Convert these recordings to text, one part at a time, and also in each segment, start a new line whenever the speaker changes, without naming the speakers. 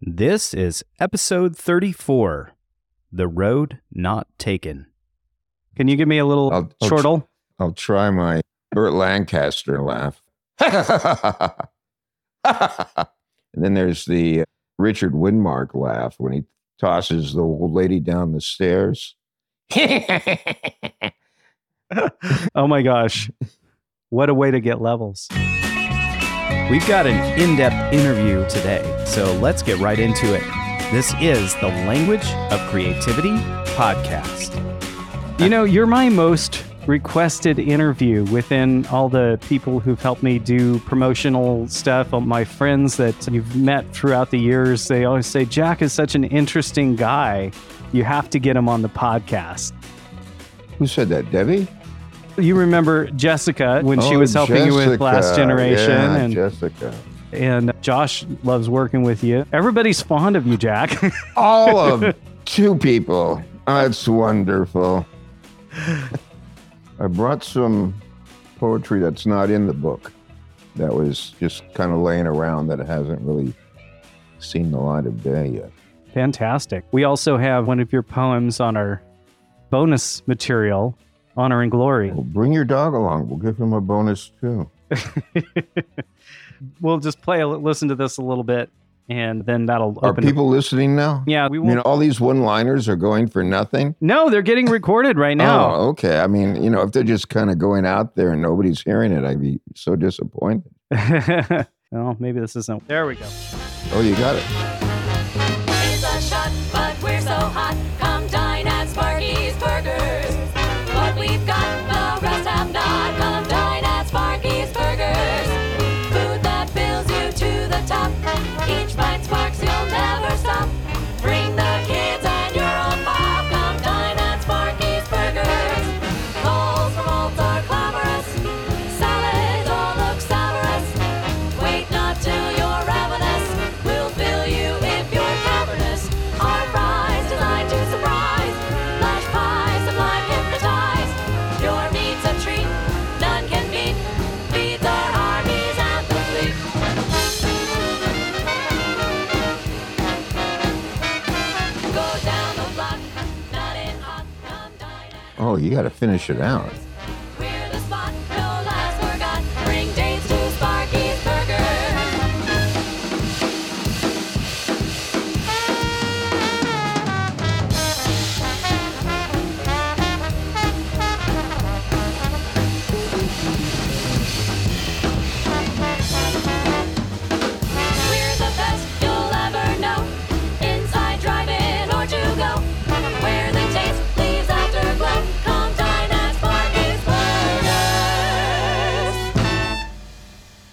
This is episode 34 The Road Not Taken. Can you give me a little
I'll- I'll
chortle?
I'll try my Burt Lancaster laugh. and then there's the uh, Richard Widmark laugh when he tosses the old lady down the stairs.
oh my gosh. What a way to get levels. We've got an in depth interview today, so let's get right into it. This is the Language of Creativity podcast. You know, you're my most requested interview within all the people who've helped me do promotional stuff. All my friends that you've met throughout the years, they always say, Jack is such an interesting guy. You have to get him on the podcast.
Who said that? Debbie?
You remember Jessica when she
Oh,
was helping you with Last Generation,
Yeah,
and
Jessica.
and Josh loves working with you. Everybody's fond of you, Jack.
All of two people. That's wonderful. I brought some poetry that's not in the book that was just kind of laying around that hasn't really seen the light of day yet.
Fantastic. We also have one of your poems on our bonus material, Honor and Glory.
Well, bring your dog along. We'll give him a bonus too.
we'll just play, listen to this a little bit, and then that'll
Are
open.
people listening now?
yeah, we
I
won't.
mean, all these one-liners are going for nothing.
no, they're getting recorded right now.
Oh, okay. I mean, you know, if they're just kind of going out there and nobody's hearing it, I'd be so disappointed.
well, maybe this isn't. There we go.
Oh, you got it. Oh, you got to finish it out.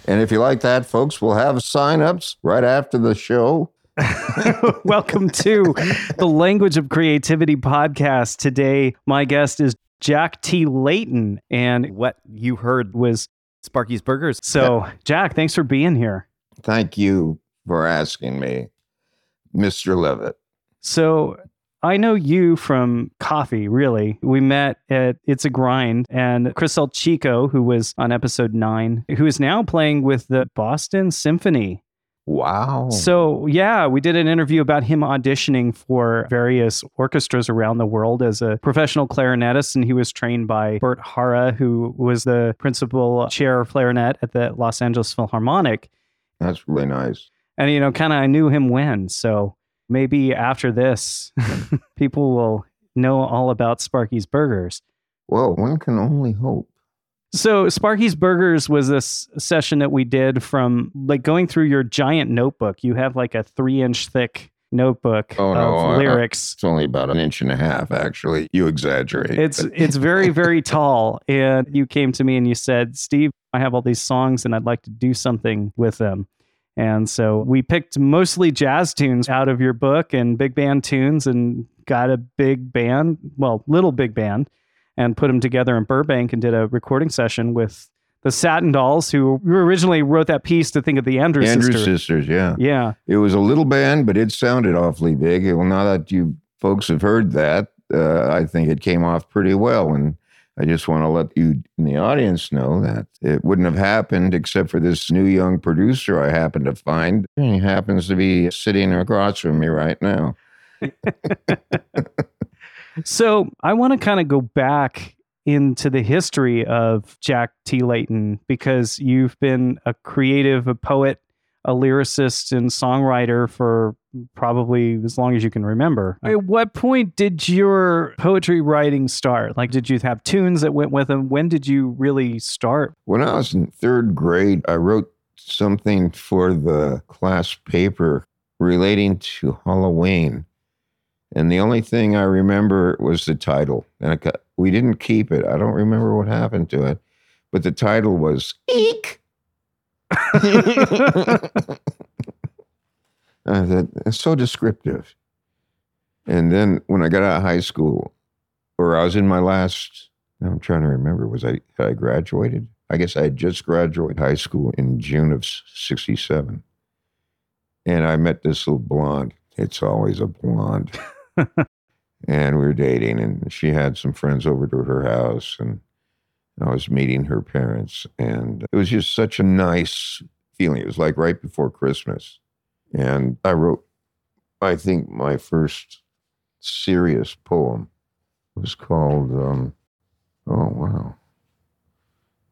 And if you like that, folks, we'll have sign-ups right after the show.
Welcome to the Language of Creativity podcast. Today, my guest is Jack T. Leyton, and what you heard was Sparky's Burgers. So, Jack, thanks for being here.
Thank you for asking me, Mr. Levitt.
So, I know you from coffee, really. We met at It's a Grind, and Chris El Chico, who was on episode nine, who is now playing with the Boston Symphony.
Wow.
So, yeah, we did an interview about him auditioning for various orchestras around the world as a professional clarinetist. And he was trained by Burt Hara, who was the principal chair of clarinet at the Los Angeles Philharmonic.
That's really nice.
And, you know, kind of I knew him when. So maybe after this, people will know all about Sparky's Burgers.
Well, one can only hope.
So Sparky's Burgers was this session that we did from like going through your giant notebook. You have like a three inch thick notebook
Oh, no,
of
I- I-
lyrics.
It's only about an inch and a half, actually. You exaggerate.
It's it's very very tall, and you came to me and you said, "Steve, I have all these songs, and I'd like to do something with them." And so we picked mostly jazz tunes out of your book and big band tunes, and got a big band, well, little big band, and put them together in Burbank and did a recording session with the Satin Dolls, who originally wrote that piece to think of the Andrews,
Andrews
sisters.
Sisters, yeah.
Yeah,
It was a little band, but it sounded awfully big. Well, now that you folks have heard that, uh, I think it came off pretty well. And I just want to let you in the audience know that it wouldn't have happened except for this new young producer I happened to find. He happens to be sitting across from me right now.
So I want to kind of go back into the history of Jack T. Leyton because you've been a creative, a poet, a lyricist, and songwriter for probably as long as you can remember. At what point did your poetry writing start? Like, did you have tunes that went with them? When did you really start?
When I was in third grade, I wrote something for the class paper relating to Halloween. And the only thing I remember was the title. And I got, we didn't keep it. I don't remember what happened to it. But the title was Eek. I said, it's so descriptive. And then when I got out of high school, or I was in my last, I'm trying to remember, was I, had I graduated? I guess I had just graduated high school in June of 67. And I met this little blonde. It's always a blonde. and we were dating, and she had some friends over to her house, and I was meeting her parents. And it was just such a nice feeling. It was like right before Christmas. And I wrote, I think, my first serious poem it was called, um, oh, wow.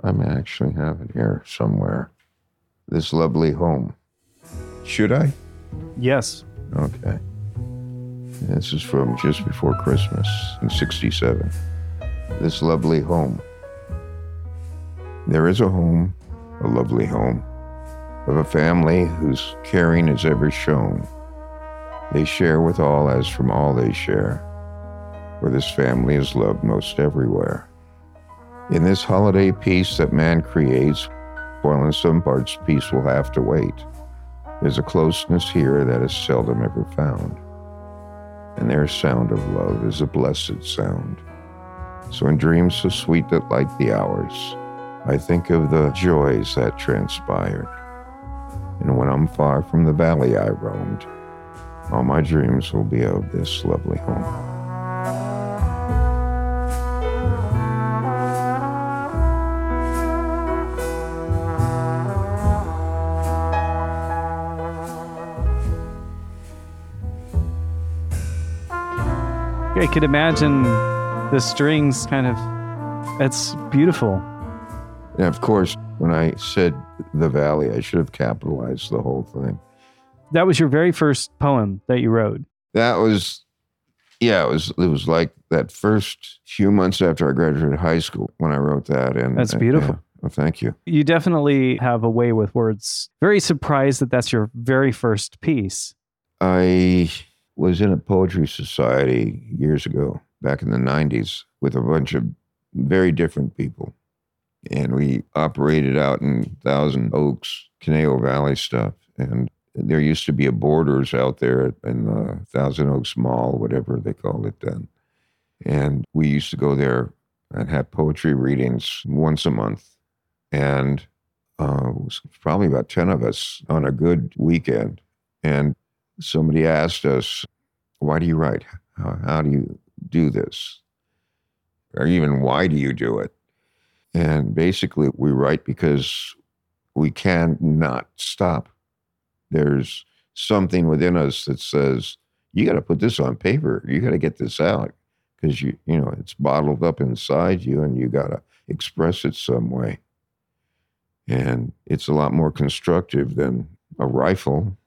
I may actually have it here somewhere. This lovely home. Should I?
Yes.
Okay. This is from just before Christmas in 67. This lovely home. There is a home, a lovely home, of a family whose caring is ever shown. They share with all as from all they share, for this family is loved most everywhere. In this holiday peace that man creates, while in some parts peace will have to wait, there's a closeness here that is seldom ever found. And their sound of love is a blessed sound. So in dreams so sweet that light the hours, I think of the joys that transpired. And when I'm far from the valley I roamed, all my dreams will be of this lovely home.
I could imagine the strings kind of, it's beautiful.
And of course, when I said the valley, I should have capitalized the whole thing.
That was your very first poem that you wrote.
That was, yeah, it was. It was like that first few months after I graduated high school when I wrote that. And
That's
and-
beautiful.
yeah. Well, thank you.
You definitely have a way with words. Very surprised that that's your very first piece.
I was in a poetry society years ago, back in the 90s, with a bunch of very different people. And we operated out in Thousand Oaks, Conejo Valley stuff. And there used to be a Borders out there in the Thousand Oaks Mall, whatever they called it then. And we used to go there and have poetry readings once a month. And uh, it was probably about 10 of us on a good weekend. And somebody asked us, Why do you write? How, how do you do this? Or even, why do you do it? And basically, we write because we can not stop. There's something within us that says, You got to put this on paper. You got to get this out because you, you know, it's bottled up inside you and you got to express it some way. And it's a lot more constructive than a rifle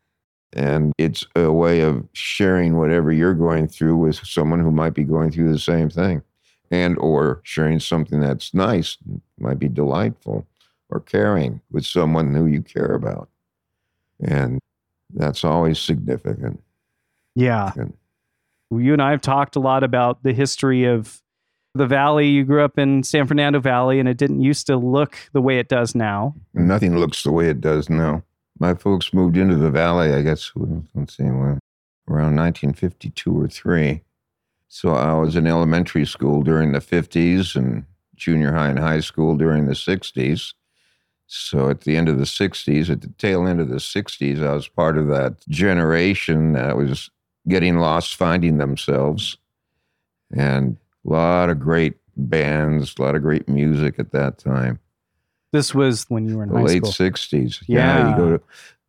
and it's a way of sharing whatever you're going through with someone who might be going through the same thing and or sharing something that's nice might be delightful or caring with someone who you care about and that's always significant
Yeah.
And-
You and I have talked a lot about the history of the valley. You grew up in San Fernando Valley, and it didn't used to look the way it does now.
nothing looks the way it does now my folks moved into the valley i guess let's see around 1952 or 3 so i was in elementary school during the 50s and junior high and high school during the 60s so at the end of the 60s at the tail end of the 60s i was part of that generation that was getting lost finding themselves and a lot of great bands, a lot of great music at that time.
This was when you were in
The late
school.
60s.
Yeah.
you go to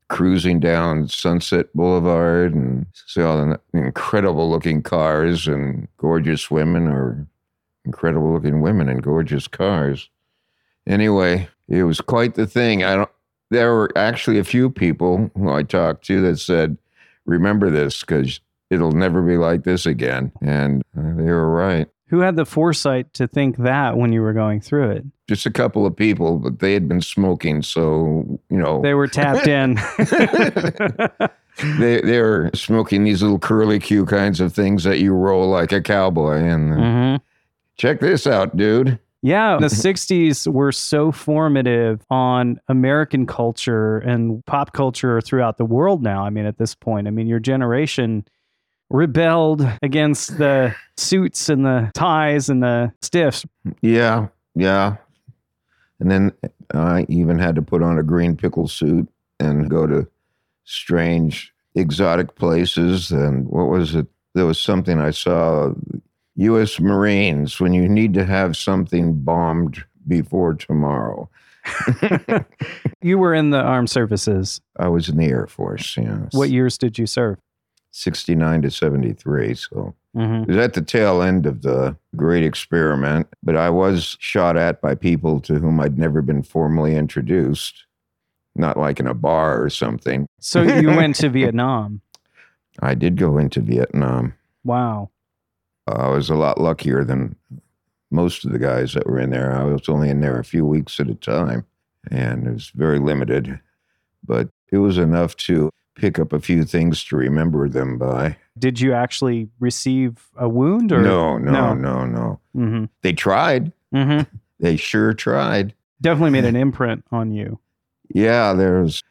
cruising down Sunset Boulevard and see all the incredible looking cars and gorgeous women or incredible looking women in gorgeous cars. Anyway, it was quite the thing. I don't there were actually a few people who I talked to that said, "Remember this cuz it'll never be like this again." And uh, they were right.
Who had the foresight to think that when you were going through it?
Just a couple of people, but they had been smoking, so, you know,
They were tapped in.
they they were smoking these little curly Q kinds of things that you roll like a cowboy. And
Mhm.
check this out, dude.
Yeah, the 60s were so formative on American culture and pop culture throughout the world now. I mean, at this point, I mean, your generation rebelled against the suits and the ties and the stiffs.
Yeah, yeah. And then I even had to put on a green pickle suit and go to strange, exotic places. And what was it? There was something I saw. U.S. Marines, when you need to have something bombed before tomorrow.
You were in the armed services.
I was in the Air Force, yes.
What years did you serve?
69 to 73. So
hmm
It was at the tail end of the great experiment, but I was shot at by people to whom I'd never been formally introduced, not like in a bar or something.
So you went to Vietnam.
I did go into Vietnam.
Wow.
I was a lot luckier than most of the guys that were in there. I was only in there a few weeks at a time, and it was very limited, but it was enough to pick up a few things to remember them by.
Did you actually receive a wound or
No, no,
No.
no, no.
hmm
They tried.
hmm
They sure tried.
Definitely made an imprint on you.
Yeah, there's.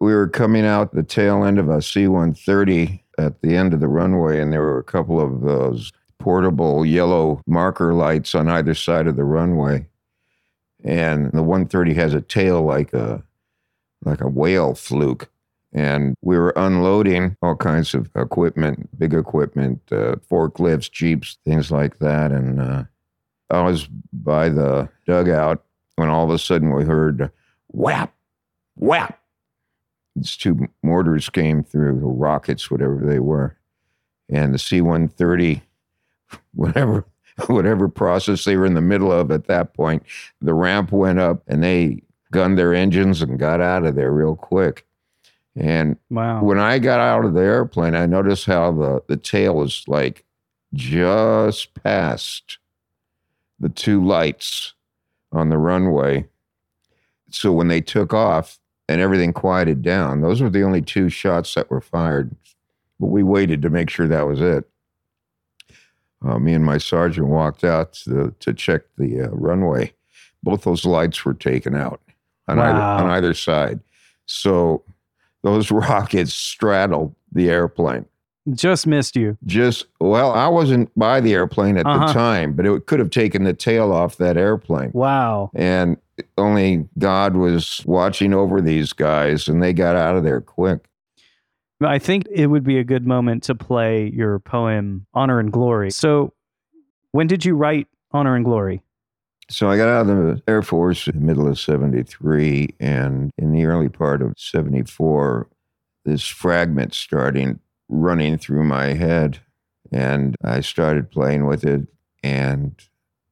We were coming out the tail end of a C 130 at the end of the runway, and there were a couple of those portable yellow marker lights on either side of the runway. And the 130 has a tail like a like a whale fluke. And we were unloading all kinds of equipment, big equipment, uh, forklifts, jeeps, things like that. And uh, I was by the dugout when all of a sudden we heard whap, whap. These two mortars came through, or rockets, whatever they were. And the C 130, whatever, whatever process they were in the middle of at that point, the ramp went up and they gunned their engines and got out of there real quick. And
Wow.
when I got out of the airplane, I noticed how the, the tail was like just past the two lights on the runway. So when they took off and everything quieted down, those were the only two shots that were fired. But we waited to make sure that was it. Uh, me and my sergeant walked out to, to check the uh, runway. Both those lights were taken out on, either, on either side. So those rockets straddled the airplane.
Just missed you.
Just, well, I wasn't by the airplane at
Uh-huh.
the time, but it could have taken the tail off that airplane.
Wow.
And only God was watching over these guys, and they got out of there quick.
I think it would be a good moment to play your poem, Honor and Glory. So, when did you write Honor and Glory?
So I got out of the Air Force in the middle of 73, and in the early part of 74, this fragment starting running through my head. And I started playing with it. And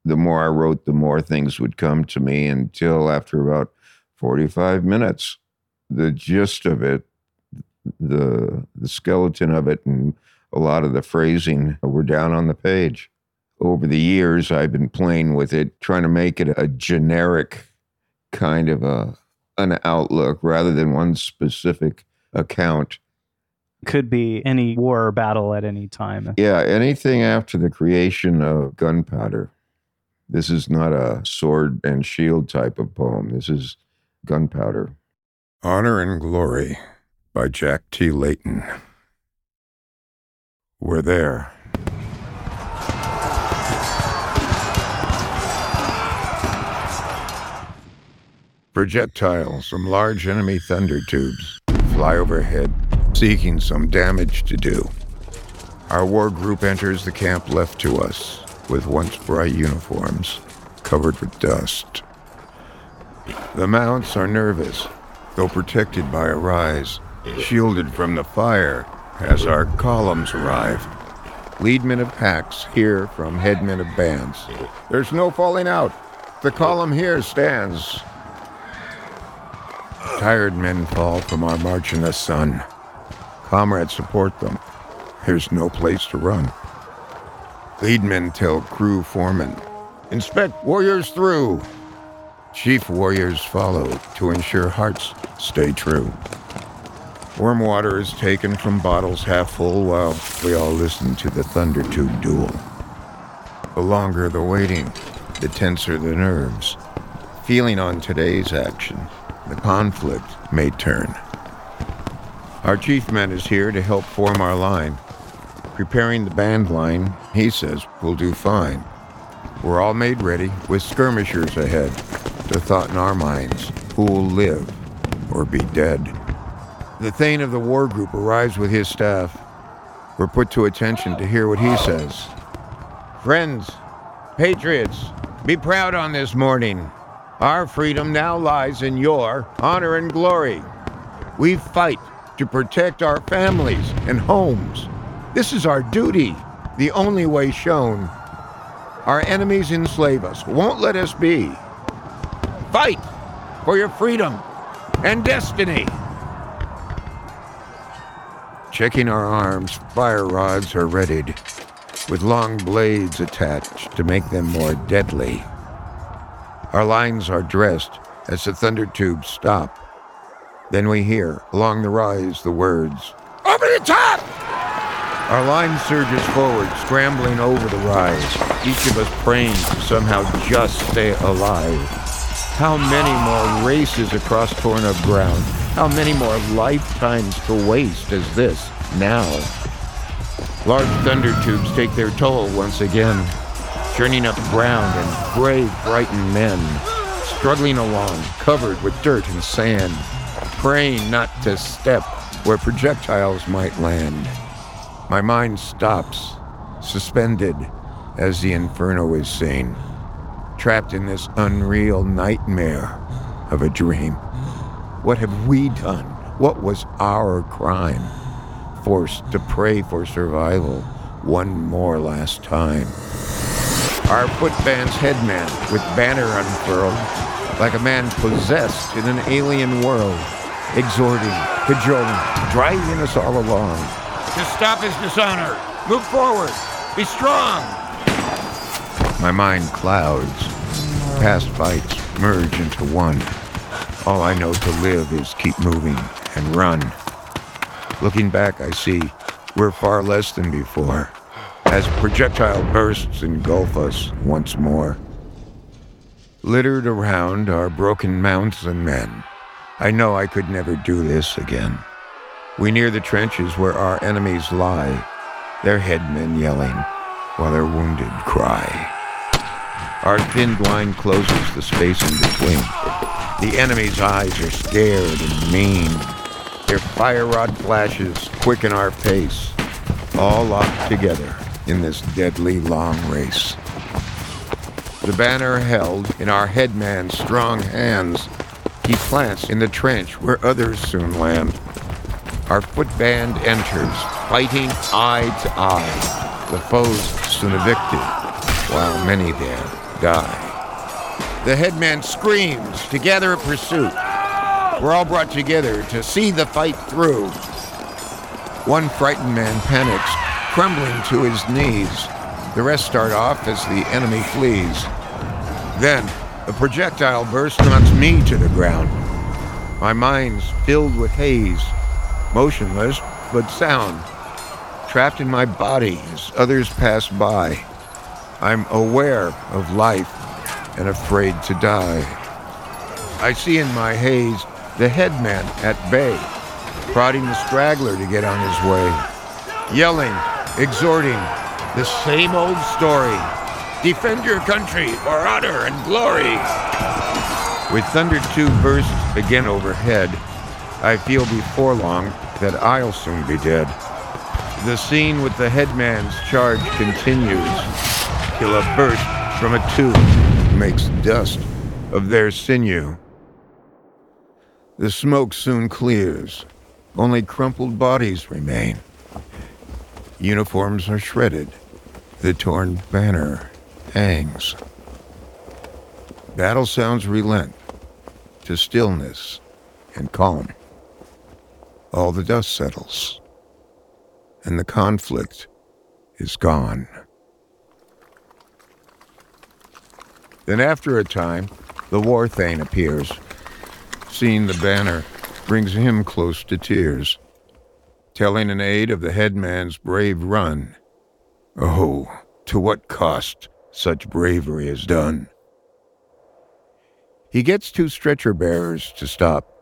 the more I wrote, the more things would come to me until after about 45 minutes, the gist of it, the, the skeleton of it, and a lot of the phrasing were down on the page over the years I've been playing with it, trying to make it a generic kind of a an outlook rather than one specific account.
Could be any war or battle at any time.
Yeah, anything after the creation of gunpowder. This is not a sword and shield type of poem. This is gunpowder.
Honor and Glory by Jack T. Leyton. We're there. Projectiles from large enemy thunder tubes fly overhead, seeking some damage to do. Our war group enters the camp left to us,
with once bright uniforms covered with dust. The mounts are nervous, though protected by a rise, shielded from the fire as our columns arrive. Leadmen of packs hear from headmen of bands. There's no falling out. The column here stands. Tired men fall from our march in the sun. Comrades support them. There's no place to run. Lead men tell crew foremen, inspect warriors through. Chief warriors follow to ensure hearts stay true. Warm water is taken from bottles half full while we all listen to the thunder tube duel. The longer the waiting, the tenser the nerves. Feeling on today's action, the conflict may turn. Our chief man is here to help form our line. Preparing the band line, he says we'll do fine. We're all made ready with skirmishers ahead. The thought in our minds who will live or be dead. The Thane of the war group arrives with his staff. We're put to attention to hear what he says. Friends, patriots, be proud on this morning. Our freedom now lies in your honor and glory. We fight to protect our families and homes. This is our duty, the only way shown. Our enemies enslave us, won't let us be. Fight for your freedom and destiny. Checking our arms, fire rods are readied, with long blades attached to make them more deadly. Our lines are dressed as the thunder tubes stop. Then we hear, along the rise, the words, Over the top! Our line surges forward, scrambling over the rise, each of us praying to somehow just stay alive. How many more races across torn up ground? How many more lifetimes to waste as this now? Large thunder tubes take their toll once again, churning up ground and brave, frightened men, struggling along, covered with dirt and sand, praying not to step where projectiles might land. My mind stops, suspended, as the inferno is seen, trapped in this unreal nightmare of a dream. What have we done? What was our crime? Forced to pray for survival one more last time. Our footband's headman with banner unfurled, like a man possessed in an alien world, exhorting, cajoling, driving us all along. To stop his dishonor, move forward, be strong. My mind clouds. Past fights merge into one. All I know to live is keep moving and run. Looking back, I see we're far less than before, as projectile bursts engulf us once more. Littered around are broken mounts and men. I know I could never do this again. We near the trenches where our enemies lie, their headmen yelling, while their wounded cry. Our thin line closes the space in between. The enemy's eyes are scared and mean. Their fire rod flashes quicken our pace, all locked together in this deadly long race. The banner held in our headman's strong hands, he plants in the trench where others soon land. Our footband enters, fighting eye to eye, the foes soon evicted, while many there die. The headman screams to gather a pursuit. We're all brought together to see the fight through. One frightened man panics, crumbling to his knees. The rest start off as the enemy flees. Then, a projectile burst knocks me to the ground. My mind's filled with haze, motionless but sound, trapped in my body as others pass by. I'm aware of life and afraid to die. I see in my haze the headman at bay, prodding the straggler to get on his way, yelling, exhorting, the same old story. Defend your country for honor and glory. With Thunder tube bursts again overhead, I feel before long that I'll soon be dead. The scene with the headman's charge continues.
till a burst from a tube makes dust of their sinew. The smoke soon clears. Only crumpled bodies remain. Uniforms are shredded. The torn banner hangs. Battle sounds relent to stillness and calm. All the dust settles, and the conflict is gone. Then, after a time, the war thane appears. Seeing the banner brings him close to tears, telling an aide of the headman's brave run. Oh, to what cost such bravery is done. He gets two stretcher bearers to stop,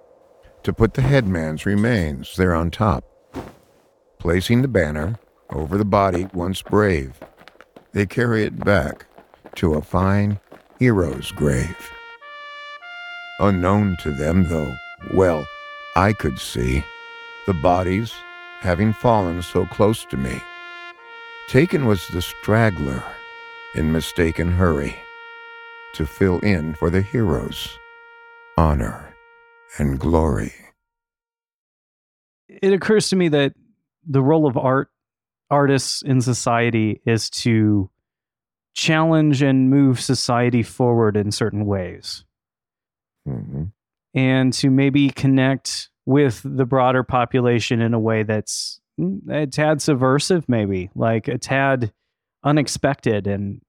to put the headman's remains there on top. Placing the banner over the body once brave, they carry it back to a fine hero's grave. Unknown to them, though, well, I could see the bodies having fallen so close to me. Taken was the straggler in mistaken hurry to fill in for the heroes' honor and glory.
It occurs to me that the role of art artists in society is to challenge and move society forward in certain ways
hmm
and to maybe connect with the broader population in a way that's mm, a tad subversive maybe like a tad unexpected and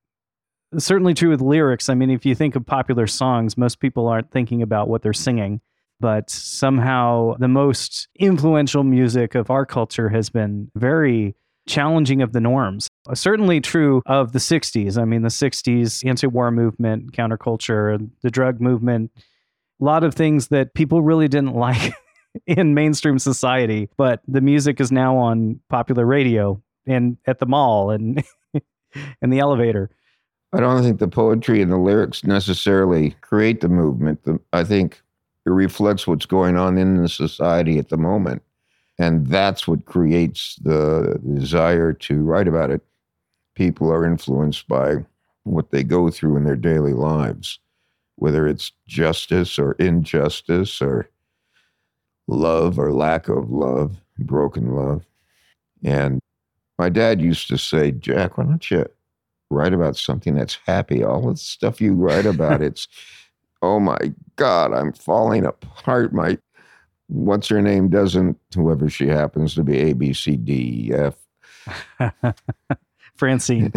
certainly true with lyrics i mean if you think of popular songs most people aren't thinking about what they're singing but somehow the most influential music of our culture has been very challenging of the norms. Uh, Certainly true of the 60s. I mean, the 60s anti war movement, counterculture, the drug movement, a lot of things that people really didn't like in mainstream society. But the music is now on popular radio and at the mall and in the elevator.
I don't think the poetry and the lyrics necessarily create the movement. The, I think it reflects what's going on in the society at the moment. And that's what creates the desire to write about it. People are influenced by what they go through in their daily lives, whether it's justice or injustice or love or lack of love, broken love. And my dad used to say, Jack, why don't you write about something that's happy? All the stuff you write about, it's, oh my God, I'm falling apart. My, what's her name doesn't, whoever she happens to be, A, B, C, D, E, F,
Francine.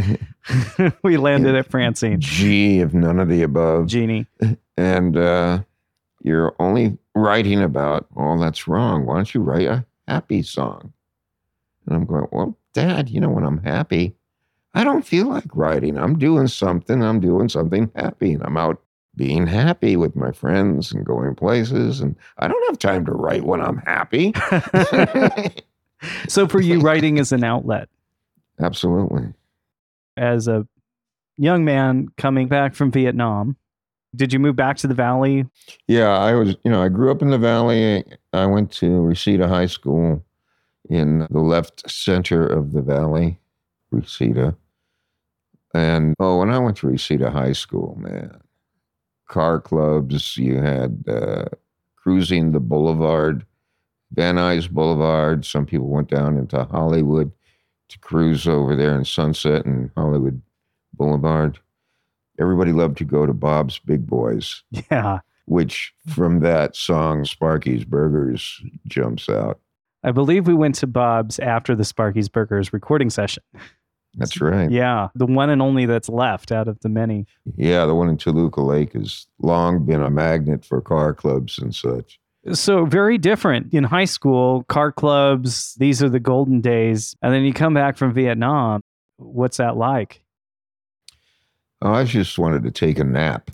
we landed at Francine.
G, if none of the above.
Jeannie.
and uh, you're only writing about, oh, that's wrong. Why don't you write a happy song? And I'm going, well, Dad, you know, when I'm happy, I don't feel like writing. I'm doing something. I'm doing something happy, and I'm out being happy with my friends and going places. And I don't have time to write when I'm happy.
So for you, writing is an outlet.
Absolutely.
As a young man coming back from Vietnam, did you move back to the valley?
Yeah, I was, you know, I grew up in the valley. I went to Reseda High School in the left center of the valley, Reseda. And oh, when I went to Reseda High School, man, car clubs, you had uh, cruising the boulevard, Van Nuys Boulevard. Some people went down into Hollywood to cruise over there in Sunset and Hollywood Boulevard. Everybody loved to go to Bob's Big Boys.
Yeah.
which from that song Sparky's Burgers jumps out.
I believe we went to Bob's after the Sparky's Burgers recording session.
That's right.
Yeah. The one and only that's left out of the many.
Yeah, the one in Toluca Lake has long been a magnet for car clubs and such.
So very different. In high school, car clubs, these are the golden days. And then you come back from Vietnam. What's that like?
Oh, I just wanted to take a nap.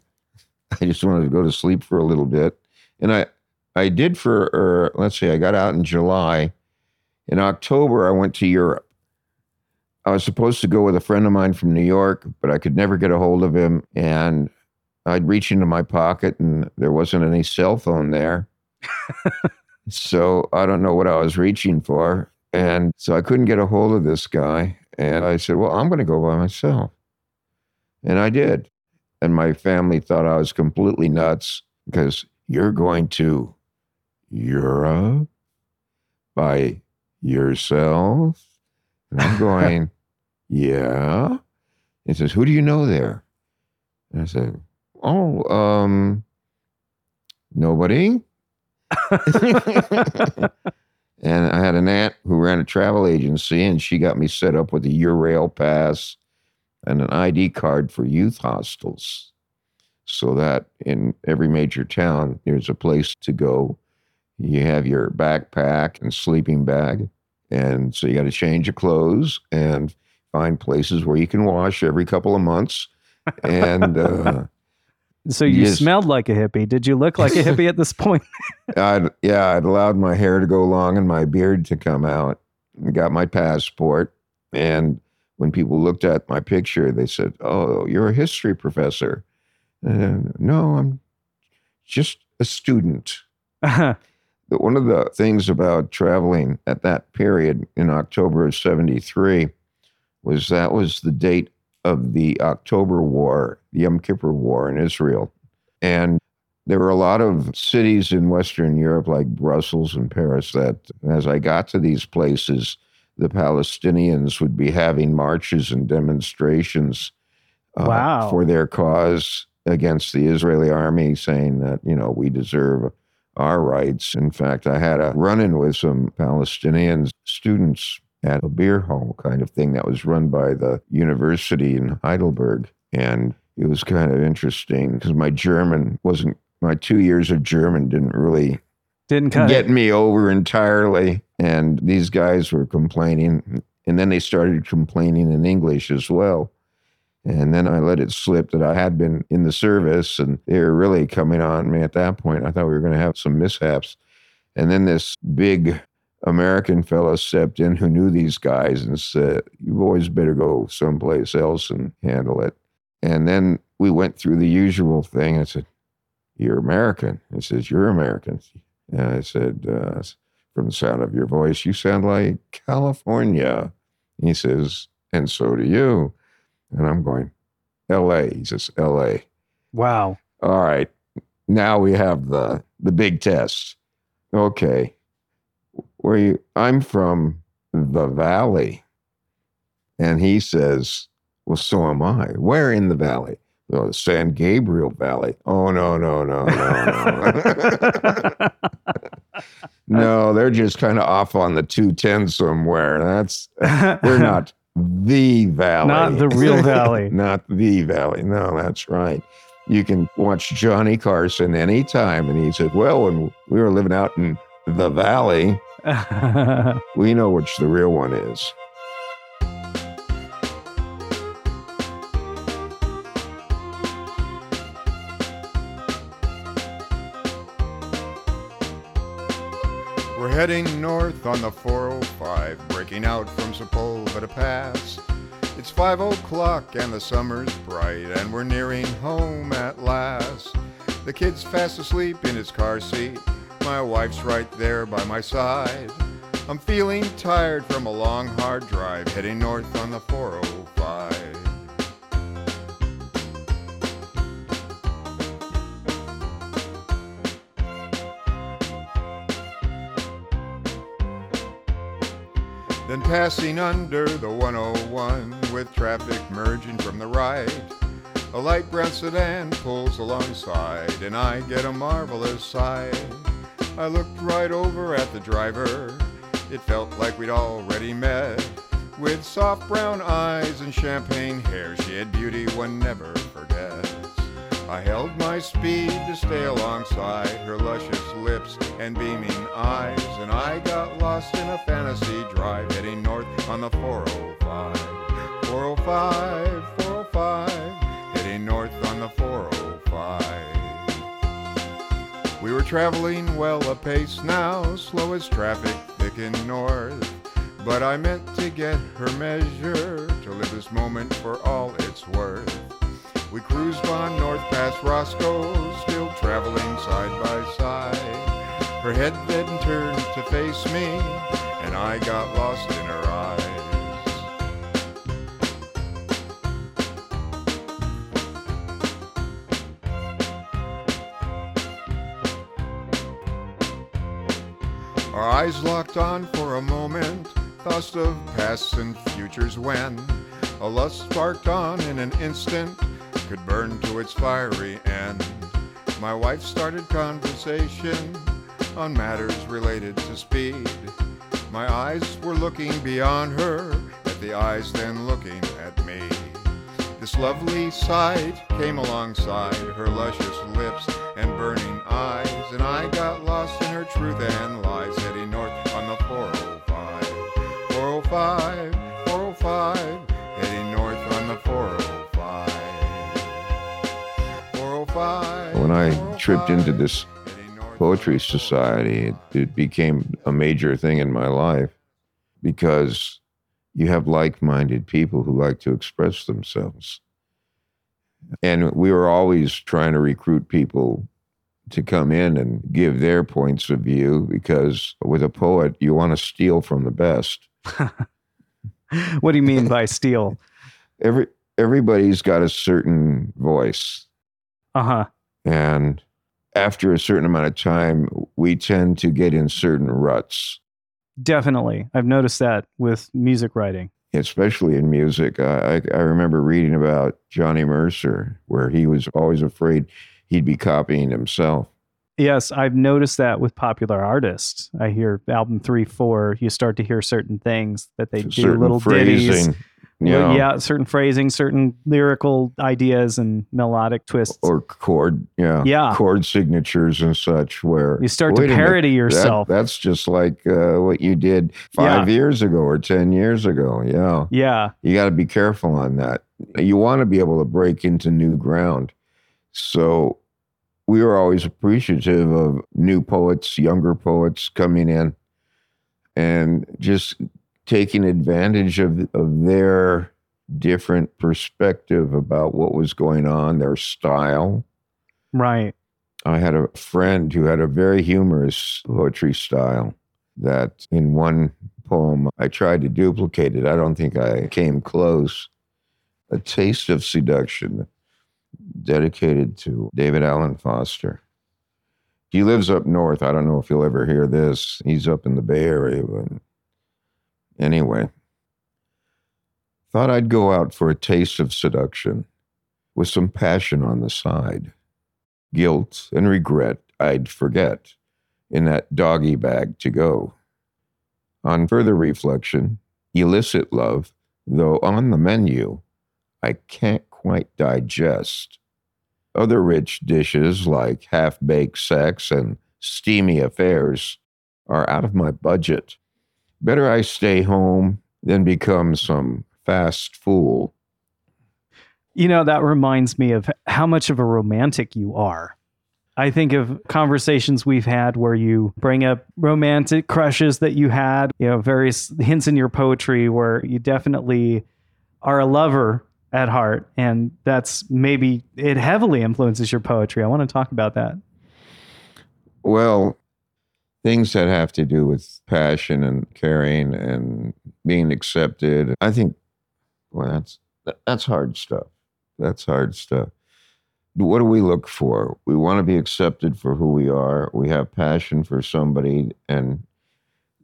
I just wanted to go to sleep for a little bit. And I I did for er, let's see, I got out in July. In October, I went to Europe. I was supposed to go with a friend of mine from New York, but I could never get a hold of him. And I'd reach into my pocket and there wasn't any cell phone there. so I don't know what I was reaching for. And so I couldn't get a hold of this guy. And I said, Well, I'm going to go by myself. And I did. And my family thought I was completely nuts because you're going to Europe by yourself? And I'm going, yeah. He says, who do you know there? And I said, oh, um, nobody. and I had an aunt who ran a travel agency, and she got me set up with a Eurail pass and an ID card for youth hostels, so that in every major town there's a place to go. You have your backpack and sleeping bag, and so you got to change your clothes and find places where you can wash every couple of months. And uh,
So you
Yes.
smelled like a hippie. Did you look like a hippie at this point?
I'd, yeah, I'd allowed my hair to go long and my beard to come out. Got my passport. And when people looked at my picture, they said, Oh, you're a history professor. And, no, I'm just a student. Uh-huh. But One of the things about traveling at that period in October of 73 was that was the date of the October War, the Yom Kippur War in Israel. And there were a lot of cities in Western Europe, like Brussels and Paris, that as I got to these places, the Palestinians would be having marches and demonstrations uh,
Wow.
for their cause against the Israeli army, saying that, you know, we deserve our rights. In fact, I had a run in with some Palestinian students at a beer hall kind of thing that was run by the university in Heidelberg. And it was kind of interesting because my German wasn't, my two years of German didn't really
Didn't
get
it.
me over entirely. And these guys were complaining. And then they started complaining in English as well. And then I let it slip that I had been in the service and they were really coming on me at that point. I thought we were going to have some mishaps. And then this big American fellow stepped in who knew these guys and said, You boys better go someplace else and handle it. And then we went through the usual thing. I said, You're American. He says, You're American. And I said, uh, From the sound of your voice, you sound like California. He says, And so do you. And I'm going, LA. He says, LA.
Wow.
All right. Now we have the the big test. Okay. Where you I'm from the valley. And he says, Well, so am I. Where in the valley? Oh, the San Gabriel Valley. Oh no, no, no, no, no. no, they're just kind of off on the 210 somewhere. That's we're not the valley.
Not the real valley.
not the valley. No, that's right. You can watch Johnny Carson anytime. And he said, Well, when we were living out in the valley, we know which the real one is.
Heading north on the 405, breaking out from Sepulveda Pass. It's five o'clock and the summer's bright, and we're nearing home at last. The kid's fast asleep in his car seat. My wife's right there by my side. I'm feeling tired from a long, hard drive, heading north on the 405. Passing under the 101 with traffic merging from the right. A light brown sedan pulls alongside, and I get a marvelous sight. I looked right over at the driver. It felt like we'd already met. With soft brown eyes and champagne hair, she had beauty one never forgets. I held my speed to stay alongside her luscious lips and beaming eyes, and I got lost in a fantasy drive heading north on the 405. 405, 405, heading north on the 405. We were traveling well apace now, slow as traffic thickened north. But I meant to get her measure, to live this moment for all it's worth. We cruised on north past Roscoe, still traveling side by side. Her head then turned to face me, and I got lost in her eyes. Our eyes locked on for a moment, thoughts of past and futures when a lust sparked on in an instant could burn to its fiery end. My wife started conversation on matters related to speed. My eyes were looking beyond her, at the eyes then looking at me. This lovely sight came alongside her luscious lips and burning eyes, and I got lost in her truth and lies, heading north on the 405. 405, 405,
When I tripped into this
405, heading north on the
poetry society, it, it became a major thing in my life because you have like minded people who like to express themselves. And we were always trying to recruit people to come in and give their points of view because with a poet, you want to steal from the best.
what do you mean by steal?
Every, everybody's got a certain voice.
Uh huh.
And after a certain amount of time, we tend to get in certain ruts.
Definitely. I've noticed that with music writing.
especially in music. I, I remember reading about Johnny Mercer, where he was always afraid he'd be copying himself.
Yes, I've noticed that with popular artists. I hear album three, four, you start to hear certain things that they do
certain
little ditties.
phrasing, you Know,
yeah, certain phrasing, certain lyrical ideas and melodic twists.
or chord, yeah,
Yeah.
chord signatures and such. Where
you start to
wait a minute,
parody
that-
yourself.
that's just like uh, what you did five years ago or ten years ago. Yeah,
yeah,
you got to be careful on that. You want to be able to break into new ground. So we were always appreciative of new poets, younger poets coming in and just taking advantage of, of their different perspective about what was going on, their style.
right.
I had a friend who had a very humorous poetry style that in one poem I tried to duplicate it. I don't think I came close. A Taste of Seduction, dedicated to David Allen Foster. He lives up north. I don't know if you'll ever hear this. He's up in the Bay Area. But anyway, thought I'd go out for a taste of seduction with some passion on the side guilt and regret I'd forget in that doggy bag to go. On further reflection, illicit love, though on the menu, I can't quite digest. Other rich dishes like half baked sex and steamy affairs are out of my budget. Better I stay home than become some fast fool.
You know, that reminds me of how much of a romantic you are. I think of conversations we've had where you bring up romantic crushes that you had, you know, various hints in your poetry where you definitely are a lover at heart. And that's maybe it heavily influences your poetry. I want to talk about that.
Well, things that have to do with passion and caring and being accepted. I think, well, that's that's hard stuff. That's hard stuff. What do we look for? We want to be accepted for who we are. We have passion for somebody, and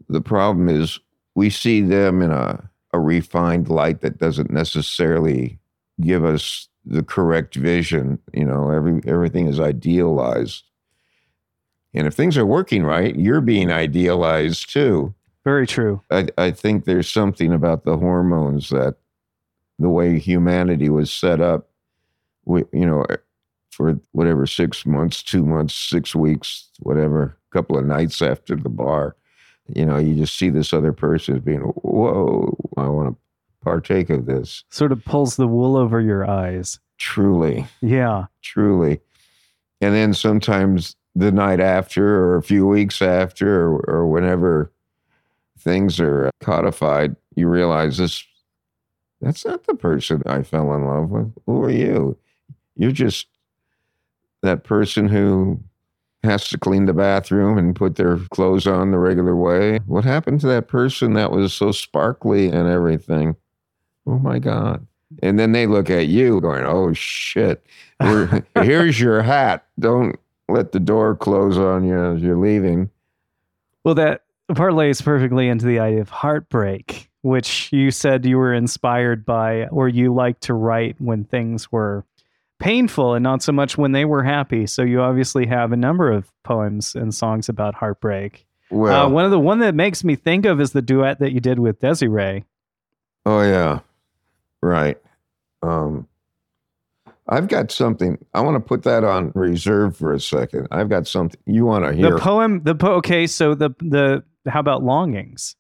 the problem is we see them in a, a refined light that doesn't necessarily give us the correct vision. You know, every everything is idealized. And if things are working right, you're being idealized too.
Very true.
I, I think there's something about the hormones that the way humanity was set up, we, you know, er, for whatever, six months, two months, six weeks, whatever, a couple of nights after the bar, you know, you just see this other person being, whoa, I want to partake of this.
Sort of pulls the wool over your eyes.
Truly.
Yeah.
truly. And then sometimes the night after, or a few weeks after, or, or whenever things are codified, you realize this that's not the person I fell in love with. Who are you? You're just that person who has to clean the bathroom and put their clothes on the regular way. What happened to that person that was so sparkly and everything? Oh my God. And then they look at you going, oh shit, we're, here's your hat. Don't let the door close on you as you're leaving.
Well, that parlays perfectly into the idea of heartbreak, which you said you were inspired by, or you like to write when things were painful and not so much when they were happy. So you obviously have a number of poems and songs about heartbreak.
Well,
uh, one of the one that makes me think of is the duet that you did with Desiree.
oh yeah, right. Um, I've got something. I want to put that on reserve for a second. I've got something you want to hear.
The poem, the po- okay, so the the how about longings?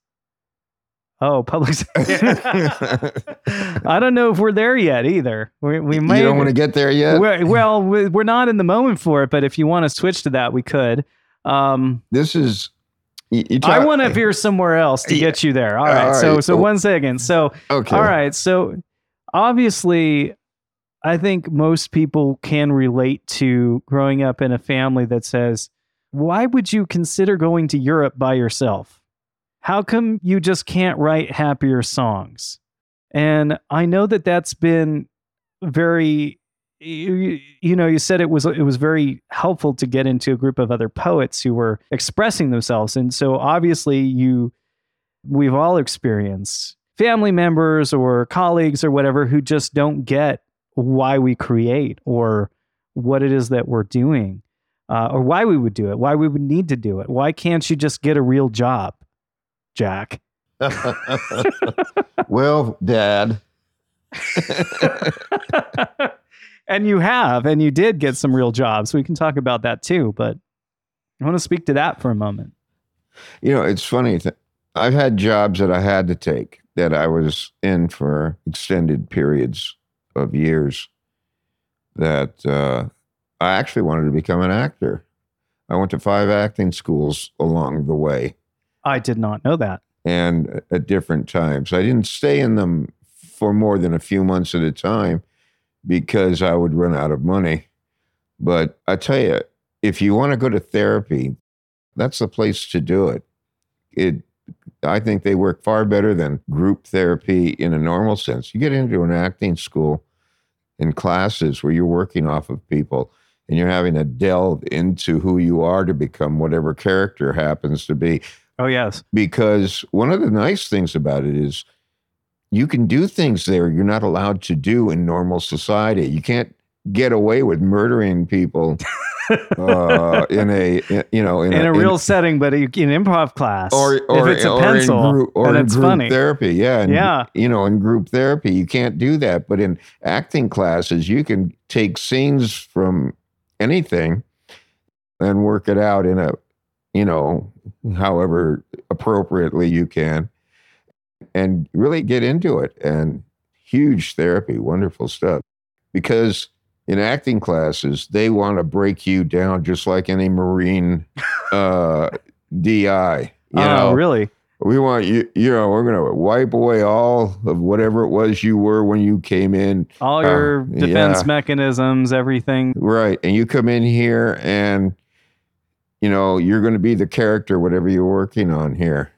Oh, public. I don't know if we're there yet either. We we might.
you don't want to get there yet.
We're, well, we- we're not in the moment for it, but if you want to switch to that, we could. Um,
this is. You
I want to veer somewhere else to get you there. All
All
right. So so one second. So
Okay.
all right. So obviously, I think most people can relate to growing up in a family that says, "Why would you consider going to Europe by yourself? How come you just can't write happier songs?" And I know that that's been very you, you know you said it was it was very helpful to get into a group of other poets who were expressing themselves and so obviously you we've all experienced family members or colleagues or whatever who just don't get why we create or what it is that we're doing uh, or why we would do it why we would need to do it why can't you just get a real job jack
well, Dad.
and you have, and you did get some real jobs. We can talk about that too, but I want to speak to that for a moment.
You know, it's funny. Th- I've had jobs that I had to take that I was in for extended periods of years. That uh, I actually wanted to become an actor. I went to five acting schools along the way.
I did not know that.
and at different times. I didn't stay in them for more than a few months at a time because I would run out of money. But I tell you, if you want to go to therapy, that's the place to do it. It I think they work far better than group therapy in a normal sense. You get into an acting school in classes where you're working off of people and you're having to delve into who you are to become whatever character happens to be
Oh yes,
because one of the nice things about it is you can do things there you're not allowed to do in normal society. You can't get away with murdering people uh, in a in- you know in,
in a real setting, but in improv class,
or or,
if it's a
or
pencil,
in group, or in group
funny.
therapy. Yeah, and,
Yeah.
You know, in group therapy, you can't do that. But in acting classes, you can take scenes from anything and work it out in a, you know, however appropriately you can, and really get into it. And huge therapy, wonderful stuff. Because in acting classes, they want to break you down just like any Marine uh, DI. You
oh
know,
really?
we want you, you know, we're going to wipe away all of whatever it was you were when you came in.
All
Uh,
your defense
yeah.
mechanisms, everything.
Right. And you come in here and, you know, you're going to be the character, whatever you're working on here.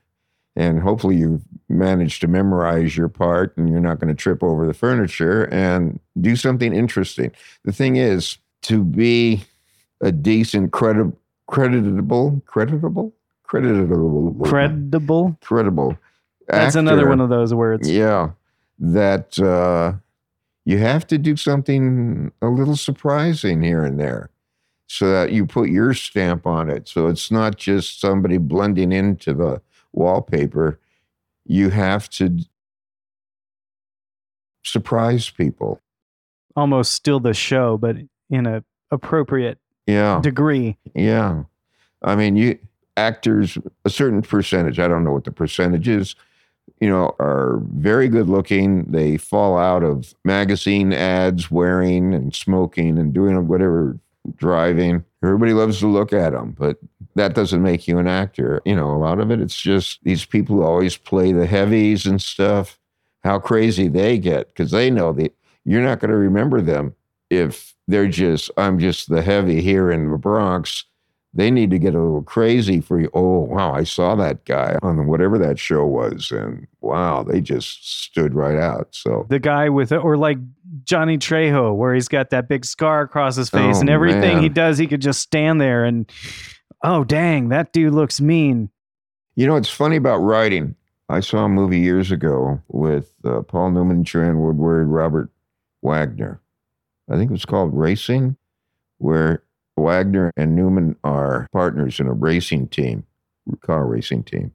And hopefully you've managed to memorize your part and you're not going to trip over the furniture and do something interesting. The thing is, to be a decent, credi- creditable, creditable, creditable,
Credible.
credible.
That's another one of those words.
Yeah, that uh, you have to do something a little surprising here and there, so that you put your stamp on it. So it's not just somebody blending into the wallpaper. You have to surprise people.
Almost steal the show, but in a appropriate
Yeah.
degree.
Yeah. I mean, you actors, a certain percentage, I don't know what the percentage is, you know, are very good looking. They fall out of magazine ads wearing and smoking and doing whatever driving. Everybody loves to look at them, but that doesn't make you an actor. You know, a lot of it, it's just these people who always play the heavies and stuff, how crazy they get because they know that you're not going to remember them if they're just, I'm just the heavy here in the Bronx. They need to get a little crazy for you. Oh, wow, I saw that guy on whatever that show was. And wow, they just stood right out. So,
The guy with, it, or like Johnny Trejo, where he's got that big scar across his face,
Oh,
and everything
man.
he does, he could just stand there and, oh dang, that dude looks mean.
You know, it's funny about writing. I saw a movie years ago with uh, Paul Newman, Joanne Woodward, Robert Wagner. I think it was called Racing, where Wagner and Newman are partners in a racing team, car racing team,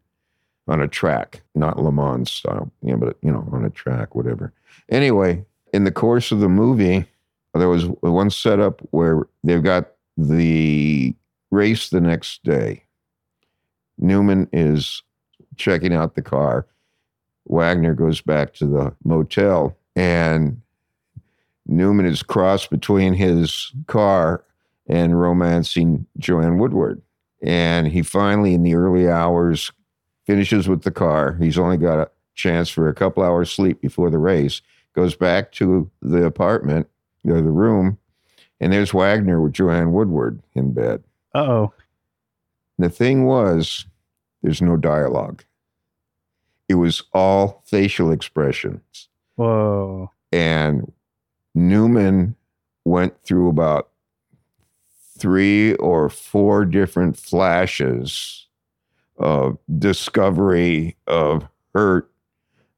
on a track, not Le Mans style, you know, but you know, on a track, whatever. Anyway, in the course of the movie, there was one setup where they've got the race the next day. Newman is checking out the car. Wagner goes back to the motel, and Newman is crossed between his car and romancing Joanne Woodward. And he finally, in the early hours, finishes with the car. He's only got a chance for a couple hours sleep before the race. Goes back to the apartment or the room, and there's Wagner with Joanne Woodward in bed.
Uh oh.
The thing was, there's no dialogue. It was all facial expressions.
Whoa.
And Newman went through about three or four different flashes of discovery, of hurt,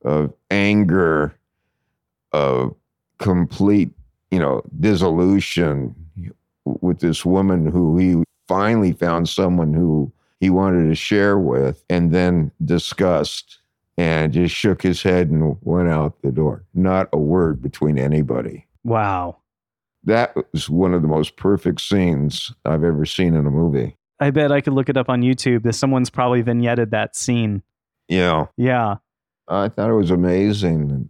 of anger, of complete, you know, dissolution with this woman who he finally found someone who he wanted to share with and then discussed and just shook his head and went out the door. Not a word between anybody.
Wow.
That was one of the most perfect scenes I've ever seen in a movie.
I bet I could look it up on YouTube. That someone's probably vignetted that scene.
Yeah.
Yeah.
I thought it was amazing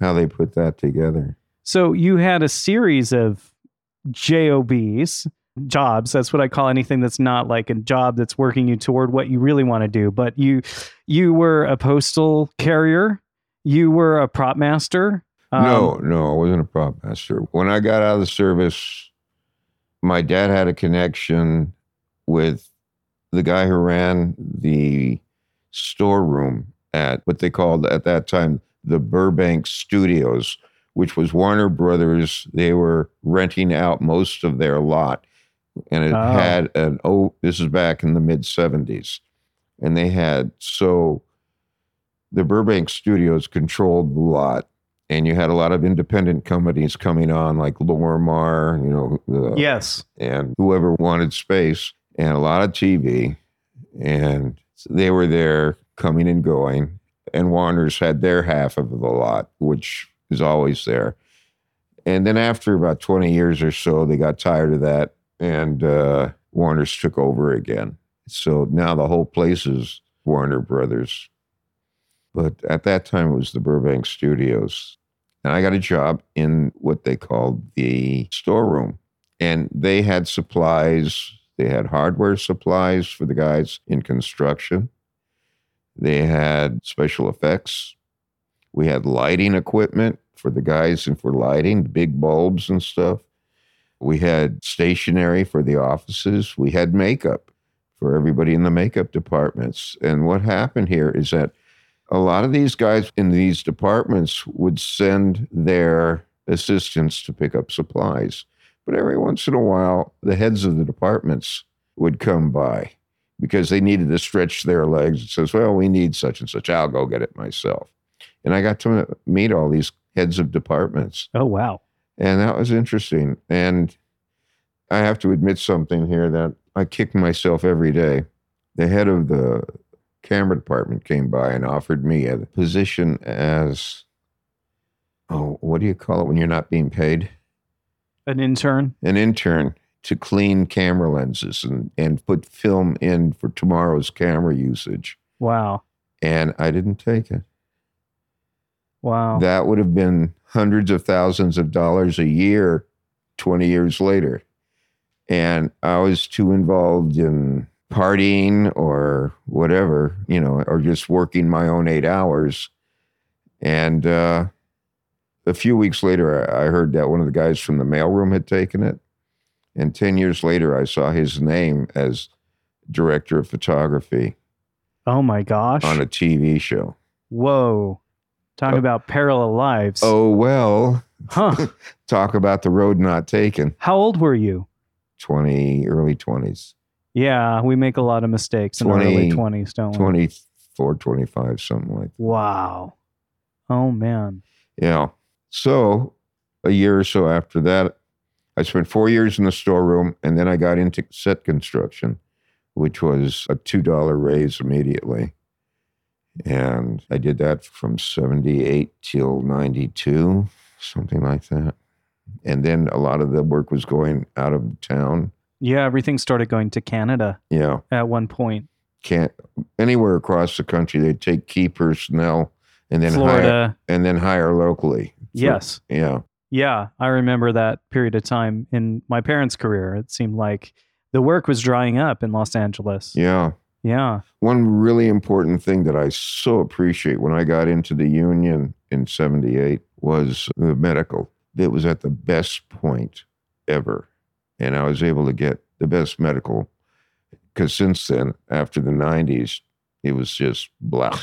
how they put that together.
So you had a series of JOBs, jobs. That's what I call anything that's not like a job that's working you toward what you really want to do. But you you were a postal carrier, you were a prop master. Um,
no, no, I wasn't a prop master. When I got out of the service, my dad had a connection with the guy who ran the storeroom at what they called at that time the Burbank Studios, which was Warner Brothers. They were renting out most of their lot. And it
Oh.
had an, oh, this is back in the mid 70s. And they had, so the Burbank Studios controlled the lot. And you had a lot of independent companies coming on, like Lorimar, you know, the,
Yes.
and whoever wanted space and a lot of TV. And they were there coming and going. And Warner's had their half of the lot, which is always there. And then after about 20 years or so, they got tired of that and uh, Warner's took over again. So now the whole place is Warner Brothers. But at that time, it was the Burbank Studios. And I got a job in what they called the storeroom and they had supplies. They had hardware supplies for the guys in construction. They had special effects. We had lighting equipment for the guys and for lighting, big bulbs and stuff. We had stationery for the offices. We had makeup for everybody in the makeup departments. And what happened here is that a lot of these guys in these departments would send their assistants to pick up supplies. But every once in a while, the heads of the departments would come by because they needed to stretch their legs. It says, well, we need such and such. I'll go get it myself. And I got to meet all these heads of departments.
Oh wow.
And that was interesting. And I have to admit something here that I kick myself every day. The head of the camera department came by and offered me a position as, oh, what do you call it when you're not being paid?
An intern.
an intern to clean camera lenses and, and put film in for tomorrow's camera usage.
Wow.
And I didn't take it.
Wow.
That would have been hundreds of thousands of dollars a year 20 years later. And I was too involved in partying or whatever, you know, or just working my own eight hours. And uh, a few weeks later, I I heard that one of the guys from the mailroom had taken it. And 10 years later, I saw his name as director of photography
oh my gosh.
on a TV show.
Whoa. Talk
Oh.
about parallel lives.
Oh, well,
Huh.
talk about the road not taken.
How old were you?
20, early 20s.
Yeah, we make a lot of mistakes in our early 20s, don't we?
24, 25, something like that.
Wow. Oh, man.
Yeah. So a year or so after that, I spent four years in the storeroom and then I got into set construction, which was a $2 raise immediately. And I did that from 78 till 92, something like that. And then a lot of the work was going out of town.
Yeah, everything started going to Canada
Yeah.
at one point.
Can't anywhere across the country, they take key personnel and then hire
Florida.
and then hire locally. So-
yes.
Yeah.
Yeah, I remember that period of time in my parents' career. It seemed like the work was drying up in Los Angeles.
Yeah.
Yeah.
One really important thing that I so appreciate when I got into the union in 78 was the medical. It was at the best point ever. And I was able to get the best medical because since then, after the 90s, it was just blah.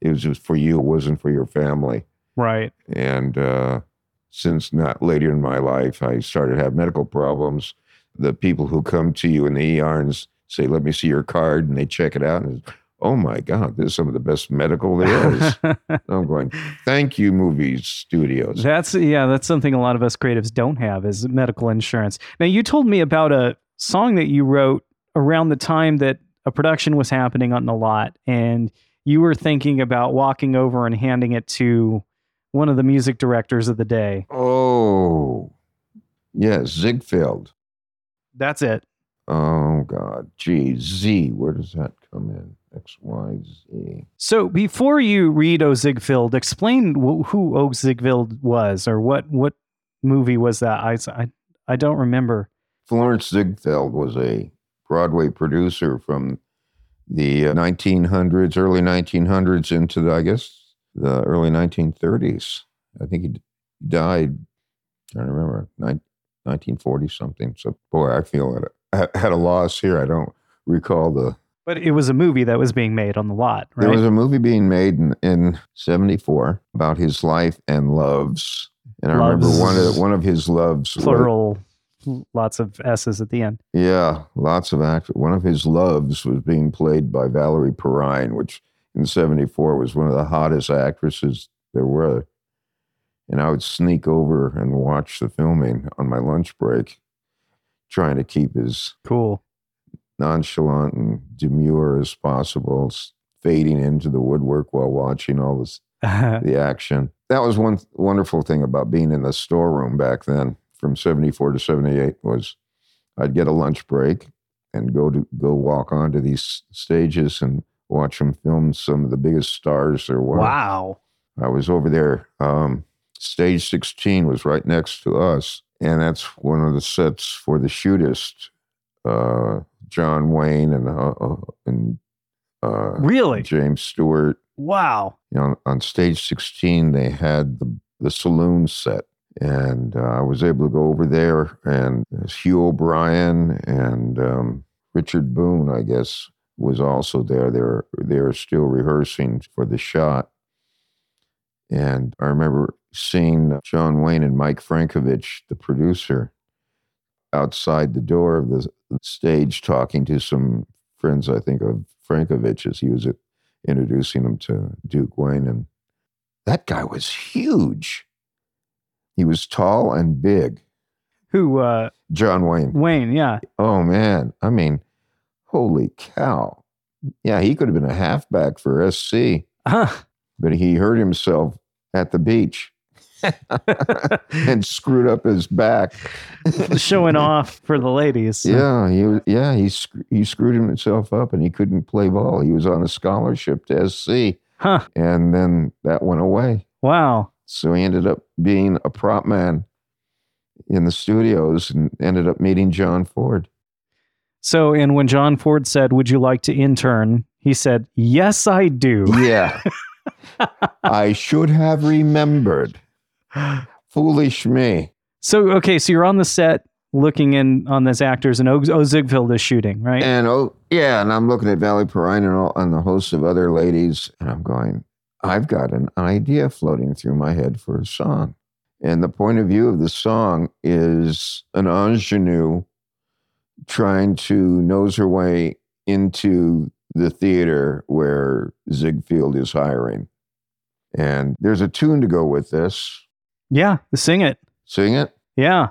It was just for you, it wasn't for your family.
Right.
And uh, since not later in my life, I started to have medical problems. The people who come to you in the ER and s- say, "Let me see your card," and they check it out, and oh my God, this is some of the best medical there is. I'm going, thank you, movie studios.
That's yeah, that's something a lot of us creatives don't have is medical insurance. Now you told me about a song that you wrote around the time that a production was happening on the lot and you were thinking about walking over and handing it to one of the music directors of the day.
Oh, yes, Ziegfeld.
That's it.
Oh God, gee, Z. Where does that come in? X, Y, Z.
So before you read O Ziegfeld, explain wh- who O Ziegfeld was or what what movie was that? I, I, I don't remember.
Florenz Ziegfeld was a Broadway producer from the uh, 1900s, early 1900s into the, I guess, the early 1930s. I think he died, I don't remember, nine- 1940 something. So, boy, I feel at a, at a loss here. I don't recall the.
But it was a movie that was being made on the lot, right?
There was a movie being made in, in 74 about his life and loves. And I remember one of, one of his loves was-
plural lots of s's at the end
Yeah, lots of actors. One of his loves was being played by Valerie Perrine, which in '74 was one of the hottest actresses there were. And I would sneak over and watch the filming on my lunch break, trying to keep as
cool
nonchalant and demure as possible, fading into the woodwork while watching all this the action. That was one wonderful thing about being in the storeroom back then from 74 to 78 was I'd get a lunch break and go to go walk onto these stages and watch them film some of the biggest stars there were.
wow
I was over there. Um, stage 16 was right next to us, and that's one of the sets for the shootist, uh, John Wayne and uh, uh, and uh,
really
James Stewart
wow
you know, on stage 16, they had the, the saloon set. And uh, I was able to go over there, and Hugh O'Brian and um, Richard Boone, I guess, was also there. They're, they're still rehearsing for the shot. And I remember seeing John Wayne and Mike Frankovich, the producer, outside the door of the stage talking to some friends, I think, of Frankovich's. He was at introducing him to Duke Wayne. And that guy was huge. He was tall and big.
who uh
John Wayne.
wayne yeah
Oh, man. I mean, holy cow. Yeah, he could have been a halfback for SC,
Huh.
but he hurt himself at the beach and screwed up his back.
showing off for the ladies
Yeah, he yeah, he he screwed himself up and he couldn't play ball. He was on a scholarship to SC,
huh
and then that went away.
wow
So he ended up being a prop man in the studios and ended up meeting John Ford.
so and when john ford said would you like to intern he said yes i do
Yeah. I should have remembered. Foolish me.
so okay so you're on the set looking in on these actors and o, o ziegfeld is shooting right
And oh, yeah, and I'm looking at Valerie Perrine and, all, and the host of other ladies, and I'm going, I've got an idea floating through my head for a song. And the point of view of the song is an ingenue trying to nose her way into the theater where Ziegfeld is hiring. And there's a tune to go with this.
Yeah, sing it.
Sing it.
Yeah.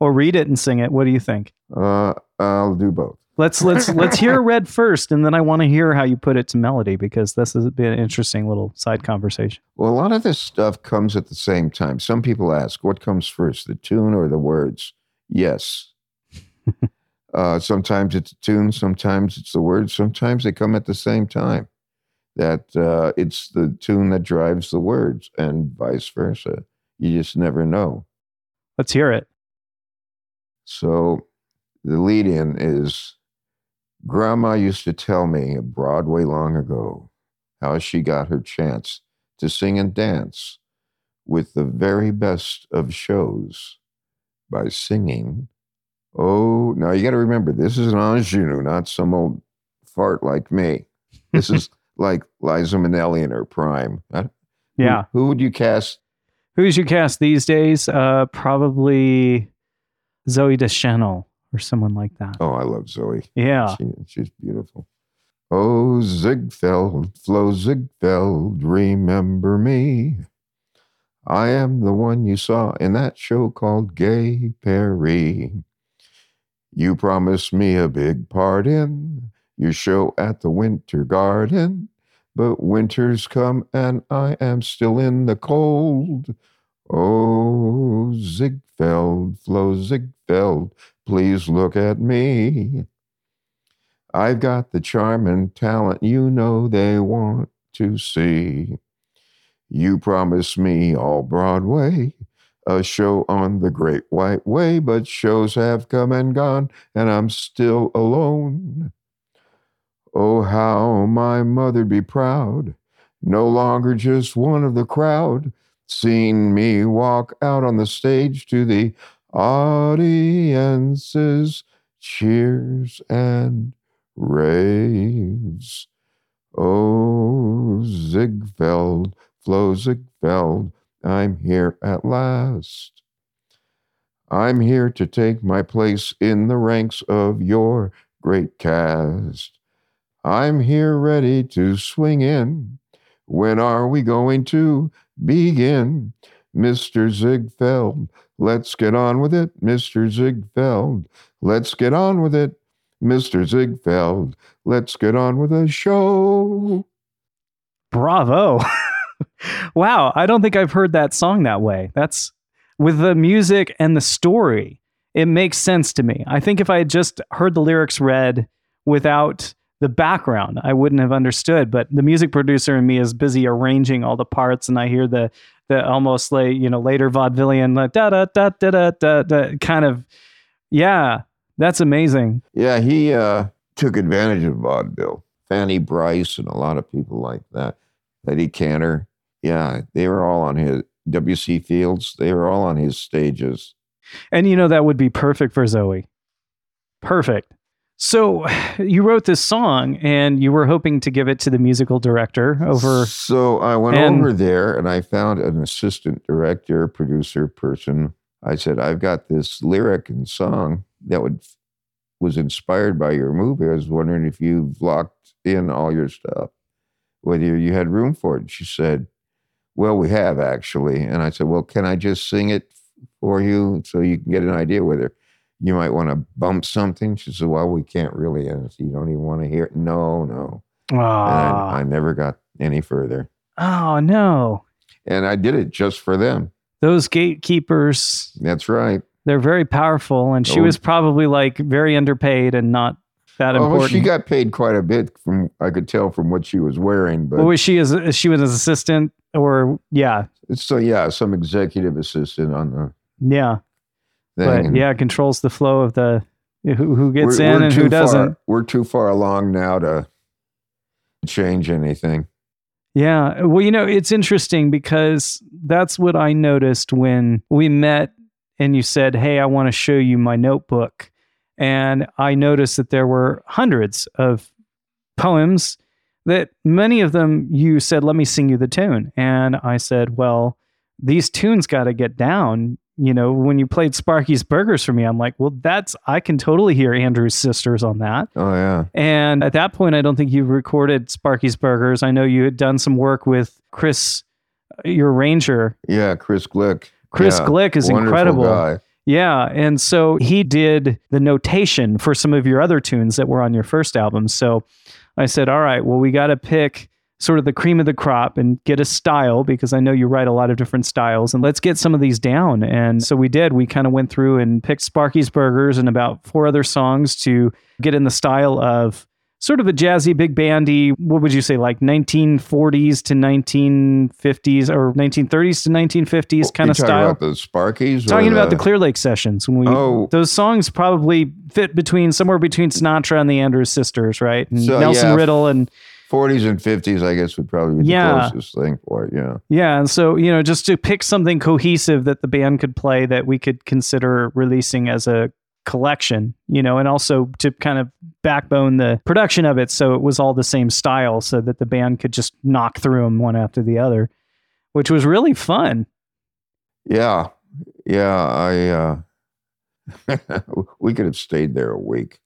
Or read it and sing it. What do you think?
Uh, I'll do both.
Let's let's let's hear read first, and then I want to hear how you put it to melody because this has been an interesting little side conversation.
Well, a lot of this stuff comes at the same time. Some people ask, what comes first, the tune or the words? Yes. uh, sometimes it's a tune, sometimes it's the words, sometimes they come at the same time. That uh, it's the tune that drives the words, and vice versa. You just never know.
Let's hear it.
So the lead in is Grandma used to tell me at Broadway long ago how she got her chance to sing and dance with the very best of shows by singing. Oh, now you got to remember, this is an ingenue, not some old fart like me. This is like Liza Minnelli in her prime. Uh, who-
Yeah.
Who, would you cast?
Who's your cast these days? Uh, probably Zooey Deschanel or someone like that.
Oh, I love Zooey.
Yeah.
She, she's beautiful. Oh, Ziegfeld, Flo Ziegfeld, remember me. I am the one you saw in that show called Gay Perry. You promised me a big part in your show at the Winter Garden, but winter's come and I am still in the cold. Oh, Ziegfeld, Flo Ziegfeld, please look at me. I've got the charm and talent you know they want to see. You promised me all Broadway, a show on the Great White Way, but shows have come and gone, and I'm still alone. Oh, how my mother'd be proud, no longer just one of the crowd, seeing me walk out on the stage to the audience's cheers and raves. Oh, Ziegfeld, Flo Ziegfeld, I'm here at last. I'm here to take my place in the ranks of your great cast. I'm here ready to swing in. When are we going to begin? Mr. Ziegfeld, let's get on with it. Mr. Ziegfeld, let's get on with it. Mr. Ziegfeld, let's get on with the show.
Bravo. wow. I don't think I've heard that song that way. That's with the music and the story. It makes sense to me. I think if I had just heard the lyrics read without the background, I wouldn't have understood. But the music producer in me is busy arranging all the parts, and I hear the the almost like you know later vaudevillian like da da da da da da da kind of yeah. That's amazing.
Yeah, he uh, took advantage of vaudeville. Fanny Brice and a lot of people like that. Eddie Cantor. Yeah, they were all on his W.C. Fields. They were all on his stages.
And you know that would be perfect for Zooey. Perfect. So you wrote this song and you were hoping to give it to the musical director over
So I went
and-
over there and I found an assistant director, producer person. I said, I've got this lyric and song that would was inspired by your movie. I was wondering if you've locked in all your stuff, whether you had room for it. She said, Well, we have actually. And I said, Well, can I just sing it for you so you can get an idea whether you might want to bump something? She said, Well, we can't really. And said, You don't even want to hear it? No, no. And. I, I never got any further.
Oh no.
And I did it just for them.
Those gatekeepers,
That's right.
they're very powerful and she
Oh.
was probably like very underpaid and not that
Oh,
important.
she got paid quite a bit from I could tell from what she was wearing, but
what was she as she was an assistant or yeah.
so yeah, some executive assistant on the
Yeah. But
and
yeah, it controls the flow of the who, who gets
we're-
in
we're
and who doesn't.
We're too far along now to change anything.
Yeah. Well, you know, it's interesting because that's what I noticed when we met and you said, Hey, I want to show you my notebook. And I noticed that there were hundreds of poems that many of them you said, Let me sing you the tune. And I said, Well, these tunes got to get down. You know, when you played Sparky's Burgers for me, I'm like, well, that's, I can totally hear Andrews Sisters on that.
Oh yeah.
And at that point, I don't think you recorded Sparky's Burgers. I know you had done some work with Chris, uh, your ranger.
Yeah, Chris Glick.
Chris
Yeah,
Glick is incredible.
guy.
Yeah. And so he did the notation for some of your other tunes that were on your first album. So I said, all right, well, we got to pick sort of the cream of the crop and get a style because I know you write a lot of different styles and let's get some of these down. And so we did. We kind of went through and picked Sparky's Burgers and about four other songs to get in the style of sort of a jazzy, big bandy, what would you say, like 1940s to 1950s or 1930s to 1950s kind of
talking
style?
About the Sparkies. or
Talking about the Clear Lake sessions when we
Oh.
those songs probably fit between somewhere between Sinatra and the Andrews sisters, right? And
So,
Nelson
yeah.
Riddle and
40s and 50s, I guess, would probably be
Yeah.
the closest thing for it. Yeah.
yeah, and so you know, just to pick something cohesive that the band could play that we could consider releasing as a collection, you know, and also to kind of backbone the production of it so it was all the same style so that the band could just knock through them one after the other, which was really fun.
Yeah. Yeah. I, uh, we could have stayed there a week.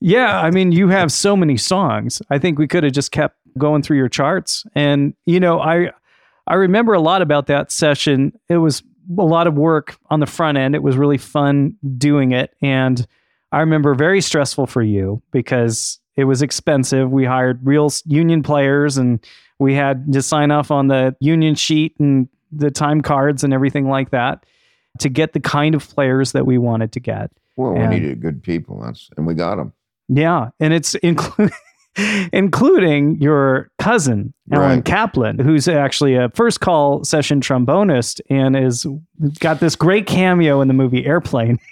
Yeah, I mean, you have so many songs. I think we could have just kept going through your charts. And you know, I I remember a lot about that session. It was a lot of work on the front end. It was really fun doing it, and I remember very stressful for you because it was expensive. We hired real union players, and we had to sign off on the union sheet and the time cards and everything like that to get the kind of players that we wanted to get.
Well,
And-
we needed good people. That's and we got them.
Yeah, and it's including including your cousin Alan
Right.
Kaplan, who's actually a first call session trombonist and is got this great cameo in the movie Airplane.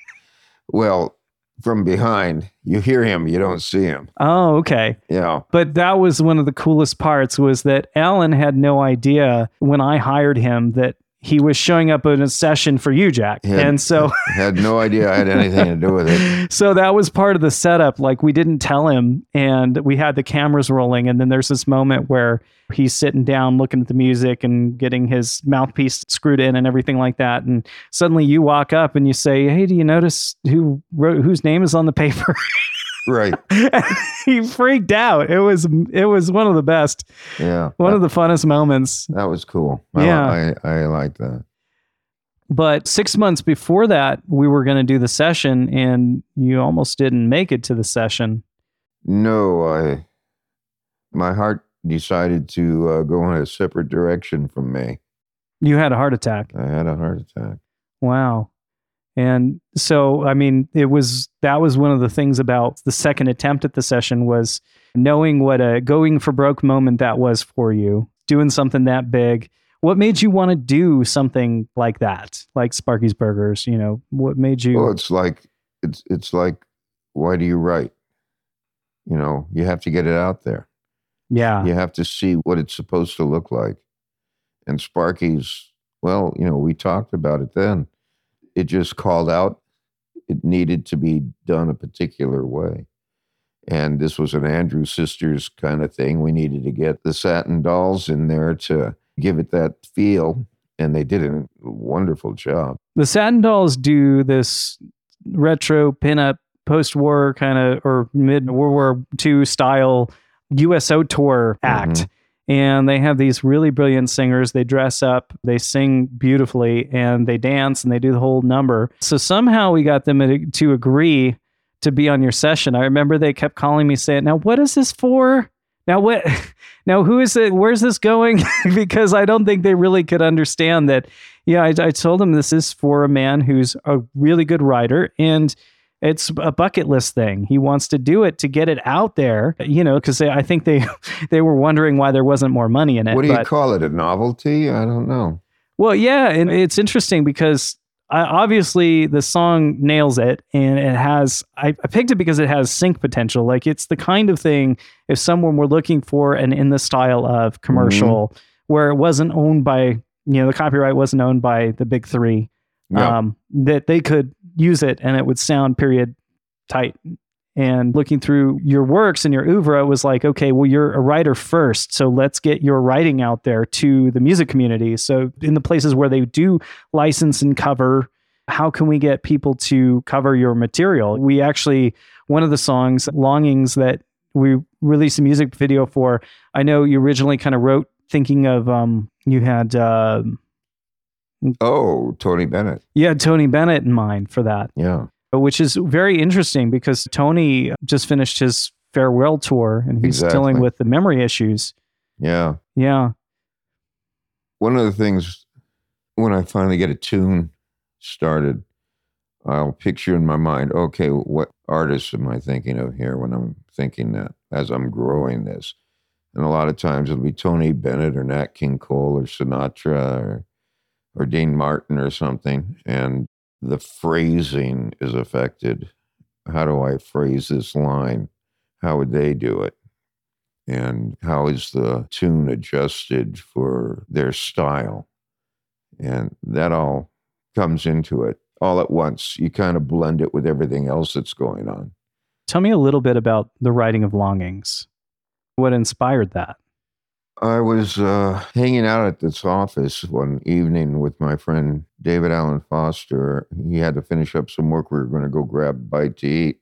Well, from behind, you hear him, you don't see him.
Oh, okay.
Yeah.
But that was one of the coolest parts was that Alan had no idea when I hired him that he was showing up in a session for you, Jack.
Yeah.
And so I
Had no idea I had anything to do with it.
so that was part of the setup. Like we didn't tell him, and we had the cameras rolling, and then there's this moment where he's sitting down looking at the music and getting his mouthpiece screwed in and everything like that. And suddenly you walk up and you say, "Hey, do you notice who wrote whose name is on the paper?"
Right.
he freaked out. It was it was one of the best,
Yeah.
one
that,
of the funnest moments.
that was cool. I,
Yeah.
I, I like that.
But six months before that, we were going to do the session, and you almost didn't make it to the session.
No, I, my heart decided to uh, go in a separate direction from me.
You had a heart attack.
I had a heart attack.
Wow. And so, I mean, it was that was one of the things about the second attempt at the session was knowing what a going for broke moment that was for you, doing something that big. What made you want to do something like that, like Sparky's Burgers? You know, what made you?
Well, it's like it's it's like why do you write? You know, you have to get it out there.
yeah,
You have to see what it's supposed to look like. And Sparky's, well, you know, we talked about it then. It just called out it needed to be done a particular way. And this was an Andrew Sisters kind of thing. We needed to get the satin dolls in there to give it that feel. And they did a wonderful job.
the Satin Dolls do this retro pinup post-war kind of or mid World War II style USO tour act.
Mhm.
And they have these really brilliant singers. They dress up, they sing beautifully, and they dance and they do the whole number. So somehow we got them to- agree to be on your session. I remember they kept calling me saying, "Now what is this for? Now what? Now who is it? Where's this going?" because I don't think they really could understand that. Yeah, I, I told them this is for a man who's a really good writer and it's a bucket list thing. He wants to do it to get it out there, you know, because I think they they were wondering why there wasn't more money in it.
What do you
but-
call it? A novelty? I don't know.
well, yeah, and it's interesting because I, obviously the song nails it, and it has. I, I picked it because it has sync potential. Like it's the kind of thing if someone were looking for an in the style of commercial where it wasn't owned by you know the copyright wasn't owned by the big three,
Yeah.
um, that they could use it and it would sound period tight. And looking through your works and your oeuvre, was like, okay, well, you're a writer first. So let's get your writing out there to the music community. So in the places where they do license and cover how can we get people to cover your material? We actually, one of the songs, Longings, that we released a music video for, I know you originally kind of wrote thinking of, um, you had, uh,
Oh, Tony Bennett.
Yeah, Tony Bennett in mind for that,
Yeah.
which is very interesting because Tony just finished his farewell tour and he's dealing with the memory issues.
Yeah.
Yeah.
One of the things when I finally get a tune started, I'll picture in my mind, okay, what artists am I thinking of here when I'm thinking that as I'm growing this? And a lot of times it'll be Tony Bennett or Nat King Cole or Sinatra or, or Dean Martin or something. And the phrasing is affected. How do I phrase this line? How would they do it? and how is the tune adjusted for their style and that all comes into it all at once you kind of blend it with everything else that's going on
Tell me a little bit about the writing of Longings. What inspired that?
I was uh, hanging out at this office one evening with my friend david allen foster he had to finish up some work we were going to go grab a bite to eat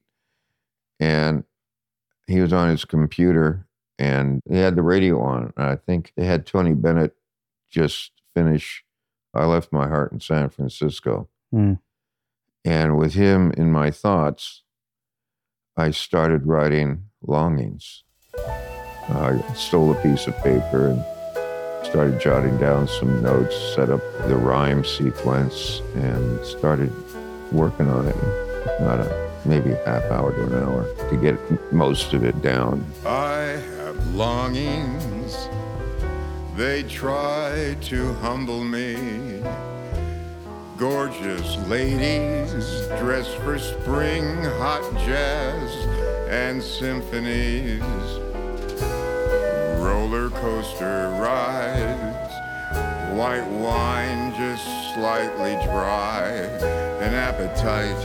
and he was on his computer and he had the radio on. And I think they had Tony Bennett just finish I Left My Heart in San Francisco.
Hmm.
And with him in my thoughts, I started writing longings. I stole a piece of paper and started jotting down some notes, set up the rhyme sequence, and started working on it. About a maybe a half hour to an hour to get most of it down.
I have longings. They try to humble me. Gorgeous ladies dressed for spring, hot jazz and symphonies. Roller coaster rides, white wine just slightly dry, an appetite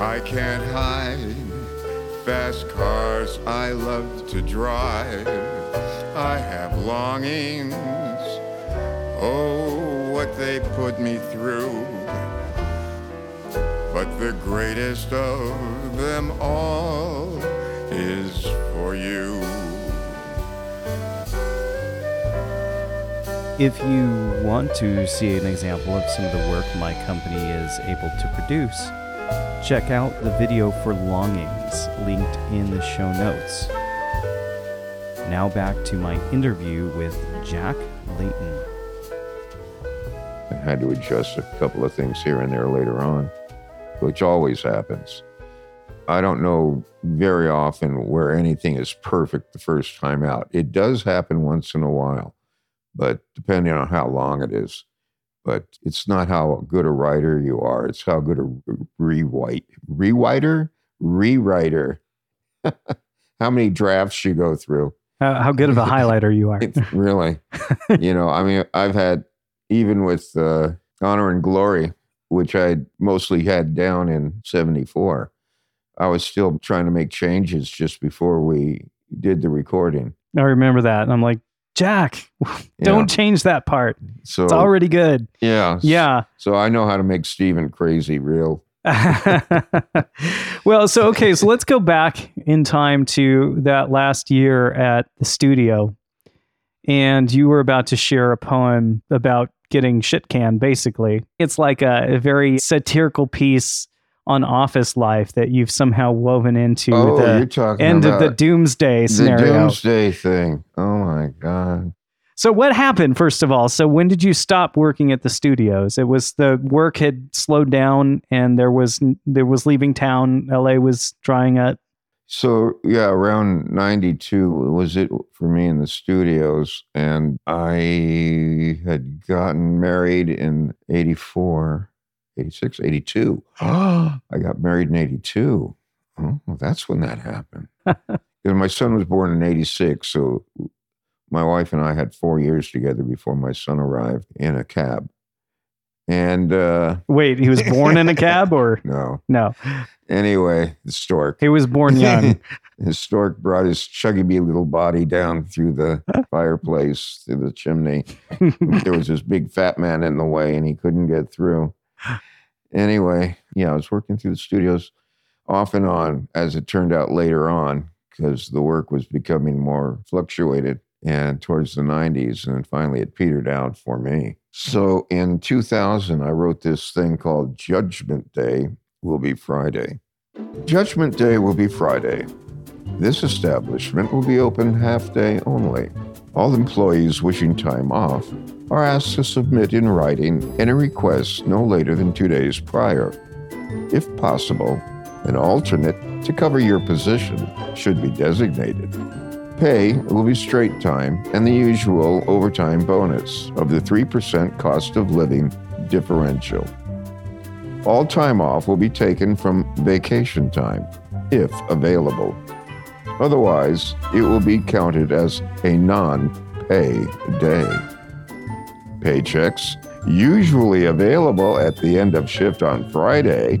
I can't hide. Fast cars I love to drive. I have longings. Oh, what they put me through. But the greatest of them all is for you.
If you want to see an example of some of the work my company is able to produce, check out the video for Longings linked in the show notes. Now back to my interview with Jack Leyton.
I had to adjust a couple of things here and there later on, which always happens. I don't know very often where anything is perfect the first time out. It does happen once in a while, but depending on how long it is. But it's not how good a writer you are, it's how good a rewrite. Rewriter? Rewriter. how many drafts you go through.
How, how good of a highlighter you are.
Really, you know, I mean, I've had even with uh, Honor and Glory, which I mostly had down in '74. I was still trying to make changes just before we did the recording.
I remember that. And I'm like, Jack, don't change that part.
So
It's already good.
yeah,
Yeah.
So I know how to make Steven crazy real.
well, so okay, so let's go back in time to that last year at the studio. And you were about to share a poem about getting shit canned, basically. It's like a, a very satirical piece on office life that you've somehow woven into
oh,
the end of the doomsday
the
scenario.
doomsday thing. Oh my god.
So what happened first of all? So when did you stop working at the studios? It was the work had slowed down and there was there was leaving town. LA was drying up.
So yeah, around '92 was it for me in the studios, and I had gotten married in '84, '86, '82. I got married in '82. Oh, well, that's when that happened. My son was born in '86, so my wife and I had four years together before my son arrived in a cab. And uh,
Wait, he was born in a cab or
no,
no?
anyway, the stork.
He was born young.
His stork brought his chuggy little body down through the fireplace, through the chimney. there was this big fat man in the way, and he couldn't get through. Anyway, yeah, I was working through the studios off and on, as it turned out later on, because the work was becoming more fluctuated and towards the 90s. And then finally it petered out for me. So in 2000, I wrote this thing called Judgment Day Will Be Friday. Judgment Day will be Friday. This establishment will be open half day only. All employees wishing time off are asked to submit in writing any request no later than two days prior. If possible, an alternate to cover your position should be designated. Pay will be straight time and the usual overtime bonus of the 3% cost of living differential. All time off will be taken from vacation time, if available. Otherwise, it will be counted as a non pay day. Paychecks, usually available at the end of shift on Friday,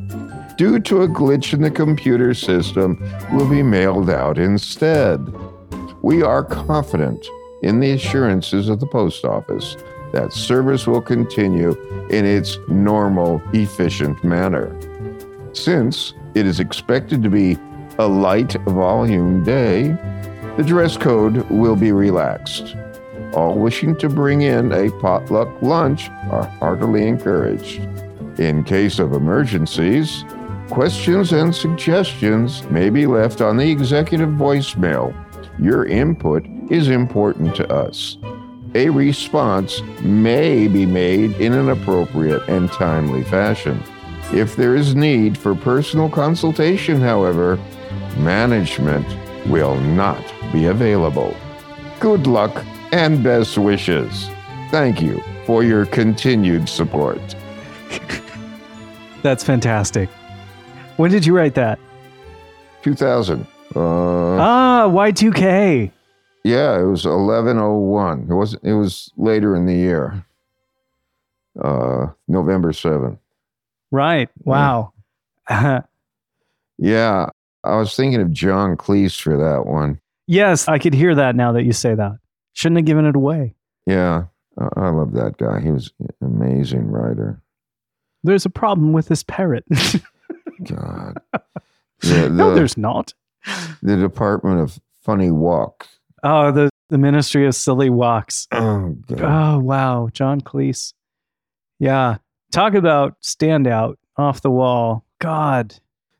due to a glitch in the computer system, will be mailed out instead. We are confident in the assurances of the post office that service will continue in its normal, efficient manner. Since it is expected to be a light volume day, the dress code will be relaxed. All wishing to bring in a potluck lunch are heartily encouraged. In case of emergencies, questions and suggestions may be left on the executive voicemail. Your input is important to us. A response may be made in an appropriate and timely fashion. If there is need for personal consultation, however, management will not be available. Good luck and best wishes. Thank you for your continued support.
That's fantastic. When did you write that?
2000. Uh,
Ah, Y2K.
yeah, it was 1101. It was it was later in the year. Uh, November 7th.
Right. Wow.
Yeah, I was thinking of John Cleese for that one.
yes, I could hear that now that you say that. Shouldn't have given it away.
Yeah, I, love that guy. He was an amazing writer.
There's a problem with this parrot.
God. The,
no, there's not.
the Department of Funny Walk.
Oh, the, the Ministry of Silly Walks.
Oh, God.
Oh, wow. John Cleese. Yeah. Talk about standout off the wall. God.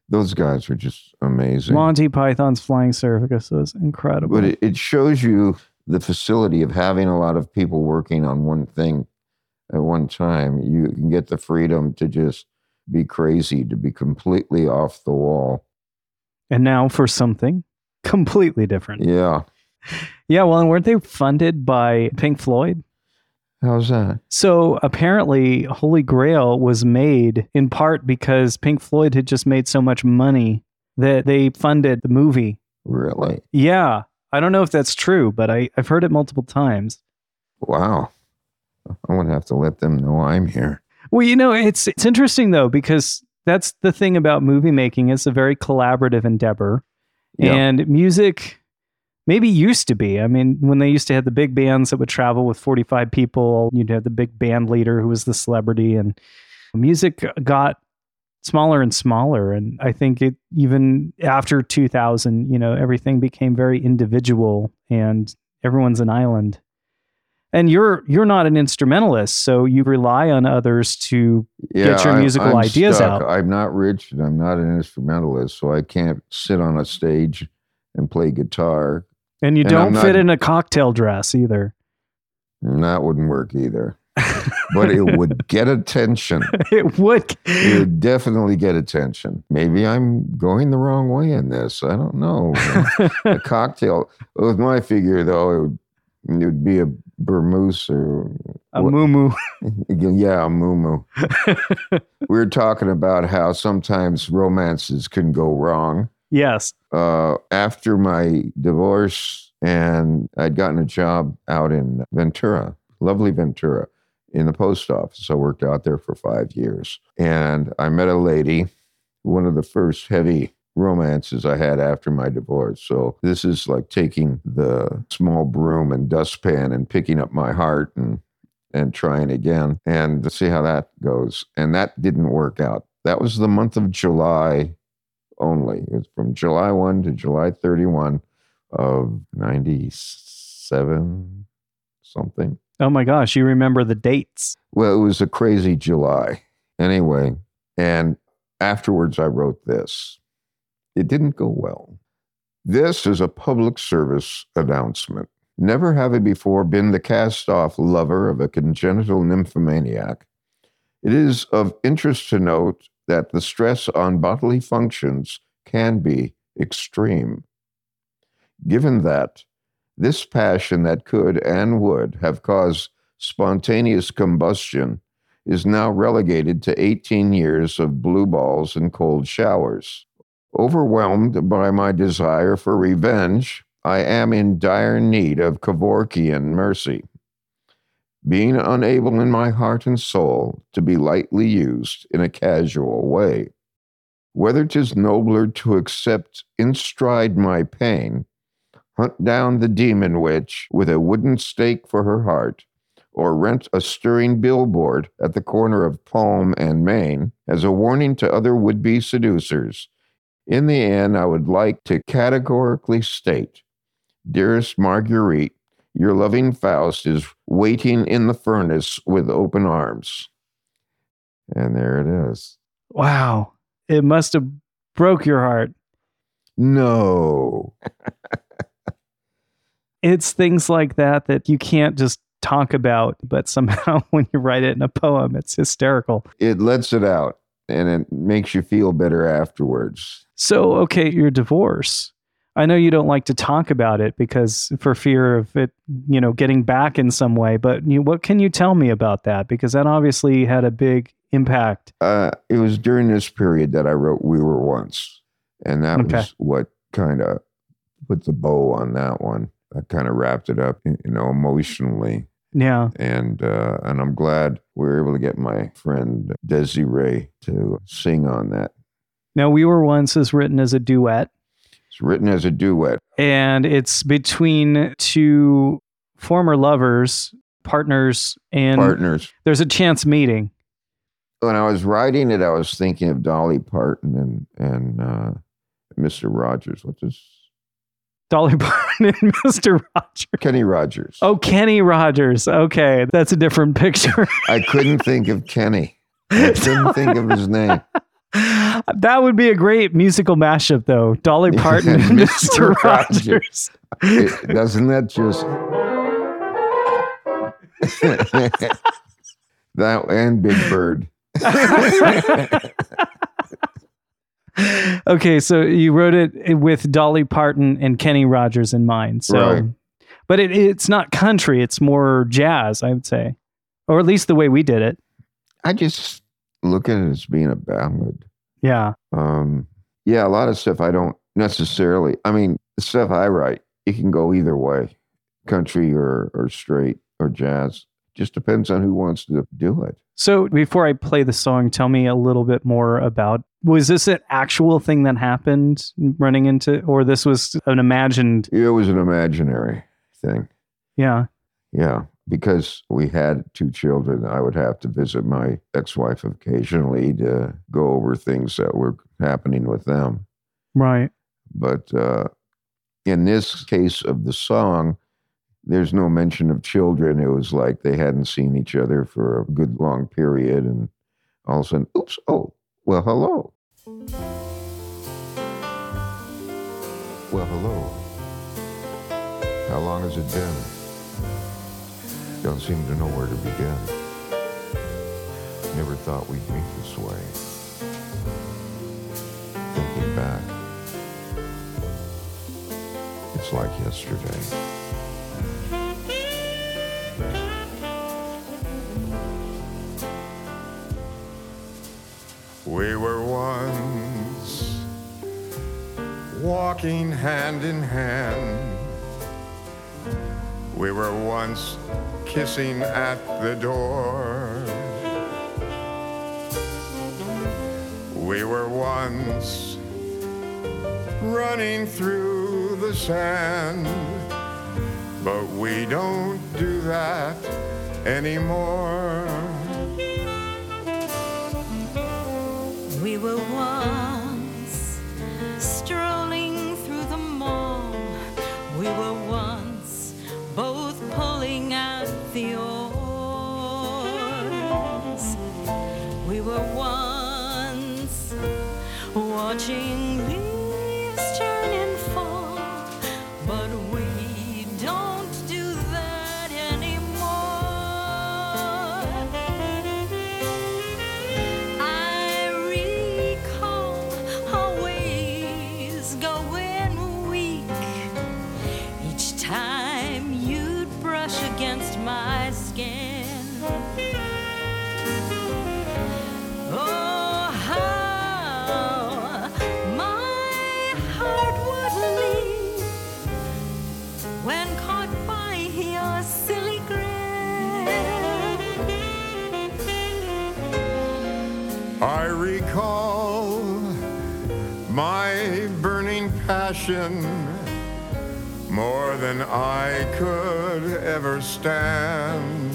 Those guys were just amazing.
Monty Python's Flying Circus was incredible.
But it, it shows you the facility of having a lot of people working on one thing at one time. You can get the freedom to just be crazy, to be completely off the wall.
and now for something completely different.
Yeah.
Yeah, well, and weren't they funded by Pink Floyd?
How's that?
So apparently, Holy Grail was made in part because Pink Floyd had just made so much money that they funded the movie.
Really?
Yeah. I don't know if that's true, but I, I've heard it multiple times.
Wow. I'm going to have to let them know I'm here.
Well, you know, it's it's interesting though because that's the thing about movie making. It's a very collaborative endeavor,
Yeah.
and music maybe used to be. I mean, when they used to have the big bands that would travel with forty five people, you'd have the big band leader who was the celebrity, and music got smaller and smaller. And I think it even after two thousand, you know, everything became very individual, and everyone's an island. And you're you're not an instrumentalist, so you rely on others to
Yeah,
your
I'm-
musical
I'm
ideas
stuck.
out.
I'm not rich and I'm not an instrumentalist, so I can't sit on a stage and play guitar.
And you
And
don't
I'm
fit
not-
in a cocktail dress either.
That wouldn't work either. But it would get attention.
it would.
It would definitely get attention. Maybe I'm going the wrong way in this. I don't know. a cocktail. With my figure, though, it would, it would be a Burmousse or
a
what-
moo
yeah, a moo we were talking about how sometimes romances can go wrong.
Yes.
uh, after my divorce, and I'd gotten a job out in Ventura, lovely Ventura, in the post office. I worked out there for five years. And I met a lady, one of the first heavy romances I had after my divorce. So this is like taking the small broom and dustpan and picking up my heart and and trying again and to see how that goes. And that didn't work out. That was the month of July only. It was from July 1 to July 31 of 97 something.
Oh my gosh, you remember the dates.
Well, it was a crazy July. Anyway, and afterwards I wrote this. It didn't go well. This is a public service announcement. Never having before been the cast off lover of a congenital nymphomaniac. It is of interest to note that the stress on bodily functions can be extreme. Given that, this passion that could and would have caused spontaneous combustion is now relegated to 18 years of blue balls and cold showers. Overwhelmed by my desire for revenge, I am in dire need of Kevorkian mercy. Being unable in my heart and soul to be lightly used in a casual way. Whether 'tis nobler to accept in stride my pain, hunt down the demon witch with a wooden stake for her heart, or rent a stirring billboard at the corner of Palm and Main as a warning to other would be seducers. In the end, I would like to categorically state Dearest Marguerite, your loving Faust is waiting in the furnace with open arms. And there it is.
Wow. It must have broke your heart.
No.
It's things like that that you can't just talk about, but somehow when you write it in a poem, it's hysterical.
It lets it out and it makes you feel better afterwards.
So, okay, your divorce. I know you don't like to talk about it because for fear of it, you know, getting back in some way, but you, what can you tell me about that? Because that obviously had a big impact.
Uh, it was during this period that I wrote We Were Once. And that
Okay.
was what kind of put the bow on that one. I kind of wrapped it up, you know, emotionally.
Yeah.
and uh, and I'm glad we were able to get my friend Desiree to sing on that.
Now, We Were Once is written as a duet,
It's written as a duet.
and it's between two former lovers, partners, and
Partners.
there's a chance meeting.
When I was writing it, I was thinking of Dolly Parton and and uh, Mr. Rogers. What's his?
Dolly Parton and Mr. Rogers.
Kenny Rogers.
Oh, Kenny Rogers. Okay, that's a different picture.
I couldn't think of Kenny. I couldn't think of his name.
that would be a great musical mashup, though. Dolly Parton and Mr.
Rogers.
Rogers.
It- doesn't that just that and Big Bird?
okay, so you wrote it with Dolly Parton and Kenny Rogers in mind. So,
Right.
but it, it's not country; it's more jazz, I would say, or at least the way we did it.
I just look at it as being a ballad.
Yeah,
Um, yeah, a lot of stuff I don't necessarily. I mean, the stuff I write, it can go either way, country or or straight or jazz. Just depends on who wants to do it.
So before I play the song, tell me a little bit more about was this an actual thing that happened running into or this was an imagined
It was an imaginary thing.
yeah.
Yeah, because we had two children, I would have to visit my ex-wife occasionally to go over things that were happening with them.
Right.
But uh, in this case of the song, there's no mention of children. It was like they hadn't seen each other for a good long period, and all of a sudden, oops, oh, well, hello. Well, hello. How long has it been? Don't seem to know where to begin. Never thought we'd meet this way. Thinking back, it's like yesterday.
We were once walking hand in hand. We were once kissing at the door. We were once running through the sand. But we don't do that anymore.
We were once watching leaves turn and fall. But we don't do that anymore. I recall our ways going weak each time you'd brush against my skin.
Passion more than I could ever stand.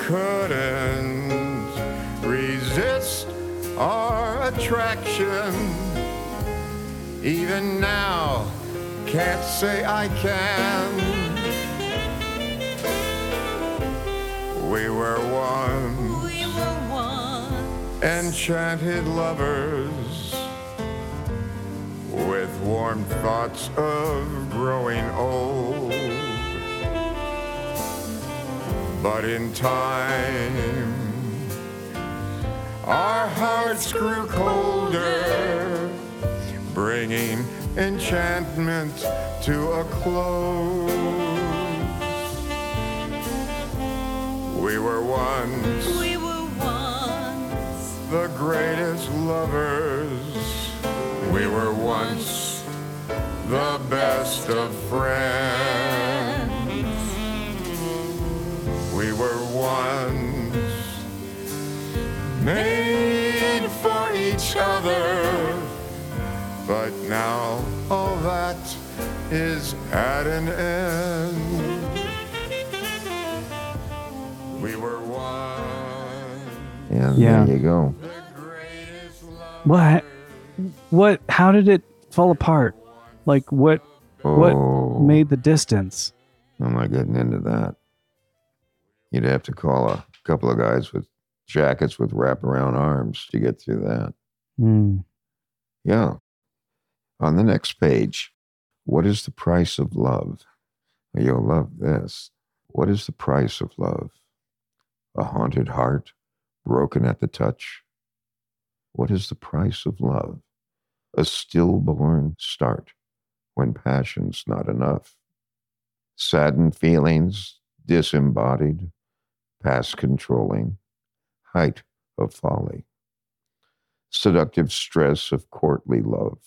Couldn't resist our attraction. Even now, can't say I can. We were one.
We were once.
enchanted lovers warm thoughts of growing old. But in time, our hearts grew colder, bringing enchantment to a close. We were once
We were once.
the greatest lovers. We were once the best of friends. We were once made for each other. But now all that is at an end. We were one.
And
Yeah.
there you go.
The greatest love.
What? What? How did it fall apart? Like what? What
Oh,
made the distance?
I'm not getting into that. You'd have to call a couple of guys with jackets with wraparound arms to get through that.
Hmm.
Yeah. On the next page, what is the price of love? You'll love this. What is the price of love? A haunted heart, broken at the touch? What is the price of love? A stillborn start when passion's not enough. Saddened feelings, disembodied, past controlling, height of folly seductive stress of courtly love,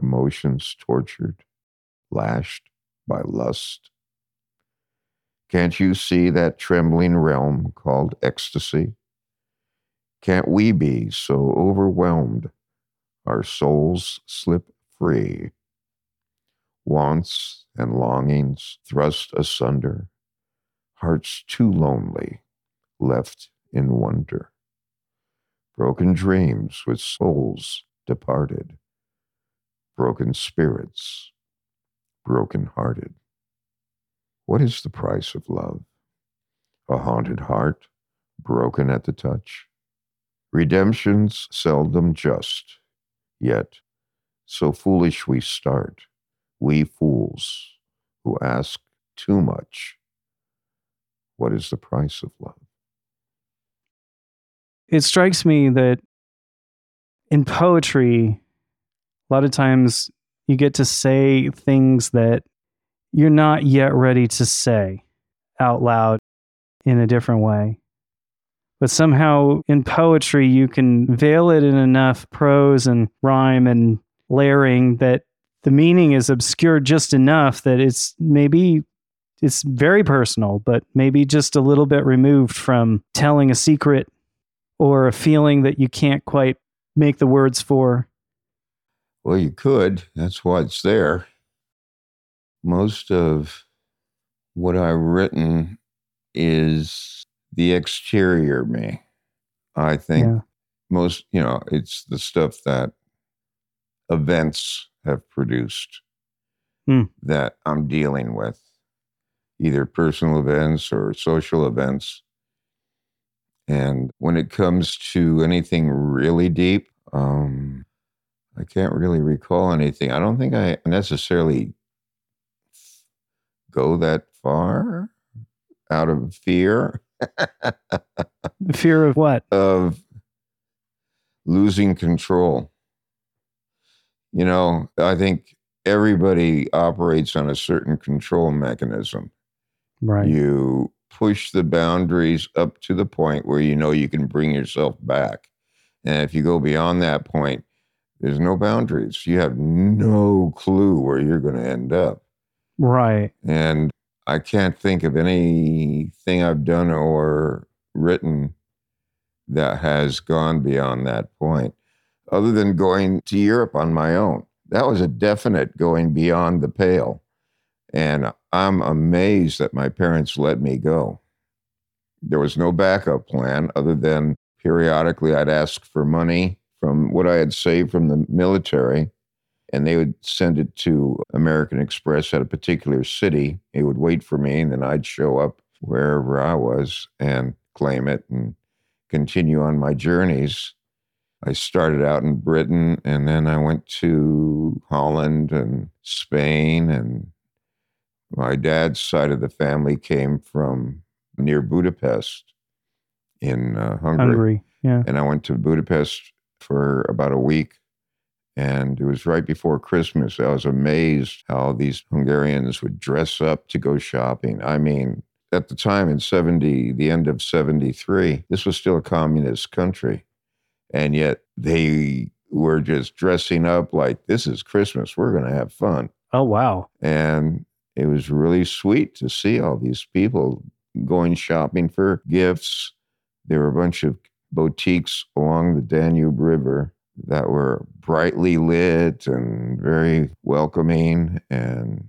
emotions tortured, lashed by lust. Can't you see that trembling realm called ecstasy? Can't we be so overwhelmed our souls slip free? Wants and longings thrust asunder, hearts too lonely, left in wonder broken dreams with souls departed, broken spirits, broken hearted. What is the price of love? A haunted heart, broken at the touch. Redemption's seldom just, yet so foolish we start, we fools who ask too much. What is the price of love?
It strikes me that in poetry, a lot of times you get to say things that you're not yet ready to say out loud in a different way. But somehow in poetry, you can veil it in enough prose and rhyme and layering that the meaning is obscured just enough that it's maybe it's very personal, but maybe just a little bit removed from telling a secret or a feeling that you can't quite make the words for.
Well, you could. That's why it's there. Most of what I've written is the exterior me. I think
Yeah.
most, you know, it's the stuff that events have produced
Hmm.
that I'm dealing with, either personal events or social events. And when it comes to anything really deep, um, I can't really recall anything. I don't think I necessarily go that far out of fear
Fear of what?
of losing control. You know, I think everybody operates on a certain control mechanism.
Right.
You push the boundaries up to the point where you know you can bring yourself back. And if you go beyond that point, there's no boundaries. You have no clue where you're going to end up.
Right.
And I can't think of anything I've done or written that has gone beyond that point, other than going to Europe on my own. That was a definite going beyond the pale. And I'm amazed that my parents let me go. There was no backup plan other than periodically I'd ask for money from what I had saved from the military and they would send it to American Express at a particular city. It would wait for me, and then I'd show up wherever I was and claim it and continue on my journeys. I started out in Britain, and then I went to Holland and Spain, and my dad's side of the family came from near Budapest in uh,
Hungary. Yeah.
and I went to Budapest for about a week. And it was right before Christmas. I was amazed how these Hungarians would dress up to go shopping. I mean, at the time in 70, the end of 73, this was still a communist country. And yet they were just dressing up like this is Christmas. We're going to have fun.
Oh wow.
And it was really sweet to see all these people going shopping for gifts. There were a bunch of boutiques along the Danube River that were brightly lit and very welcoming. And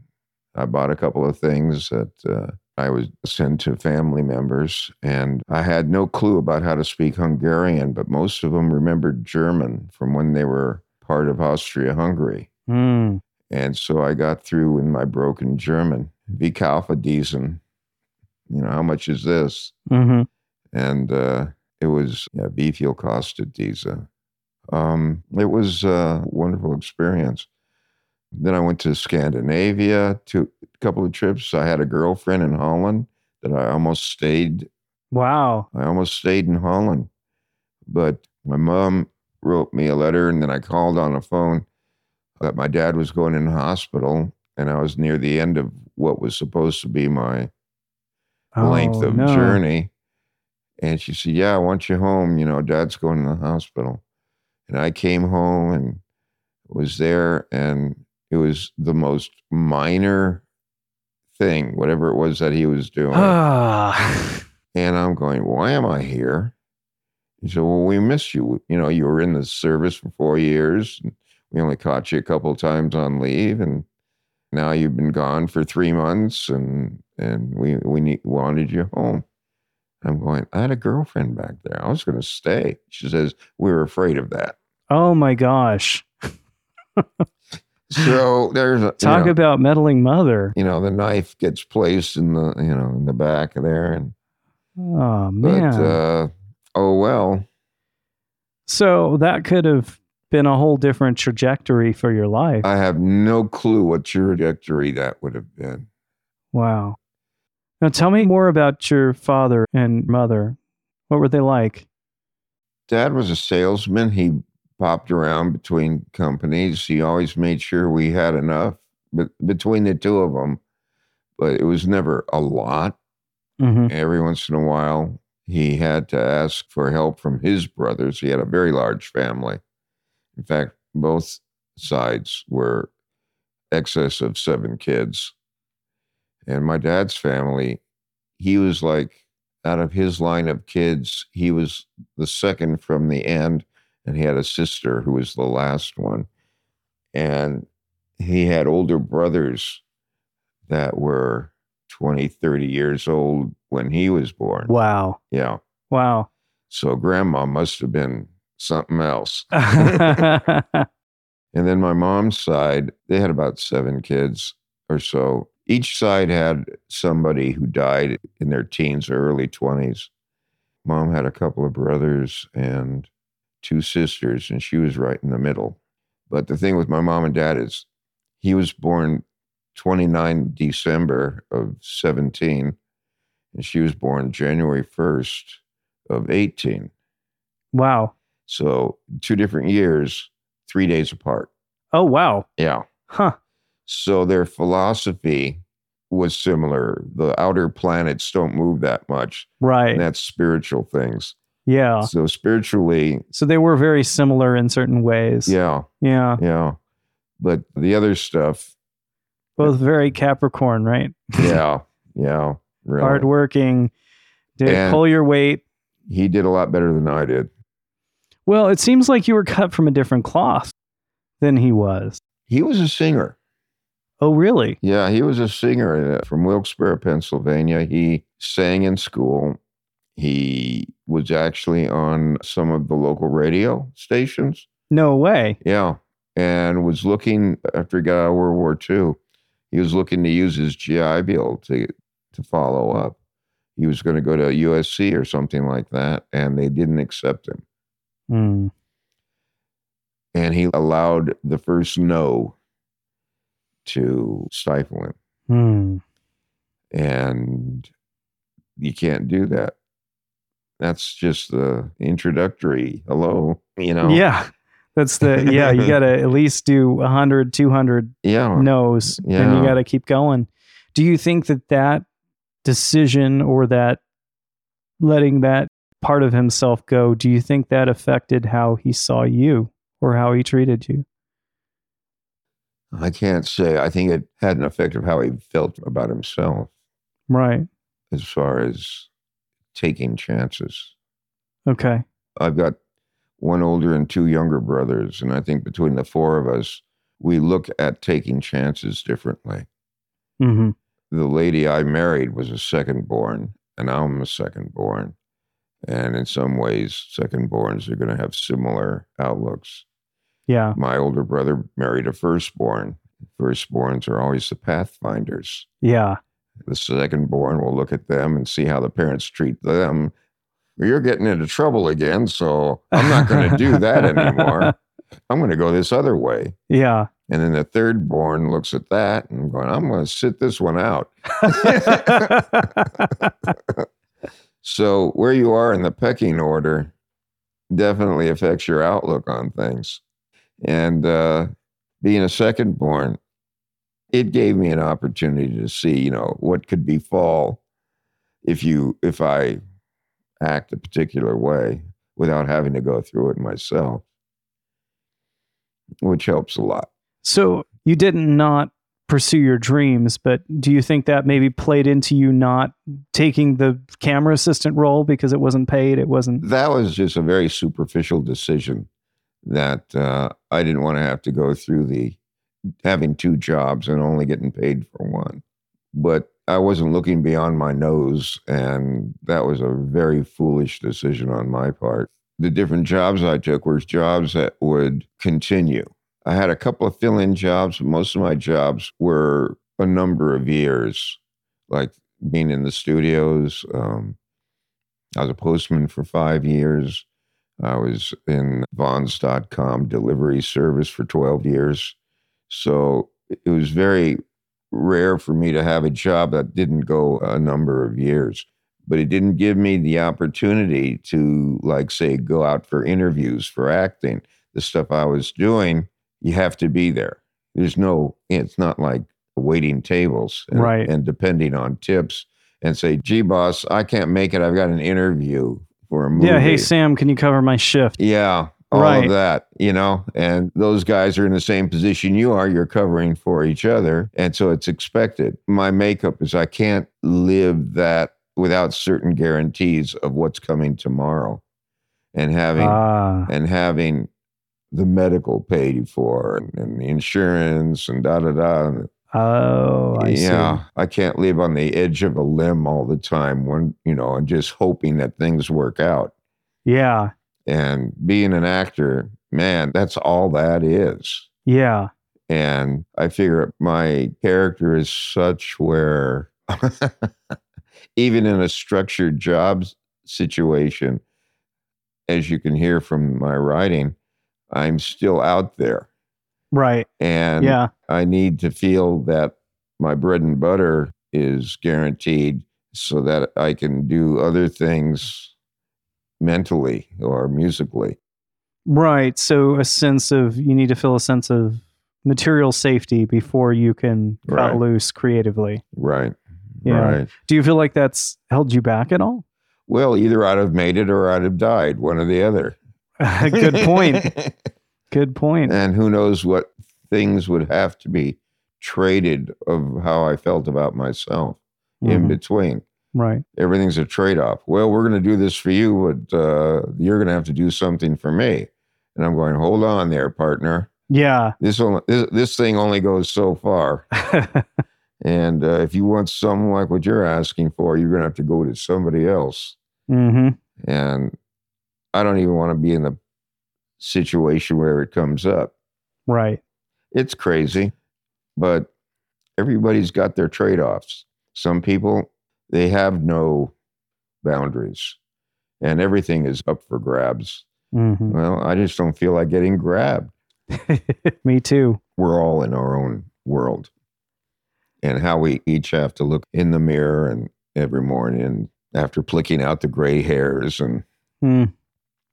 I bought a couple of things that uh, I would send to family members. And I had no clue about how to speak Hungarian, but most of them remembered German from when they were part of Austria Hungary.
Mm.
And so I got through in my broken German. Wie kaufe diesen? You know, how much is this?
hmm
And uh, it was, yeah, wie viel kostet diese? Um, it was a wonderful experience. Then I went to Scandinavia, to a couple of trips. I had a girlfriend in Holland that I almost stayed
Wow.
I almost stayed in Holland, but my mom wrote me a letter, and then I called on the phone that my dad was going in the hospital, and I was near the end of what was supposed to be my length
Oh,
of
no.
journey. And she said, "Yeah, I want you home. You know, Dad's going to the hospital." And I came home and was there, and it was the most minor thing, whatever it was that he was doing.
Ah.
And I'm going, why am I here? He said, well, we miss you. You know, you were in the service for four years. And we only caught you a couple of times on leave. And now you've been gone for three months and, and we, we need, wanted you home. I'm going, I had a girlfriend back there. I was going to stay. She says, we were afraid of that.
oh my gosh.
So there's a, you
Talk
know,
about meddling mother.
you know, the knife gets placed in the, you know, in the back of there. And,
Oh
but,
man.
uh, oh, well,
so that could have been a whole different trajectory for your life.
I have no clue what trajectory that would have been.
wow. Now tell me more about your father and mother. What were they like?
Dad was a salesman. He popped around between companies. He always made sure we had enough but between the two of them, but it was never a lot.
hmm
Every once in a while, he had to ask for help from his brothers. He had a very large family. In fact, both sides were excess of seven kids. And my dad's family, he was like, out of his line of kids, he was the second from the end, and he had a sister who was the last one. And he had older brothers that were 20, 30 years old when he was born.
Wow.
Yeah.
Wow.
So grandma must have been something else. And then my mom's side, they had about seven kids or so. Each side had somebody who died in their teens or early 20s. Mom had a couple of brothers and two sisters, and she was right in the middle. But the thing with my mom and dad is he was born 29 December of 17, and she was born January 1st of 18.
wow.
So two different years, three days apart.
Oh, wow.
Yeah.
Huh.
So their philosophy was similar. The outer planets don't move that much.
Right.
And that's spiritual things.
Yeah.
So spiritually,
So they were very similar in certain ways.
yeah,
Yeah.
yeah. But the other stuff,
Both very Capricorn, right?
yeah, yeah. Really.
Hardworking. Did
And-
pull your weight.
He did a lot better than I did.
Well, it seems like you were cut from a different cloth than he was.
He was a singer.
Oh, really?
Yeah, he was a singer uh, from Wilkes-Barre, Pennsylvania. He sang in school. He was actually on some of the local radio stations.
No way.
Yeah. And was looking after he got out of World War II, he was looking to use his GI Bill to to follow up. He was going to go to USC or something like that, and they didn't accept him.
Hmm.
And he allowed the first no to stifle him.
Hmm.
And you can't do that. That's just the introductory hello, you know?
Yeah. That's the, yeah, you got to at least do 100, 200
Yeah.
no's and you got to keep going. Do you think that that decision or that letting that part of himself go, do you think that affected how he saw you or how he treated you?
I can't say. I think it had an effect of how he felt about himself
Right.
as far as taking chances.
Okay.
I've got one older and two younger brothers, and I think between the four of us, we look at taking chances differently.
hmm
The lady I married was a second born, and I'm a second born. And in some ways, second borns are going to have similar outlooks.
Yeah.
My older brother married a firstborn. Firstborns are always the pathfinders.
Yeah.
The second born will look at them and see how the parents treat them. You're getting into trouble again, so I'm not going to do that anymore. I'm going to go this other way.
Yeah.
And then the third born looks at that and going, I'm going to sit this one out. So where you are in the pecking order definitely affects your outlook on things. And uh, being a second born, it gave me an opportunity to see, you know, what could befall if you if I act a particular way without having to go through it myself, which helps a lot.
so you didn't not pursue your dreams, but do you think that maybe played into you not taking the camera assistant role because it wasn't paid? It wasn't.
That was just a very superficial decision that uh, I didn't want to have to go through the having two jobs and only getting paid for one. But I wasn't looking beyond my nose, and that was a very foolish decision on my part. The different jobs I took were jobs that would continue. I had a couple of fill in jobs, but most of my jobs were a number of years, like being in the studios. Um, I was a postman for five years. I was in Vons.com delivery service for 12 years. So it was very rare for me to have a job that didn't go a number of years. But it didn't give me the opportunity to, like, say, go out for interviews for acting. The stuff I was doing, you have to be there. There's no, it's not like waiting tables and,
Right.
and depending on tips and say, gee, boss, I can't make it. I've got an interview for a movie.
Yeah. Hey, Sam, can you cover my shift?
Yeah, all
Right.
of that, you know, and those guys are in the same position you are. You're covering for each other. And so it's expected. My makeup is I can't live that without certain guarantees of what's coming tomorrow and having
Ah.
and having the medical paid for and, and the insurance and da da da.
Oh, I
yeah,
see.
I can't live on the edge of a limb all the time when, you know, and just hoping that things work out.
Yeah.
And being an actor, man, that's all that is.
Yeah.
And I figure my character is such where even in a structured jobs situation, as you can hear from my writing, I'm still out there.
Right.
And
yeah.
I need to feel that my bread and butter is guaranteed so that I can do other things mentally or musically.
Right. So a sense of you need to feel a sense of material safety before you can cut
Right.
loose creatively.
Right.
Yeah.
Right.
Do you feel like that's held you back at all?
Well, either I'd have made it or I'd have died, one or the other.
Good point. Good point.
and who knows what things would have to be traded of how I felt about myself in
Mhm.
between.
Right.
Everything's a trade off. Well, we're going to do this for you, but uh, you're going to have to do something for me. And I'm going, hold on there, partner.
Yeah.
This only, this, this thing only goes so far. And uh, if you want something like what you're asking for, you're going to have to go to somebody else.
hmm
And I don't even want to be in the situation where it comes up.
Right.
It's crazy, but everybody's got their trade offs. Some people, they have no boundaries and everything is up for grabs.
hmm
Well, I just don't feel like getting grabbed.
Me too.
We're all in our own world and how we each have to look in the mirror and every morning after plucking out the gray hairs and
Hmm.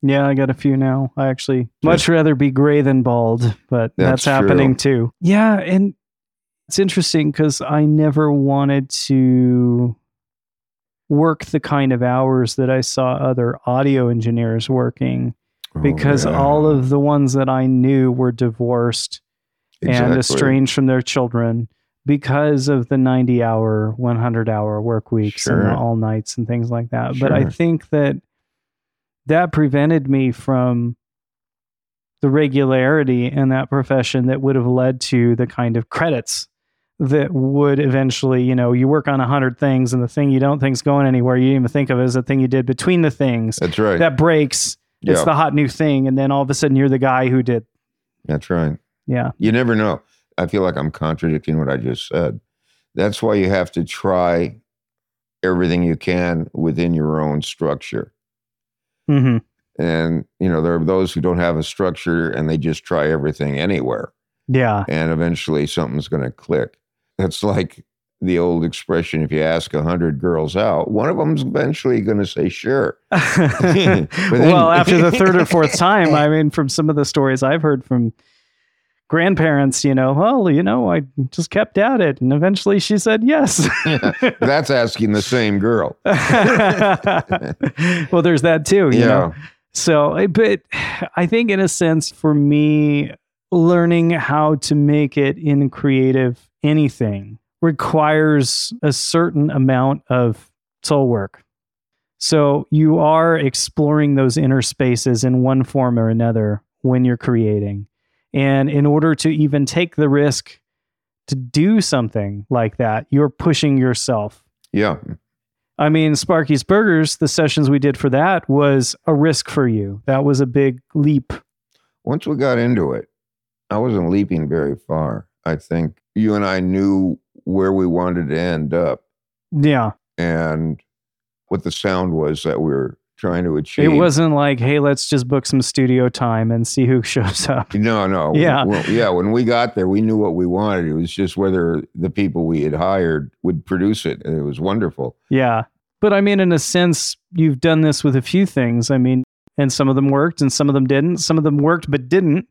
Yeah, I got a few now. I actually much rather be gray than bald, but that's,
That's
happening
true.
too. Yeah, and it's interesting because I never wanted to work the kind of hours that I saw other audio engineers working oh, because
Oh, yeah.
all of the ones that I knew were divorced and estranged from their children because of the 90 hour, 100 hour work weeks and all nights and things like that. But I think that that prevented me from the regularity in that profession that would have led to the kind of credits that would eventually, you know, you work on a hundred things and the thing you don't think's going anywhere, you didn't even think of as the thing you did between the things
That's right.
that breaks. It's the hot new thing, and then all of a sudden you're the guy who did.
that's right.
Yeah,
You never know. I feel like I'm contradicting what I just said. That's why you have to try everything you can within your own structure.
hmm
And, you know, there are those who don't have a structure and they just try everything anywhere.
yeah,
And eventually something's going to click. That's like the old expression if you ask 100 girls out, one of them's eventually going to say, sure. then-
well, after the third or fourth time, I mean, from some of the stories I've heard from grandparents, you know, well, you know, I just kept at it, and eventually she said yes.
That's asking the same girl.
well, there's that too. You
yeah.
Know? So, eh, but I think in a sense, for me, learning how to make it in creative anything requires a certain amount of soul work. So you are exploring those inner spaces in one form or another when you're creating. And in order to even take the risk to do something like that, you're pushing yourself.
Yeah.
I mean, Sparky's Burgers, the sessions we did for that was a risk for you. That was a big leap.
once we got into it, I wasn't leaping very far. I think you and I knew where we wanted to end up
Yeah.
and what the sound was that we were trying to achieve.
It wasn't like, hey, let's just book some studio time and see who shows up.
No, no.
Yeah.
Well, yeah. When we got there, we knew what we wanted. It was just whether the people we had hired would produce it. And it was wonderful.
Yeah. But I mean, in a sense, you've done this with a few things. I mean, and some of them worked and some of them didn't. Some of them worked but didn't.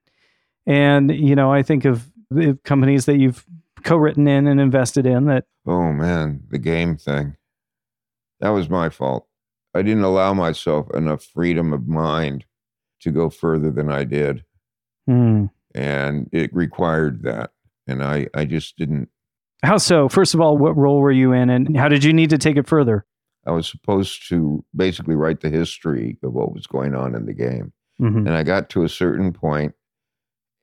And, you know, I think of the companies that you've co written in and invested in that,
Oh, man. The game thing. That was my fault. I didn't allow myself enough freedom of mind to go further than I did.
hmm.
and it required that and i i just didn't
How so? First of all, what role were you in and how did you need to take it further?
i was supposed to basically write the history of what was going on in the game
hmm
and i got to a certain point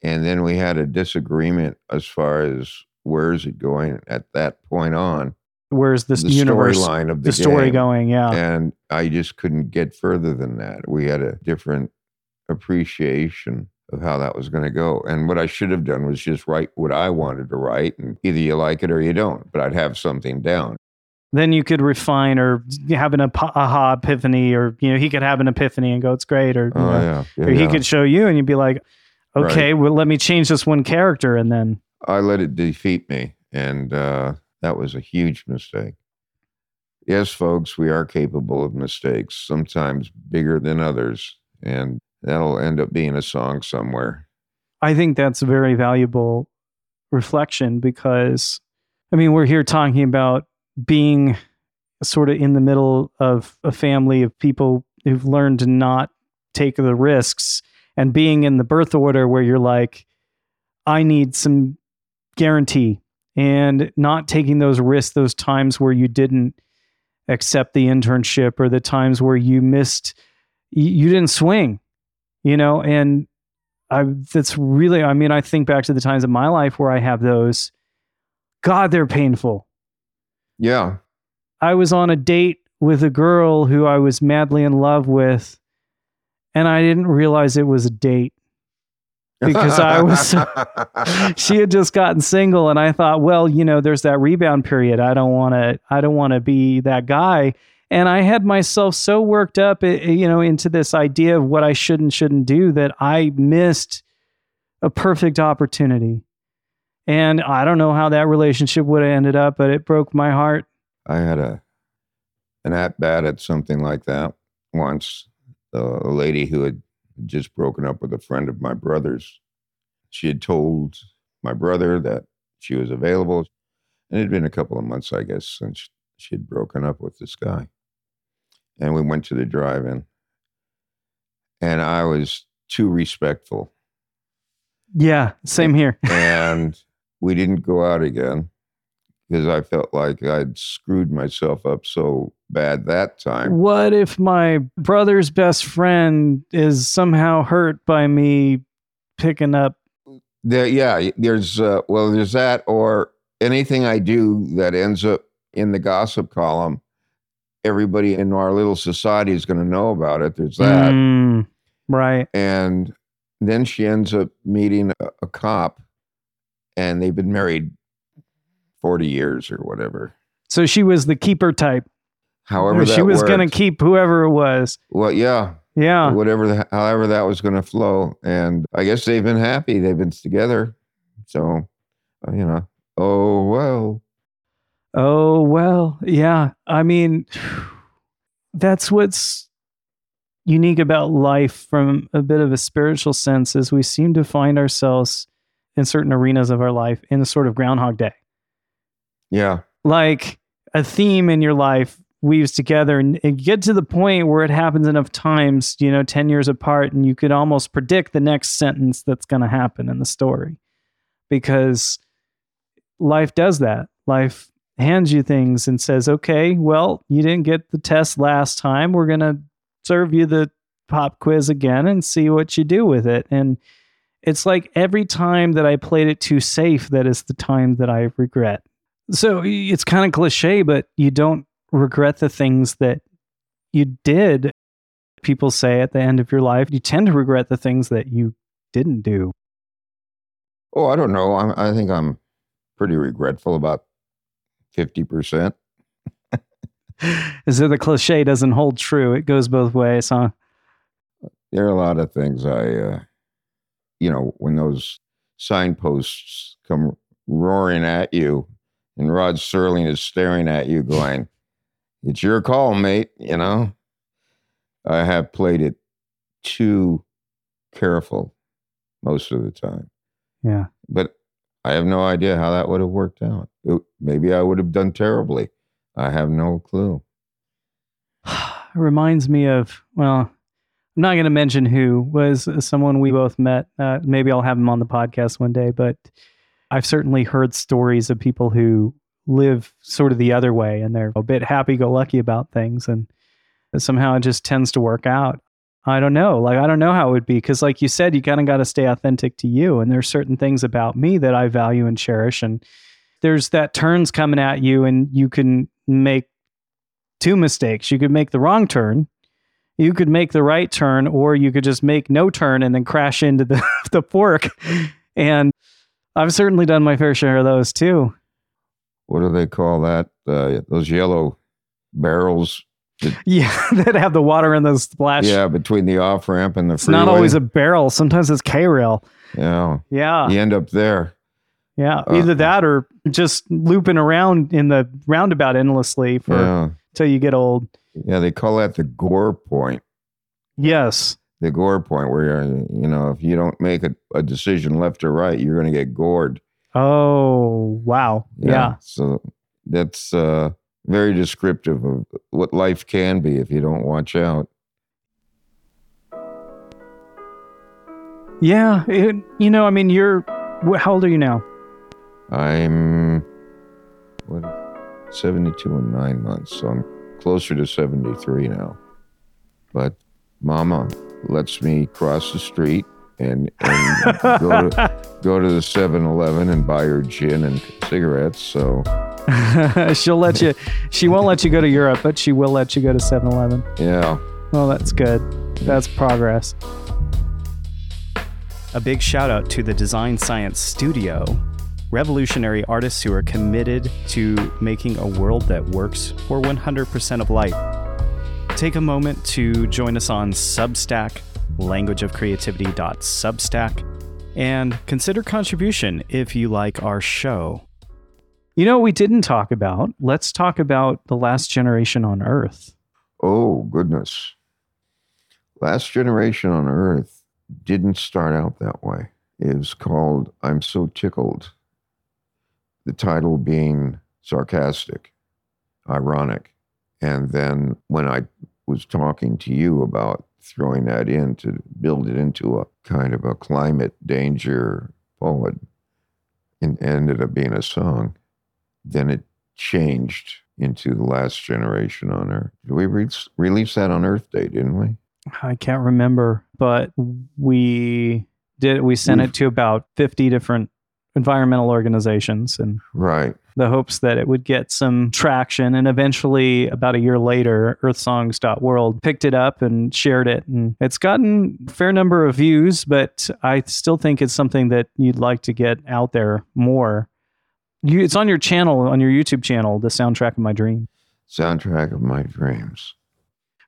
and then we had a disagreement as far as where is it going at that point on?
Where's this
the
universe,
storyline of the,
the story
game.
going? Yeah.
And I just couldn't get further than that. We had a different appreciation of how that was going to go. And what I should have done was just write what I wanted to write, and either you like it or you don't. But I'd have something down.
then you could refine or have an aha epiphany, or you know, he could have an epiphany and go, "It's great," or, you
Oh
know,
yeah, yeah,
or he
yeah.
could show you, and you'd be like,
Right.
"Okay, well, let me change this one character," and then
I let it defeat me, and uh, that was a huge mistake. Yes, folks, we are capable of mistakes, sometimes bigger than others, and that'll end up being a song somewhere.
I think that's a very valuable reflection because, I mean, we're here talking about being sort of in the middle of a family of people who've learned to not take the risks and being in the birth order where you're like, I need some guarantee and not taking those risks, those times where you didn't accept the internship or the times where you missed, you, didn't swing, you know, and I that's really I mean I think back to the times in my life where I have those. God they're painful.
Yeah,
I was on a date with a girl who I was madly in love with and I didn't realize it was a date. Because I was- She had just gotten single and I thought, well, you know, there's that rebound period. I don't want to I don't want to be that guy. And I had myself so worked up, eh, eh, you know, into this idea of what I should and shouldn't do that I missed a perfect opportunity. And I don't know how that relationship would have ended up, but it broke my heart.
I had a an at bat at something like that once. A lady who had just broken up with a friend of my brother's. She had told my brother that she was available, and it had been a couple of months, I guess, since she had broken up with this guy. And we went to the drive-in, and I was too respectful,
Yeah, same here.
and we didn't go out again because I felt like I'd screwed myself up so bad that time.
What if my brother's best friend is somehow hurt by me picking up?
There, yeah, there's uh, well, there's that, or anything I do that ends up in the gossip column. Everybody in our little society is going to know about it. There's that,
Mm, right.
and then she ends up meeting a, a cop, and they've been married forty years or whatever.
So she was the keeper type.
However,
she
that
was going to keep whoever it was.
Well, yeah,
Yeah.
whatever, the, however that was going to flow, and I guess they've been happy. They've been together, so uh, you know. Oh well.
Oh, well, yeah. I mean, that's what's unique about life from a bit of a spiritual sense is we seem to find ourselves in certain arenas of our life in a sort of groundhog day.
Yeah.
Like a theme in your life weaves together and it get to the point where it happens enough times, you know, 10 years apart and you could almost predict the next sentence that's going to happen in the story. Because life does that. Life hands you things and says, okay, well, you didn't get the test last time. We're going to serve you the pop quiz again and see what you do with it. And it's like every time that I played it too safe, that is the time that I regret. So it's kind of cliche, but you don't regret the things that you did. People say at the end of your life, you tend to regret the things that you didn't do.
Oh, I don't know. I'm, I think I'm pretty regretful about 50%.
Is though the cliche doesn't hold true. It goes both ways, huh?
There are a lot of things I, uh, you know, when those signposts come roaring at you and Rod Serling is staring at you going, it's your call, mate, you know? I have played it too careful most of the time.
Yeah.
But I have no idea how that would have worked out. It- maybe I would have done terribly. I have no clue.
it reminds me of well i'm not going to mention who was someone we both met uh, maybe i'll have him on the podcast one day but i've certainly heard stories of people who live sort of the other way and they're a bit happy-go-lucky about things and somehow it just tends to work out i don't know like i don't know how it would be because like you said you kind of got to stay authentic to you and there's certain things about me that i value and cherish and there's that turns coming at you and you can make two mistakes. You could make the wrong turn. You could make the right turn or you could just make no turn and then crash into the the fork. And I've certainly done my fair share of those too.
What do they call that? Uh, those yellow barrels.
Yeah, that have the water in the splash.
Yeah, between the off ramp and the
It's not always a barrel. Sometimes it's K rail.
Yeah,
Yeah.
you end up there.
Yeah.
Uh,
Either that or just looping around in the roundabout endlessly for
Yeah,
till you get old.
yeah. They call that the gore point.
Yes.
The gore point, where you're, you know, if you don't make a, a decision left or right, you're going to get gored.
Oh, wow. Yeah.
So that's uh, very descriptive of what life can be if you don't watch out.
Yeah. It, you know, I mean, you're, how old are you now?
I'm what 72 and nine months, so I'm closer to 73 now. But Mama lets me cross the street and, and go to go to the 7-Eleven and buy her gin and cigarettes. So
She'll let you, she won't let you go to Europe, but she will let you go to 7 Eleven.
yeah,
Well, that's good. That's progress. A big shout out to the Design Science Studio, revolutionary artists who are committed to making a world that works for 100% of light. Take a moment to join us on Substack, languageofcreativity.substack, and consider contribution if you like our show. You know we didn't talk about? Let's talk about the last generation on Earth.
Oh, goodness. Last Generation on Earth didn't start out that way. It was called I'm So Tickled. The title being sarcastic, ironic. And then when I was talking to you about throwing that in to build it into a kind of a climate danger poem, and ended up being a song, then it changed into the last generation on Earth. Did we re- release that on Earth Day, didn't we?
I can't remember, but we did. We sent
We've-
it to about 50 different environmental organizations and
Right.
the hopes that it would get some traction. And eventually, about a year later, earthsongs.world picked it up and shared it. And it's gotten a fair number of views, but I still think it's something that you'd like to get out there more. You, it's on your channel, on your YouTube channel, the soundtrack of my dream.
Soundtrack of my dreams.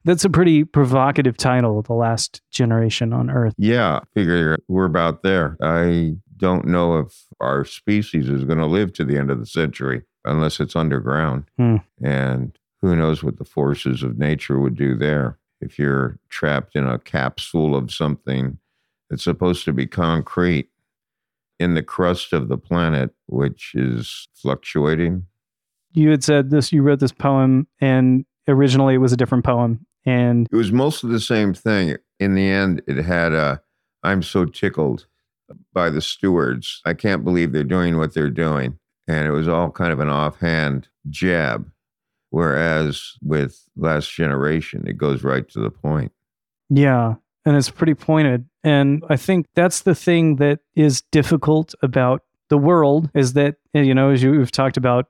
That's a pretty provocative title, The Last Generation on Earth.
Yeah, figure we're about there. I don't know if our species is going to live to the end of the century unless it's underground.
Hmm.
And who knows what the forces of nature would do there. If you're trapped in a capsule of something that's supposed to be concrete in the crust of the planet, which is fluctuating.
you had said this you wrote this poem and originally it was a different poem and
It was most of the same thing. In the end, it had a I'm so tickled by the stewards. I can't believe they're doing what they're doing. And it was all kind of an offhand jab. Whereas with Last Generation, it goes right to the point.
yeah and it's pretty pointed and i think that's the thing that is difficult about the world is that you know as you've talked about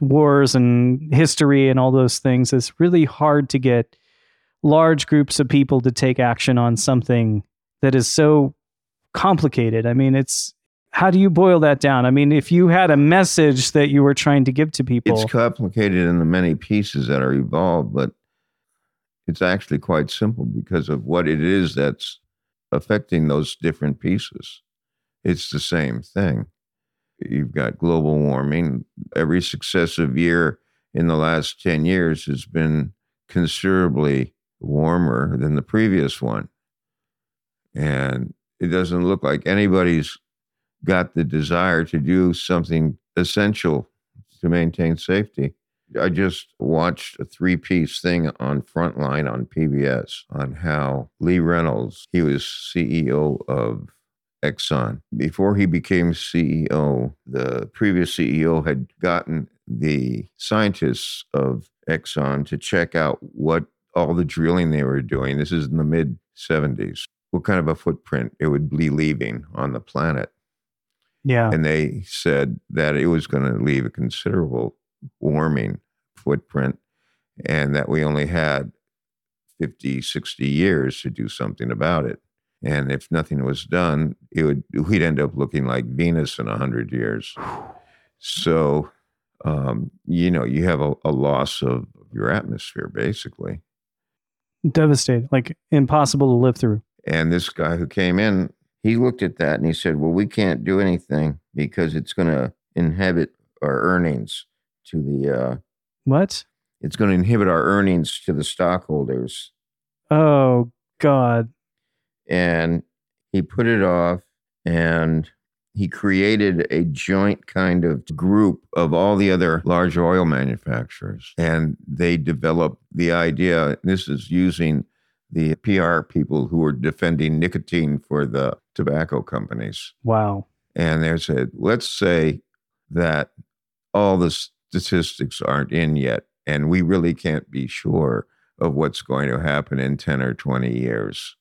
wars and history and all those things it's really hard to get large groups of people to take action on something that is so complicated i mean it's how do you boil that down i mean if you had a message that you were trying to give to people
It's complicated in the many pieces that are evolved, but it's actually quite simple because of what it is that's affecting those different pieces. It's the same thing. You've got global warming. Every successive year in the last 10 years has been considerably warmer than the previous one. And it doesn't look like anybody's got the desire to do something essential to maintain safety. I just watched a three piece thing on Frontline on PBS on how Lee Reynolds, he was CEO of Exxon. Before he became CEO, the previous CEO had gotten the scientists of Exxon to check out what all the drilling they were doing. This is in the mid 70s. What kind of a footprint it would be leaving on the planet.
Yeah.
and they said that it was going to leave a considerable warming footprint and that we only had 50 60 years to do something about it and if nothing was done it would we'd end up looking like venus in 100 years so um, you know you have a, a loss of your atmosphere basically
Devastated. Like impossible to live through.
And this guy who came in, he looked at that and he said, Well, we can't do anything because it's going to inhibit our earnings to the, uh,
What?
it's going to inhibit our earnings to the stockholders.
Oh God.
And he put it off and he created a joint kind of group of all the other large oil manufacturers. And they developed the idea this is using the PR people who were defending nicotine for the tobacco companies.
Wow.
And they said, let's say that all the statistics aren't in yet, and we really can't be sure of what's going to happen in 10 or 20 years.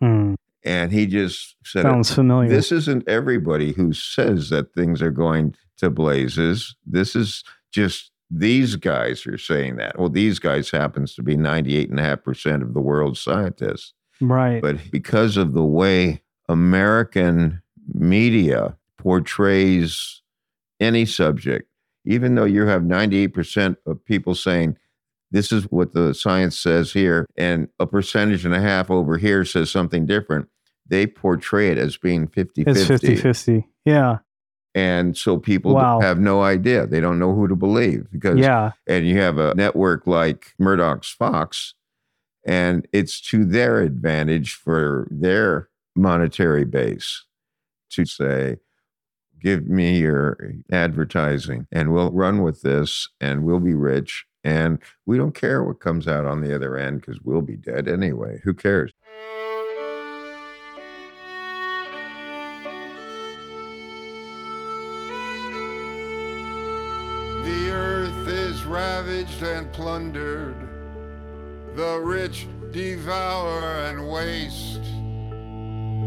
Hmm.
And he just said,
Sounds familiar.
This isn't everybody who says that things are going to blazes. This is just these guys are saying that. Well, these guys happens to be 98.5% of the world's scientists.
right.
But because of the way American media portrays any subject, even though you have 98% of people saying, this is what the science says here, and a percentage and a half over here says something different, they portray it as being 50
it's 50 50. Yeah.
And so people
Wow.
have no idea. They don't know who to believe because
Yeah.
and you have a network like Murdoch's Fox, and it's to their advantage for their monetary base to say, give me your advertising and we'll run with this and we'll be rich. And we don't care what comes out on the other end because we'll be dead anyway. Who cares?
Ravaged and plundered. The rich devour and waste.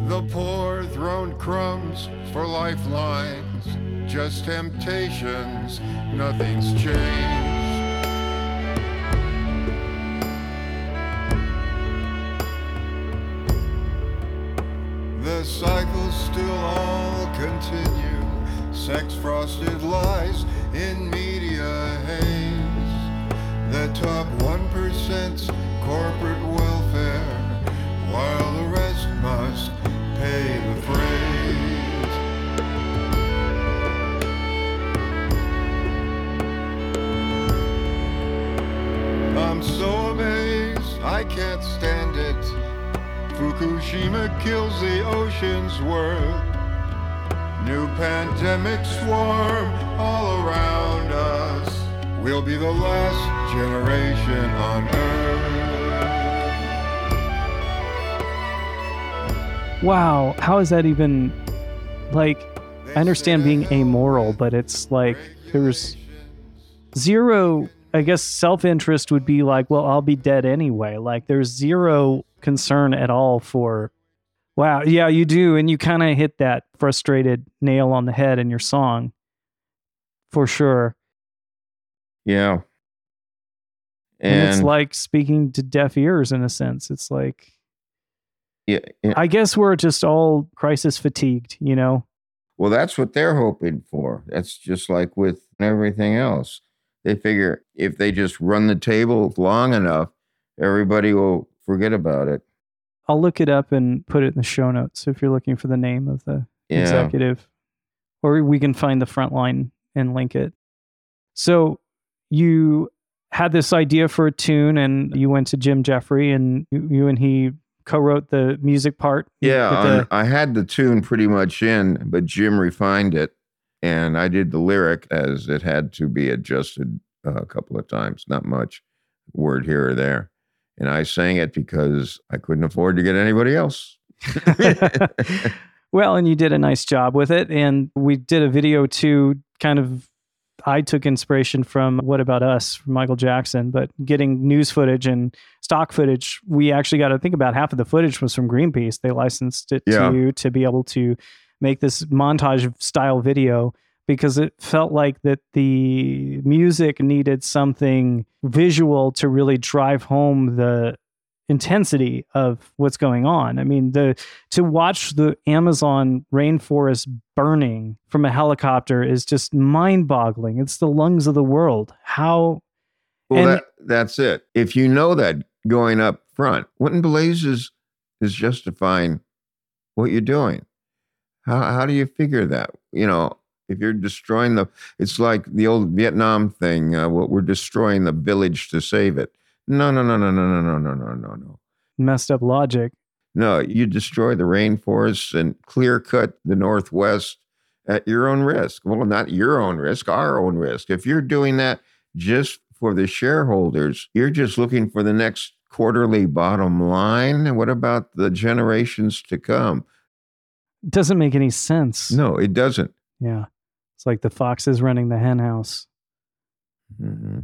The poor thrown crumbs for lifelines. Just temptations, nothing's changed. The cycles still all continue. Sex frosted lies in media haze. The top 1%'s corporate welfare, while the rest must pay the freight. I'm so amazed, I can't stand it. Fukushima kills the ocean's worth. New pandemics swarm all around us. We'll be the last generation on Earth.
Wow. How is that even like I understand being amoral, but it's like there's zero I guess self-interest would be like, well, I'll be dead anyway. Like there's zero concern at all for Wow, yeah, you do and you kind of hit that frustrated nail on the head in your song. For sure.
Yeah.
And,
And,
it's like speaking to deaf ears in a sense. It's like
yeah, yeah.
I guess we're just all crisis fatigued, you know.
Well, that's what they're hoping for. That's just like with everything else. They figure if they just run the table long enough, everybody will forget about it.
I'll look it up and put it in the show notes if you're looking for the name of the
Yeah.
executive. Or we can find the front line and link it. So you had this idea for a tune and you went to Jim Jeffrey and you, and he co-wrote the music part.
Yeah,
the-
I had the tune pretty much in, but Jim refined it, and I did the lyric as it had to be adjusted uh, a couple of times, not much, word here or there. And I sang it because I couldn't afford to get anybody else.
well, and you did a nice job with it. And we did a video too, kind of. I took inspiration from What About Us from Michael Jackson, but getting news footage and stock footage, we actually got to think about half of the footage was from Greenpeace. They licensed it
Yeah.
to you to be able to make this montage style video because it felt like that the music needed something visual to really drive home the intensity of what's going on. I mean, the to watch the Amazon rainforest burning from a helicopter is just mind-boggling. It's the lungs of the world. How
Well,
And-
that, that's it. If you know that going up front, what in blazes is justifying what you're doing? How, how do you figure that? You know, if you're destroying the, it's like the old Vietnam thing, uh, what we're destroying the village to save it. No, no, no, no, no, no, no, no, no, no, no.
messed up logic.
No, you destroy the rainforests and clear cut the Northwest at your own risk. Well, not your own risk, our own risk. If you're doing that just for the shareholders, you're just looking for the next quarterly bottom line. And what about the generations to come?
It doesn't make any sense.
No, it doesn't.
Yeah. It's like the foxes running the hen house.
Mm-hmm.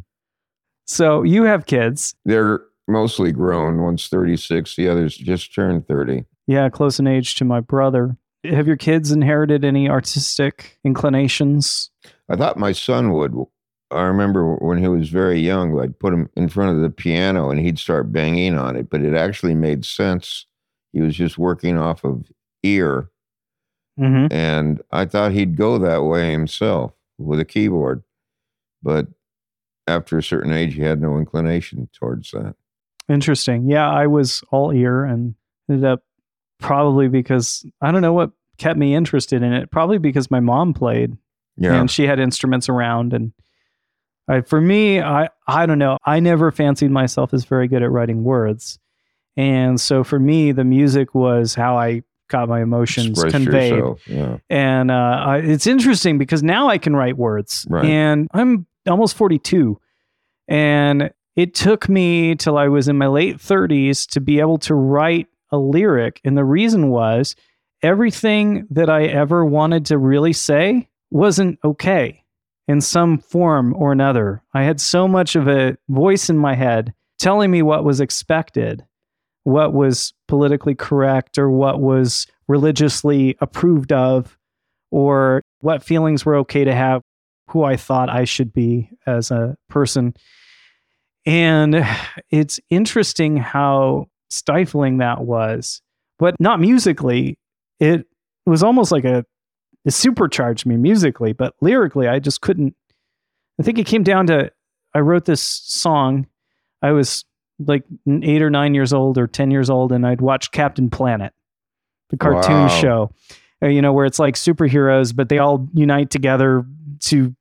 So you have kids.
They're mostly grown. One's 36, the other's just turned 30.
Yeah, close in age to my brother. Have your kids inherited any artistic inclinations?
I thought my son would. I remember when he was very young, I'd put him in front of the piano and he'd start banging on it, but it actually made sense. He was just working off of ear.
Mm-hmm.
And I thought he'd go that way himself with a keyboard. But after a certain age, he had no inclination towards that.
Interesting. Yeah, I was all ear and ended up probably because I don't know what kept me interested in it. Probably because my mom played
Yeah.
and she had instruments around and I, for me I I don't know I never fancied myself as very good at writing words and so for me the music was how I got my emotions
Express
conveyed.
Yeah.
and uh, I, it's interesting because now I can write words
Right.
and I'm almost 42 and it took me till I was in my late 30s to be able to write a lyric. And the reason was everything that I ever wanted to really say wasn't okay in some form or another. I had so much of a voice in my head telling me what was expected, what was politically correct, or what was religiously approved of, or what feelings were okay to have, who I thought I should be as a person. And it's interesting how stifling that was, but not musically. It was almost like a it supercharged me musically, but lyrically, I just couldn't. I think it came down to I wrote this song. I was like eight or nine years old or 10 years old, and I'd watched Captain Planet, the cartoon
Wow.
show, uh, you know, where it's like superheroes, but they all unite together to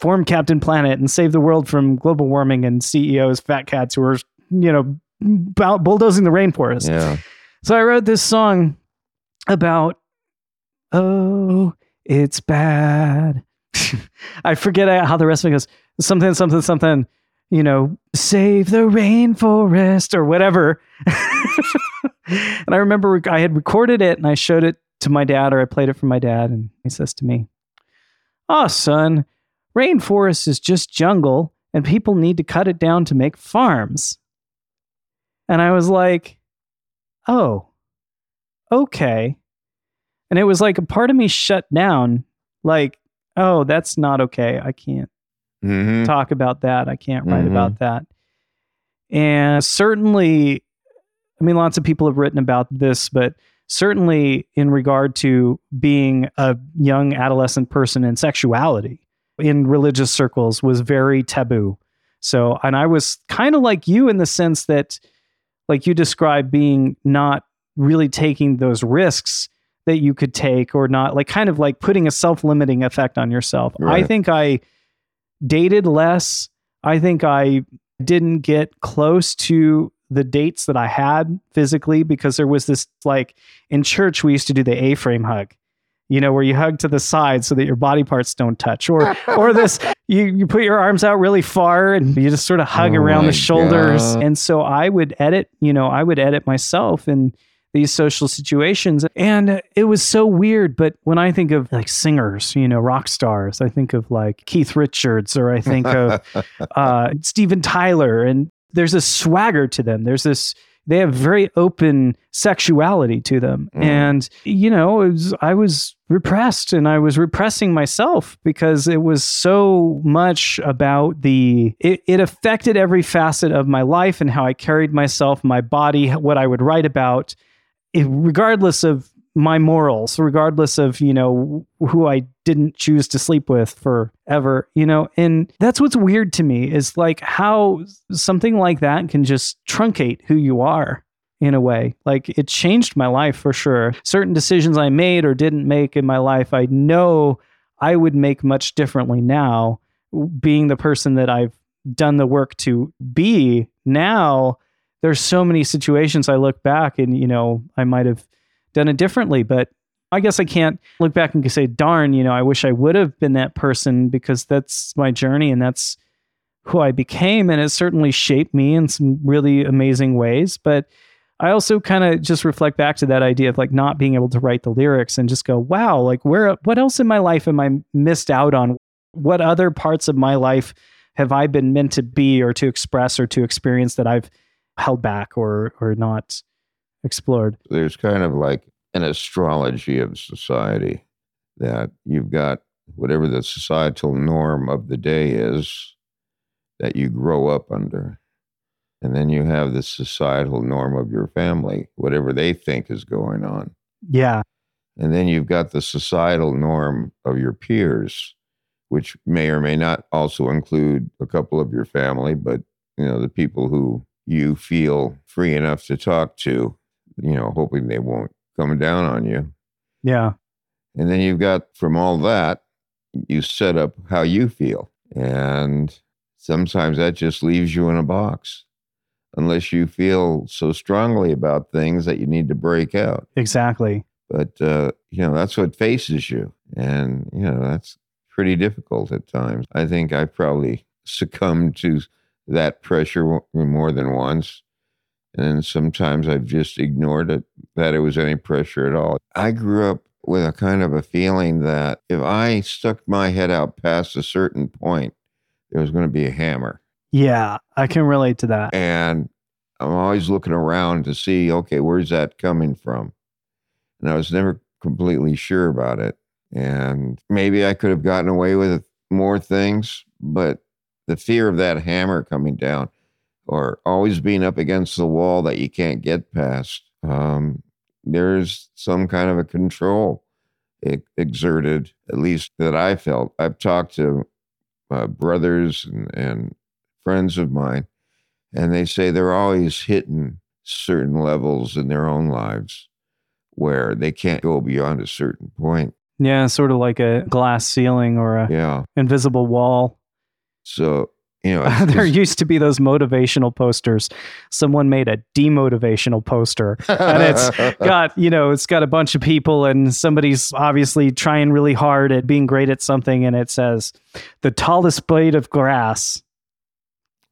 form Captain Planet and save the world from global warming and CEOs, fat cats who are, you know, bull- bulldozing the rainforest.
Yeah.
So I wrote this song about, oh, it's bad. I forget how the rest of it goes. Something, something, something, you know, save the rainforest or whatever. and I remember I had recorded it and I showed it to my dad or I played it for my dad. And he says to me, Oh, son, rainforest is just jungle and people need to cut it down to make farms. And I was like, Oh, okay. And it was like a part of me shut down, like, oh, that's not okay. I can't
hmm
talk about that. I can't write
Mhm.
about that. And certainly, I mean, lots of people have written about this, but certainly in regard to being a young adolescent person and sexuality in religious circles was very taboo. So, and I was kind of like you in the sense that, like you described, being not really taking those risks that you could take or not, like kind of like putting a self limiting effect on yourself. I think I dated less. I think I didn't get close to the dates that I had physically because there was this like in church we used to do the A-frame hug. You know, where you hug to the side so that your body parts don't touch or or this you you put your arms out really far and you just sort of hug
Oh
around the shoulders.
God.
And so I would edit, you know, I would edit myself in these social situations and it was so weird but when i think of like singers you know rock stars i think of like keith richards or i think of uh, Steven Tyler, and there's a swagger to them. There's this, they have very open sexuality to them.
Mm.
And, you know, it was, I was repressed and I was repressing myself because it was so much about the, it, it affected every facet of my life and how I carried myself, my body, what I would write about, regardless of my morals, regardless of, you know, who I didn't choose to sleep with forever, you know, and that's what's weird to me is like how something like that can just truncate who you are in a way. Like it changed my life for sure. Certain decisions I made or didn't make in my life, I know I would make much differently now, being the person that I've done the work to be now. There's so many situations I look back and, you know, I might have done it differently, but I guess I can't look back and say, darn, you know, I wish I would have been that person because that's my journey and that's who I became. And it certainly shaped me in some really amazing ways. But I also kind of just reflect back to that idea of like not being able to write the lyrics and just go, wow, like where, what else in my life am I missed out on? What other parts of my life have I been meant to be or to express or to experience that I've held back or, or not explored?
there's kind of like an astrology of society that you've got whatever the societal norm of the day is that you grow up under. And then you have the societal norm of your family, whatever they think is going on.
Yeah.
And then you've got the societal norm of your peers, which may or may not also include a couple of your family, but you know, the people who you feel free enough to talk to, you know, hoping they won't come down on you.
Yeah.
And then you've got from all that, you set up how you feel. And sometimes that just leaves you in a box unless you feel so strongly about things that you need to break out.
Exactly.
But, uh, you know, that's what faces you. And, you know, that's pretty difficult at times. I think I probably succumbed to that pressure more than once. And sometimes I've just ignored it, that it was any pressure at all. I grew up with a kind of a feeling that if I stuck my head out past a certain point, there was going to be a hammer.
Yeah. I can relate to that.
And I'm always looking around to see, okay, where's that coming from? And I was never completely sure about it. And maybe I could have gotten away with more things, but the fear of that hammer coming down or always being up against the wall that you can't get past, um, there's some kind of a control exerted, at least that I felt. I've talked to uh, brothers and, and friends of mine, and they say they're always hitting certain levels in their own lives where they can't go beyond a certain point.
Yeah. Sort of like a glass ceiling or a
Yeah.
invisible wall.
So, you know, it's-
there
it's-
used to be those motivational posters. Someone made a demotivational poster and it's got, you know, it's got a bunch of people and somebody's obviously trying really hard at being great at something and it says the tallest blade of grass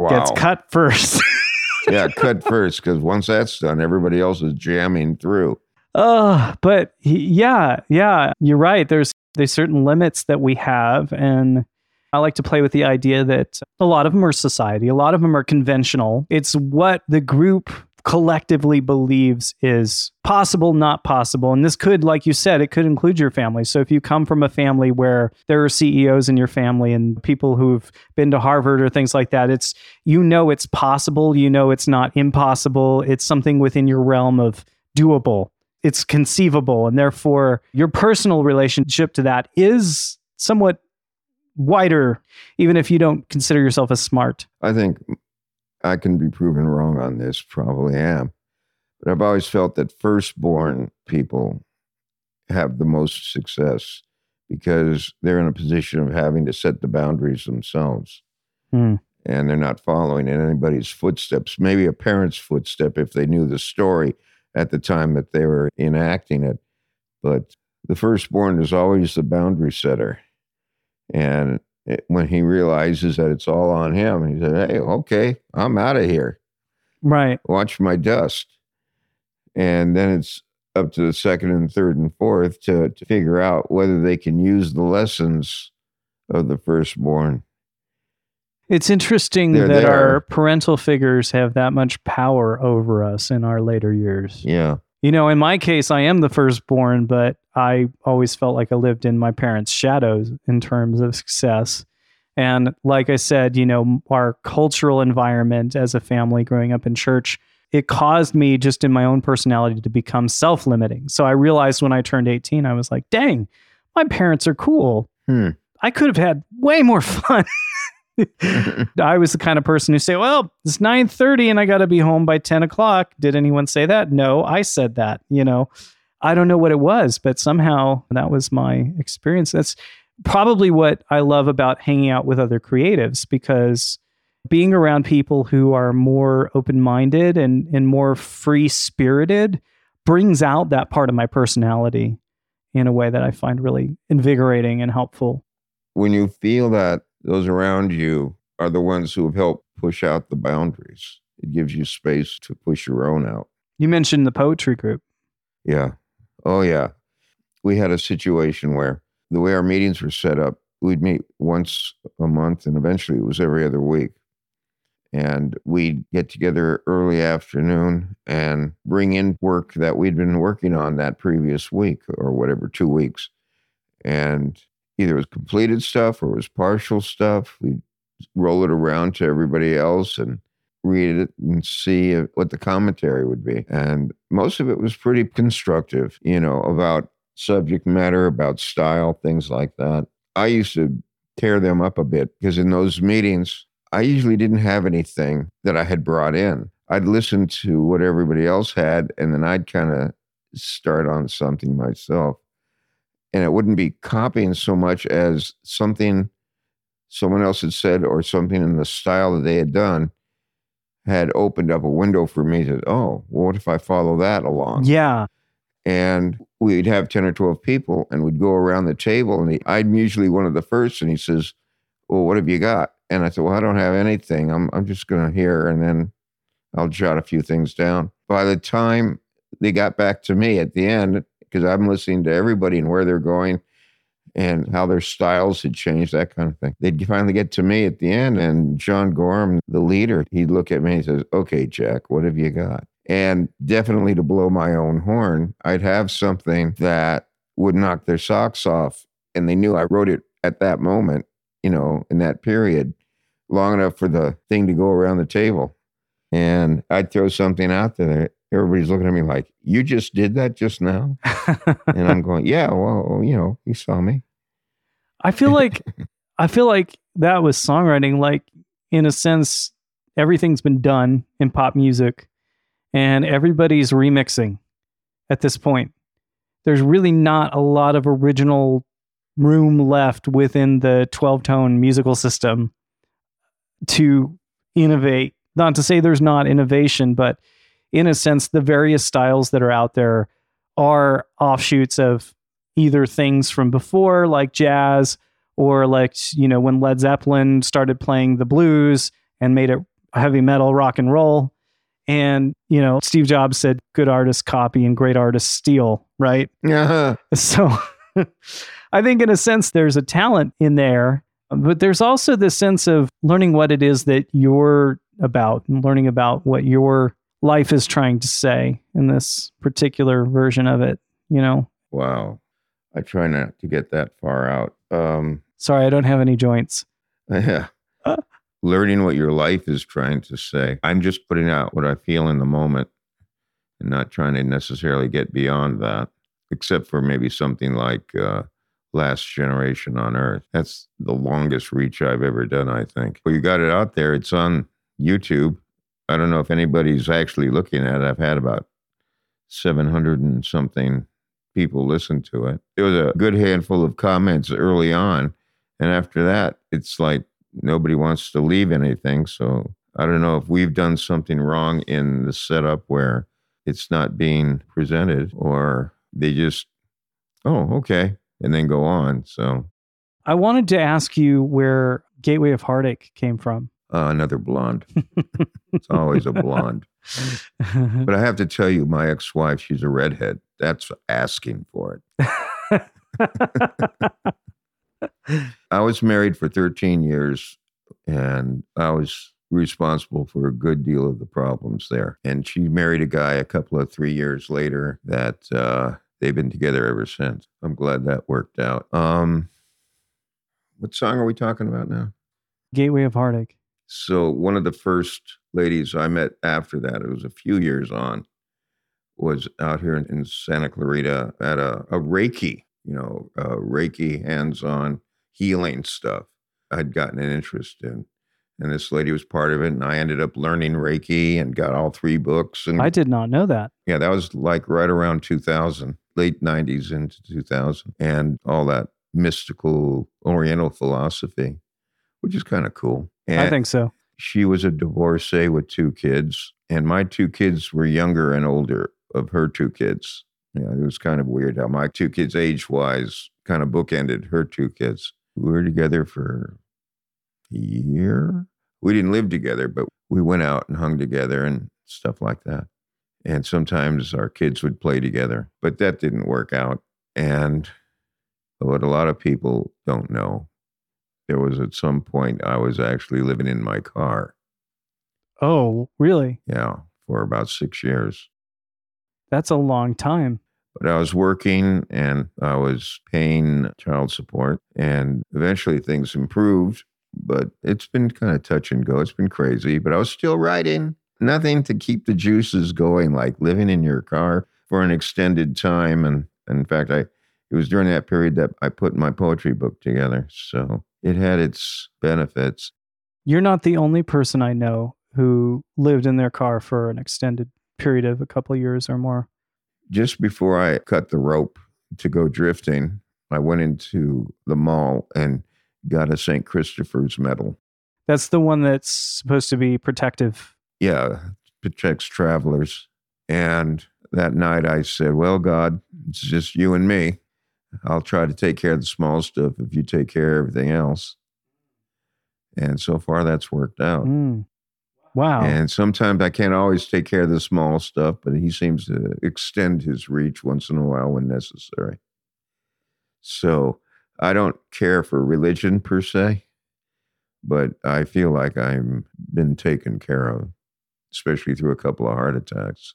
gets cut first.
yeah, cut first because once that's done, everybody else is jamming through.
Oh, but he- yeah, yeah, you're right. There's there's certain limits that we have, and I like to play with the idea that a lot of them are society, a lot of them are conventional. It's what the group collectively believes is possible, not possible. And this could, like you said, it could include your family. So if you come from a family where there are CEOs in your family and people who've been to Harvard or things like that, it's you know it's possible, you know it's not impossible. It's something within your realm of doable. It's conceivable. And therefore, your personal relationship to that is somewhat wider, even if you don't consider yourself as smart.
I think I can be proven wrong on this, probably am. But I've always felt that firstborn people have the most success because they're in a position of having to set the boundaries themselves.
Hmm.
And they're not following in anybody's footsteps, maybe a parent's footstep if they knew the story at the time that they were enacting it. But the firstborn is always the boundary setter. And it, when he realizes that it's all on him, he said, Hey, okay, I'm out of here.
Right.
Watch my dust. And then it's up to the second and third and fourth to, to figure out whether they can use the lessons of the firstborn.
It's interesting
They're
that
there.
our parental figures have that much power over us in our later years.
Yeah.
You know, in my case, I am the firstborn, but I always felt like I lived in my parents' shadows in terms of success. And like I said, you know, our cultural environment as a family growing up in church, it caused me just in my own personality to become self limiting. So I realized when I turned 18, I was like, dang, my parents are cool.
Hmm.
I could have had way more fun. I was the kind of person who say, "Well, it's 9:30 and I got to be home by 10 o'clock." Did anyone say that? No, I said that. You know, I don't know what it was, but somehow that was my experience. That's probably what I love about hanging out with other creatives because being around people who are more open-minded and and more free-spirited brings out that part of my personality in a way that I find really invigorating and helpful.
when you feel that those around you are the ones who have helped push out the boundaries, it gives you space to push your own out.
You mentioned the poetry group.
Yeah. Oh, yeah. We had a situation where the way our meetings were set up, we'd meet once a month and eventually it was every other week. And we'd get together early afternoon and bring in work that we'd been working on that previous week or whatever, two weeks. And either it was completed stuff or it was partial stuff. We'd roll it around to everybody else and read it and see what the commentary would be. And most of it was pretty constructive, you know, about subject matter, about style, things like that. I used to tear them up a bit because in those meetings, I usually didn't have anything that I had brought in. I'd listen to what everybody else had and then I'd kind of start on something myself. And it wouldn't be copying so much as something someone else had said or something in the style that they had done had opened up a window for me to, oh, well, what if I follow that along?
Yeah.
And we'd have 10 or 12 people and we'd go around the table and he, I'm usually one of the first and he says, well, what have you got? And I said, well, I don't have anything. I'm, I'm just going to hear and then I'll jot a few things down. By the time they got back to me at the end, because I'm listening to everybody and where they're going and how their styles had changed, that kind of thing. They'd finally get to me at the end, and John Gorham, the leader, he'd look at me and says, Okay, Jack, what have you got? And definitely to blow my own horn, I'd have something that would knock their socks off. And they knew I wrote it at that moment, you know, in that period, long enough for the thing to go around the table. And I'd throw something out there. Everybody's looking at me like, You just did that just now? And I'm going, Yeah, well, you know, you saw me.
I feel like I feel like that was songwriting. Like in a sense, everything's been done in pop music, and everybody's remixing at this point. There's really not a lot of original room left within the 12 tone musical system to innovate. Not to say there's not innovation, but in a sense, the various styles that are out there are offshoots of either things from before, like jazz, or like, you know, when Led Zeppelin started playing the blues and made it heavy metal rock and roll. And, you know, Steve Jobs said, good artists copy and great artists steal, right?
Yeah. Uh-huh.
So I think, in a sense, there's a talent in there, but there's also this sense of learning what it is that you're about and learning about what your life is trying to say in this particular version of it. You know,
Wow. I try not to get that far out. Um,
sorry, I don't have any joints.
yeah. Learning what your life is trying to say. I'm just putting out what I feel in the moment and not trying to necessarily get beyond that, except for maybe something like uh, Last Generation on Earth. That's the longest reach I've ever done, I think. But you got it out there. It's on YouTube. I don't know if anybody's actually looking at it. I've had about 700 and something people listen to it. There was a good handful of comments early on. And after that, it's like nobody wants to leave anything. So I don't know if we've done something wrong in the setup where it's not being presented or they just, oh, okay, and then go on. So
I wanted to ask you where Gateway of Heartache came from.
Uh, another blonde. it's always a blonde. But I have to tell you, my ex wife, she's a redhead. That's asking for it. I was married for 13 years and I was responsible for a good deal of the problems there. And she married a guy a couple of three years later that uh, they've been together ever since. I'm glad that worked out. Um, what song are we talking about now?
Gateway of Heartache.
So one of the first ladies I met after that, it was a few years on, was out here in, in Santa Clarita at a, a Reiki, you know, uh, Reiki hands-on healing stuff. I'd gotten an interest in, and this lady was part of it, and I ended up learning Reiki and got all three books. And
I did not know that.
yeah, that was like right around 2000, late 90s into 2000, and all that mystical Oriental philosophy, which is kind of cool. And
I think so.
she was a divorcee with two kids, and my two kids were younger and older of her two kids. Yeah, it was kind of weird how my two kids, age wise, kind of bookended her two kids. We were together for a year. We didn't live together, but we went out and hung together and stuff like that. And sometimes our kids would play together, but that didn't work out. And what a lot of people don't know, there was at some point I was actually living in my car.
Oh, really?
Yeah, for about six years.
That's a long time.
But I was working and I was paying child support, and eventually things improved. But it's been kind of touch and go. It's been crazy, but I was still writing. Nothing to keep the juices going, like living in your car for an extended time. And in fact, I it was during that period that I put my poetry book together. So it had its benefits.
You're not the only person I know who lived in their car for an extended period of a couple of years or more.
just before I cut the rope to go drifting, I went into the mall and got a St. Christopher's medal.
That's the one that's supposed to be protective.
Yeah, protects travelers. And that night I said, Well, God, it's just you and me. I'll try to take care of the small stuff if you take care of everything else. And so far that's worked out.
Mm. Wow.
And sometimes I can't always take care of the small stuff, but he seems to extend his reach once in a while when necessary. So I don't care for religion per se, but I feel like I've been taken care of, especially through a couple of heart attacks.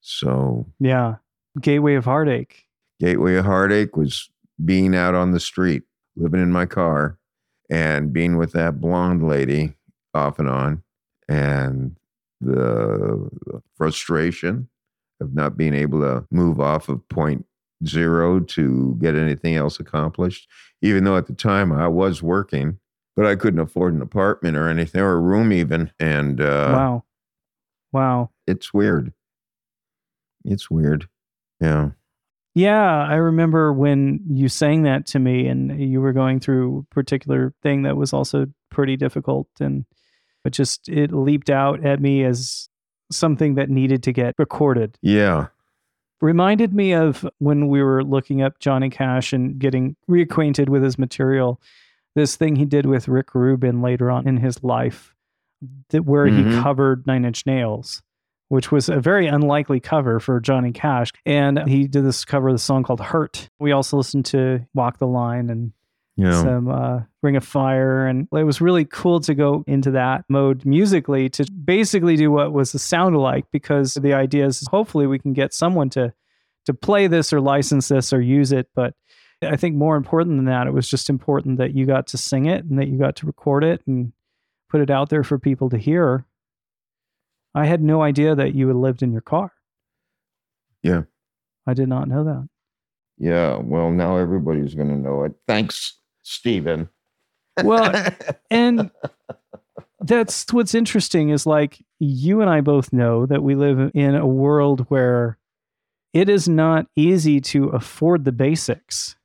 So
yeah. Gateway of Heartache.
Gateway of Heartache was being out on the street, living in my car, and being with that blonde lady off and on, and the frustration of not being able to move off of point zero to get anything else accomplished. Even though at the time I was working, but I couldn't afford an apartment or anything or a room even. And uh,
wow. Wow.
it's weird. It's weird. Yeah.
Yeah, I remember when you sang that to me and you were going through a particular thing that was also pretty difficult and it just it leaped out at me as something that needed to get recorded.
Yeah.
Reminded me of when we were looking up Johnny Cash and getting reacquainted with his material. This thing he did with Rick Rubin later on in his life that where he
Mhm.
covered Nine Inch Nails which was a very unlikely cover for Johnny Cash. And he did this cover of the song called Hurt. We also listened to Walk the Line and
Yeah.
some uh, Ring of Fire. And it was really cool to go into that mode musically to basically do what was the sound alike because the idea is hopefully we can get someone to to play this or license this or use it. But I think more important than that, it was just important that you got to sing it and that you got to record it and put it out there for people to hear. I had no idea that you had lived in your car.
Yeah.
I did not know that.
Yeah. Well, now everybody's going to know it. Thanks, Stephen.
Well, and that's what's interesting is like you and I both know that we live in a world where it is not easy to afford the basics.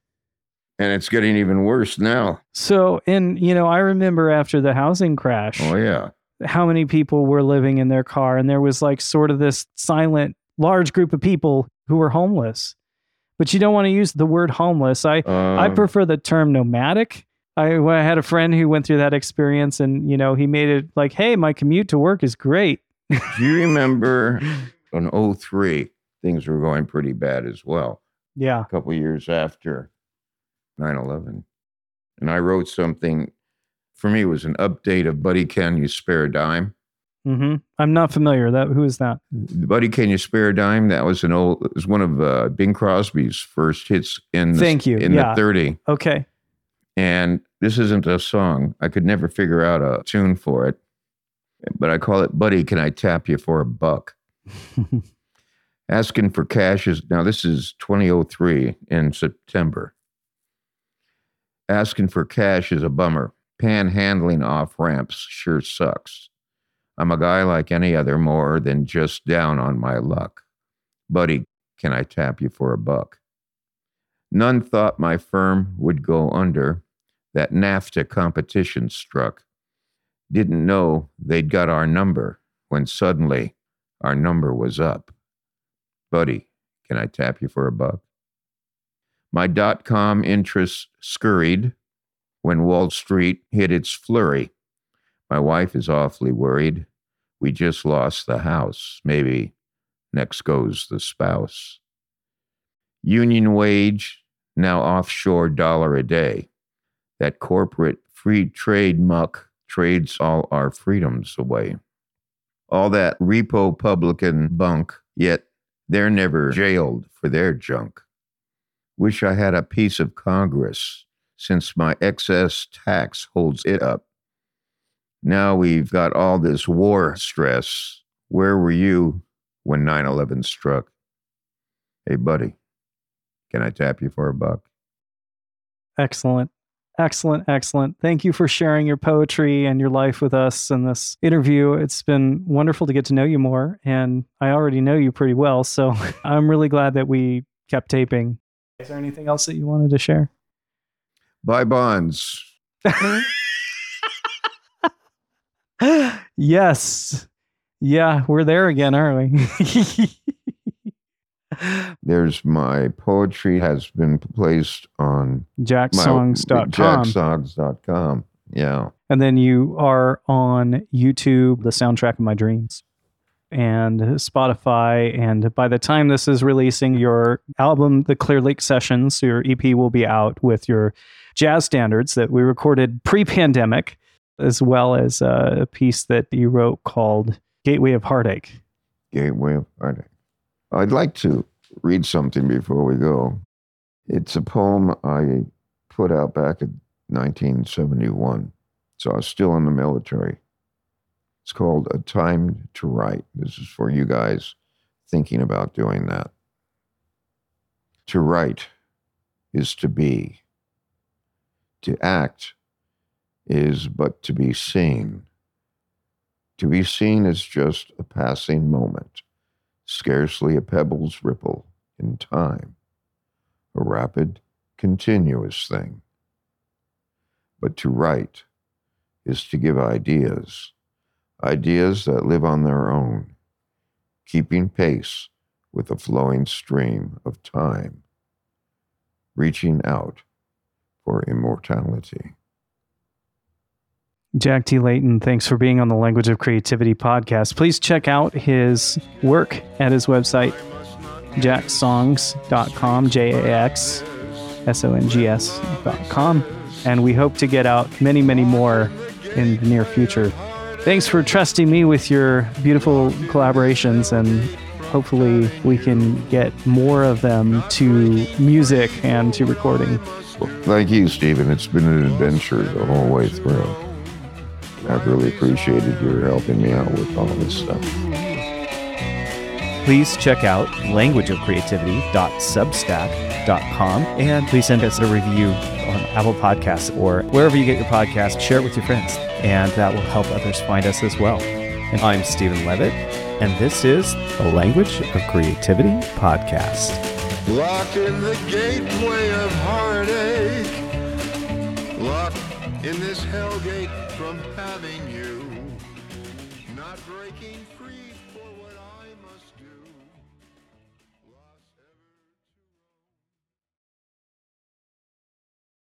and it's getting even worse now.
So, and you know, I remember after the housing crash,
Oh, yeah.
How many people were living in their car, and there was like sort of this silent, large group of people who were homeless. But you don't want to use the word homeless. I I
Um,
prefer the term nomadic. I, I had a friend who went through that experience, and you know, he made it like, "Hey, my commute to work is great."
Do you remember in 03, things were going pretty bad as well,
Yeah,
a couple years after 9 11. And I wrote something for me it was an update of Buddy Can You Spare a Dime.
Mm-hmm. I'm not familiar. That who is that?
Buddy Can You Spare a Dime? That was an old, it was one of uh, Bing Crosby's first hits in the,
Thank you.
in
Yeah.
the 30.
Okay.
And this isn't a song. I could never figure out a tune for it. But I call it Buddy, Can I Tap You for a Buck? Asking for cash is now this is 2003 in September. Asking for cash is a bummer. Panhandling off ramps sure sucks. I'm a guy like any other, more than just down on my luck. Buddy, can I tap you for a buck? None thought my firm would go under. That NAFTA competition struck. Didn't know they'd got our number when suddenly our number was up. Buddy, can I tap you for a buck? My dot com interests scurried when Wall Street hit its flurry. My wife is awfully worried. We just lost the house. Maybe next goes the spouse. Union wage, now offshore dollar a day. That corporate free trade muck trades all our freedoms away. All that repo publican bunk, yet they're never jailed for their junk. Wish I had a piece of Congress, since my excess tax holds it up. Now we've got all this war stress. Where were you when 9 11 struck? Hey, buddy, can I tap you for a buck?
Excellent. Excellent. Excellent. Thank you for sharing your poetry and your life with us in this interview. It's been wonderful to get to know you more. And I already know you pretty well. So I'm really glad that we kept taping. Is there anything else that you wanted to share?
Buy bonds.
yes. Yeah, we're there again, aren't we?
There's my poetry has been placed on
Jaxsongs.com.
jaxsongs.com. Yeah.
And then you are on YouTube, the soundtrack of my dreams, and Spotify. And by the time this is releasing, your album, The Clear Lake Sessions, your EP will be out with your jazz standards that we recorded pre pandemic, as well as uh, a piece that you wrote called Gateway of Heartache.
Gateway of Heartache. I'd like to read something before we go. It's a poem I put out back in 1971. So I was still in the military. It's called A Time to Write. This is for you guys thinking about doing that. To write is to be. To act is but to be seen. To be seen is just a passing moment, scarcely a pebble's ripple in time, a rapid, continuous thing. But to write is to give ideas, ideas that live on their own, keeping pace with the flowing stream of time, reaching out for immortality.
Jack T. Leyton, thanks for being on the Language of Creativity podcast. Please check out his work at his website, jaxsongs.com, J A X S O N G S.com. And we hope to get out many, many more in the near future. Thanks for trusting me with your beautiful collaborations, and hopefully, we can get more of them to music and to recording.
Thank you, Stephen. It's been an adventure the whole way through. I've really appreciated your helping me out with all this stuff.
please check out languageofcreativity.substack.com and please send us a review on Apple Podcasts or wherever you get your podcast. Share it with your friends, and that will help others find us as well. And I'm Stephen Levitt, and this is the Language of Creativity podcast.
Locked in the gateway of heartache. Locked in this hellgate from having you.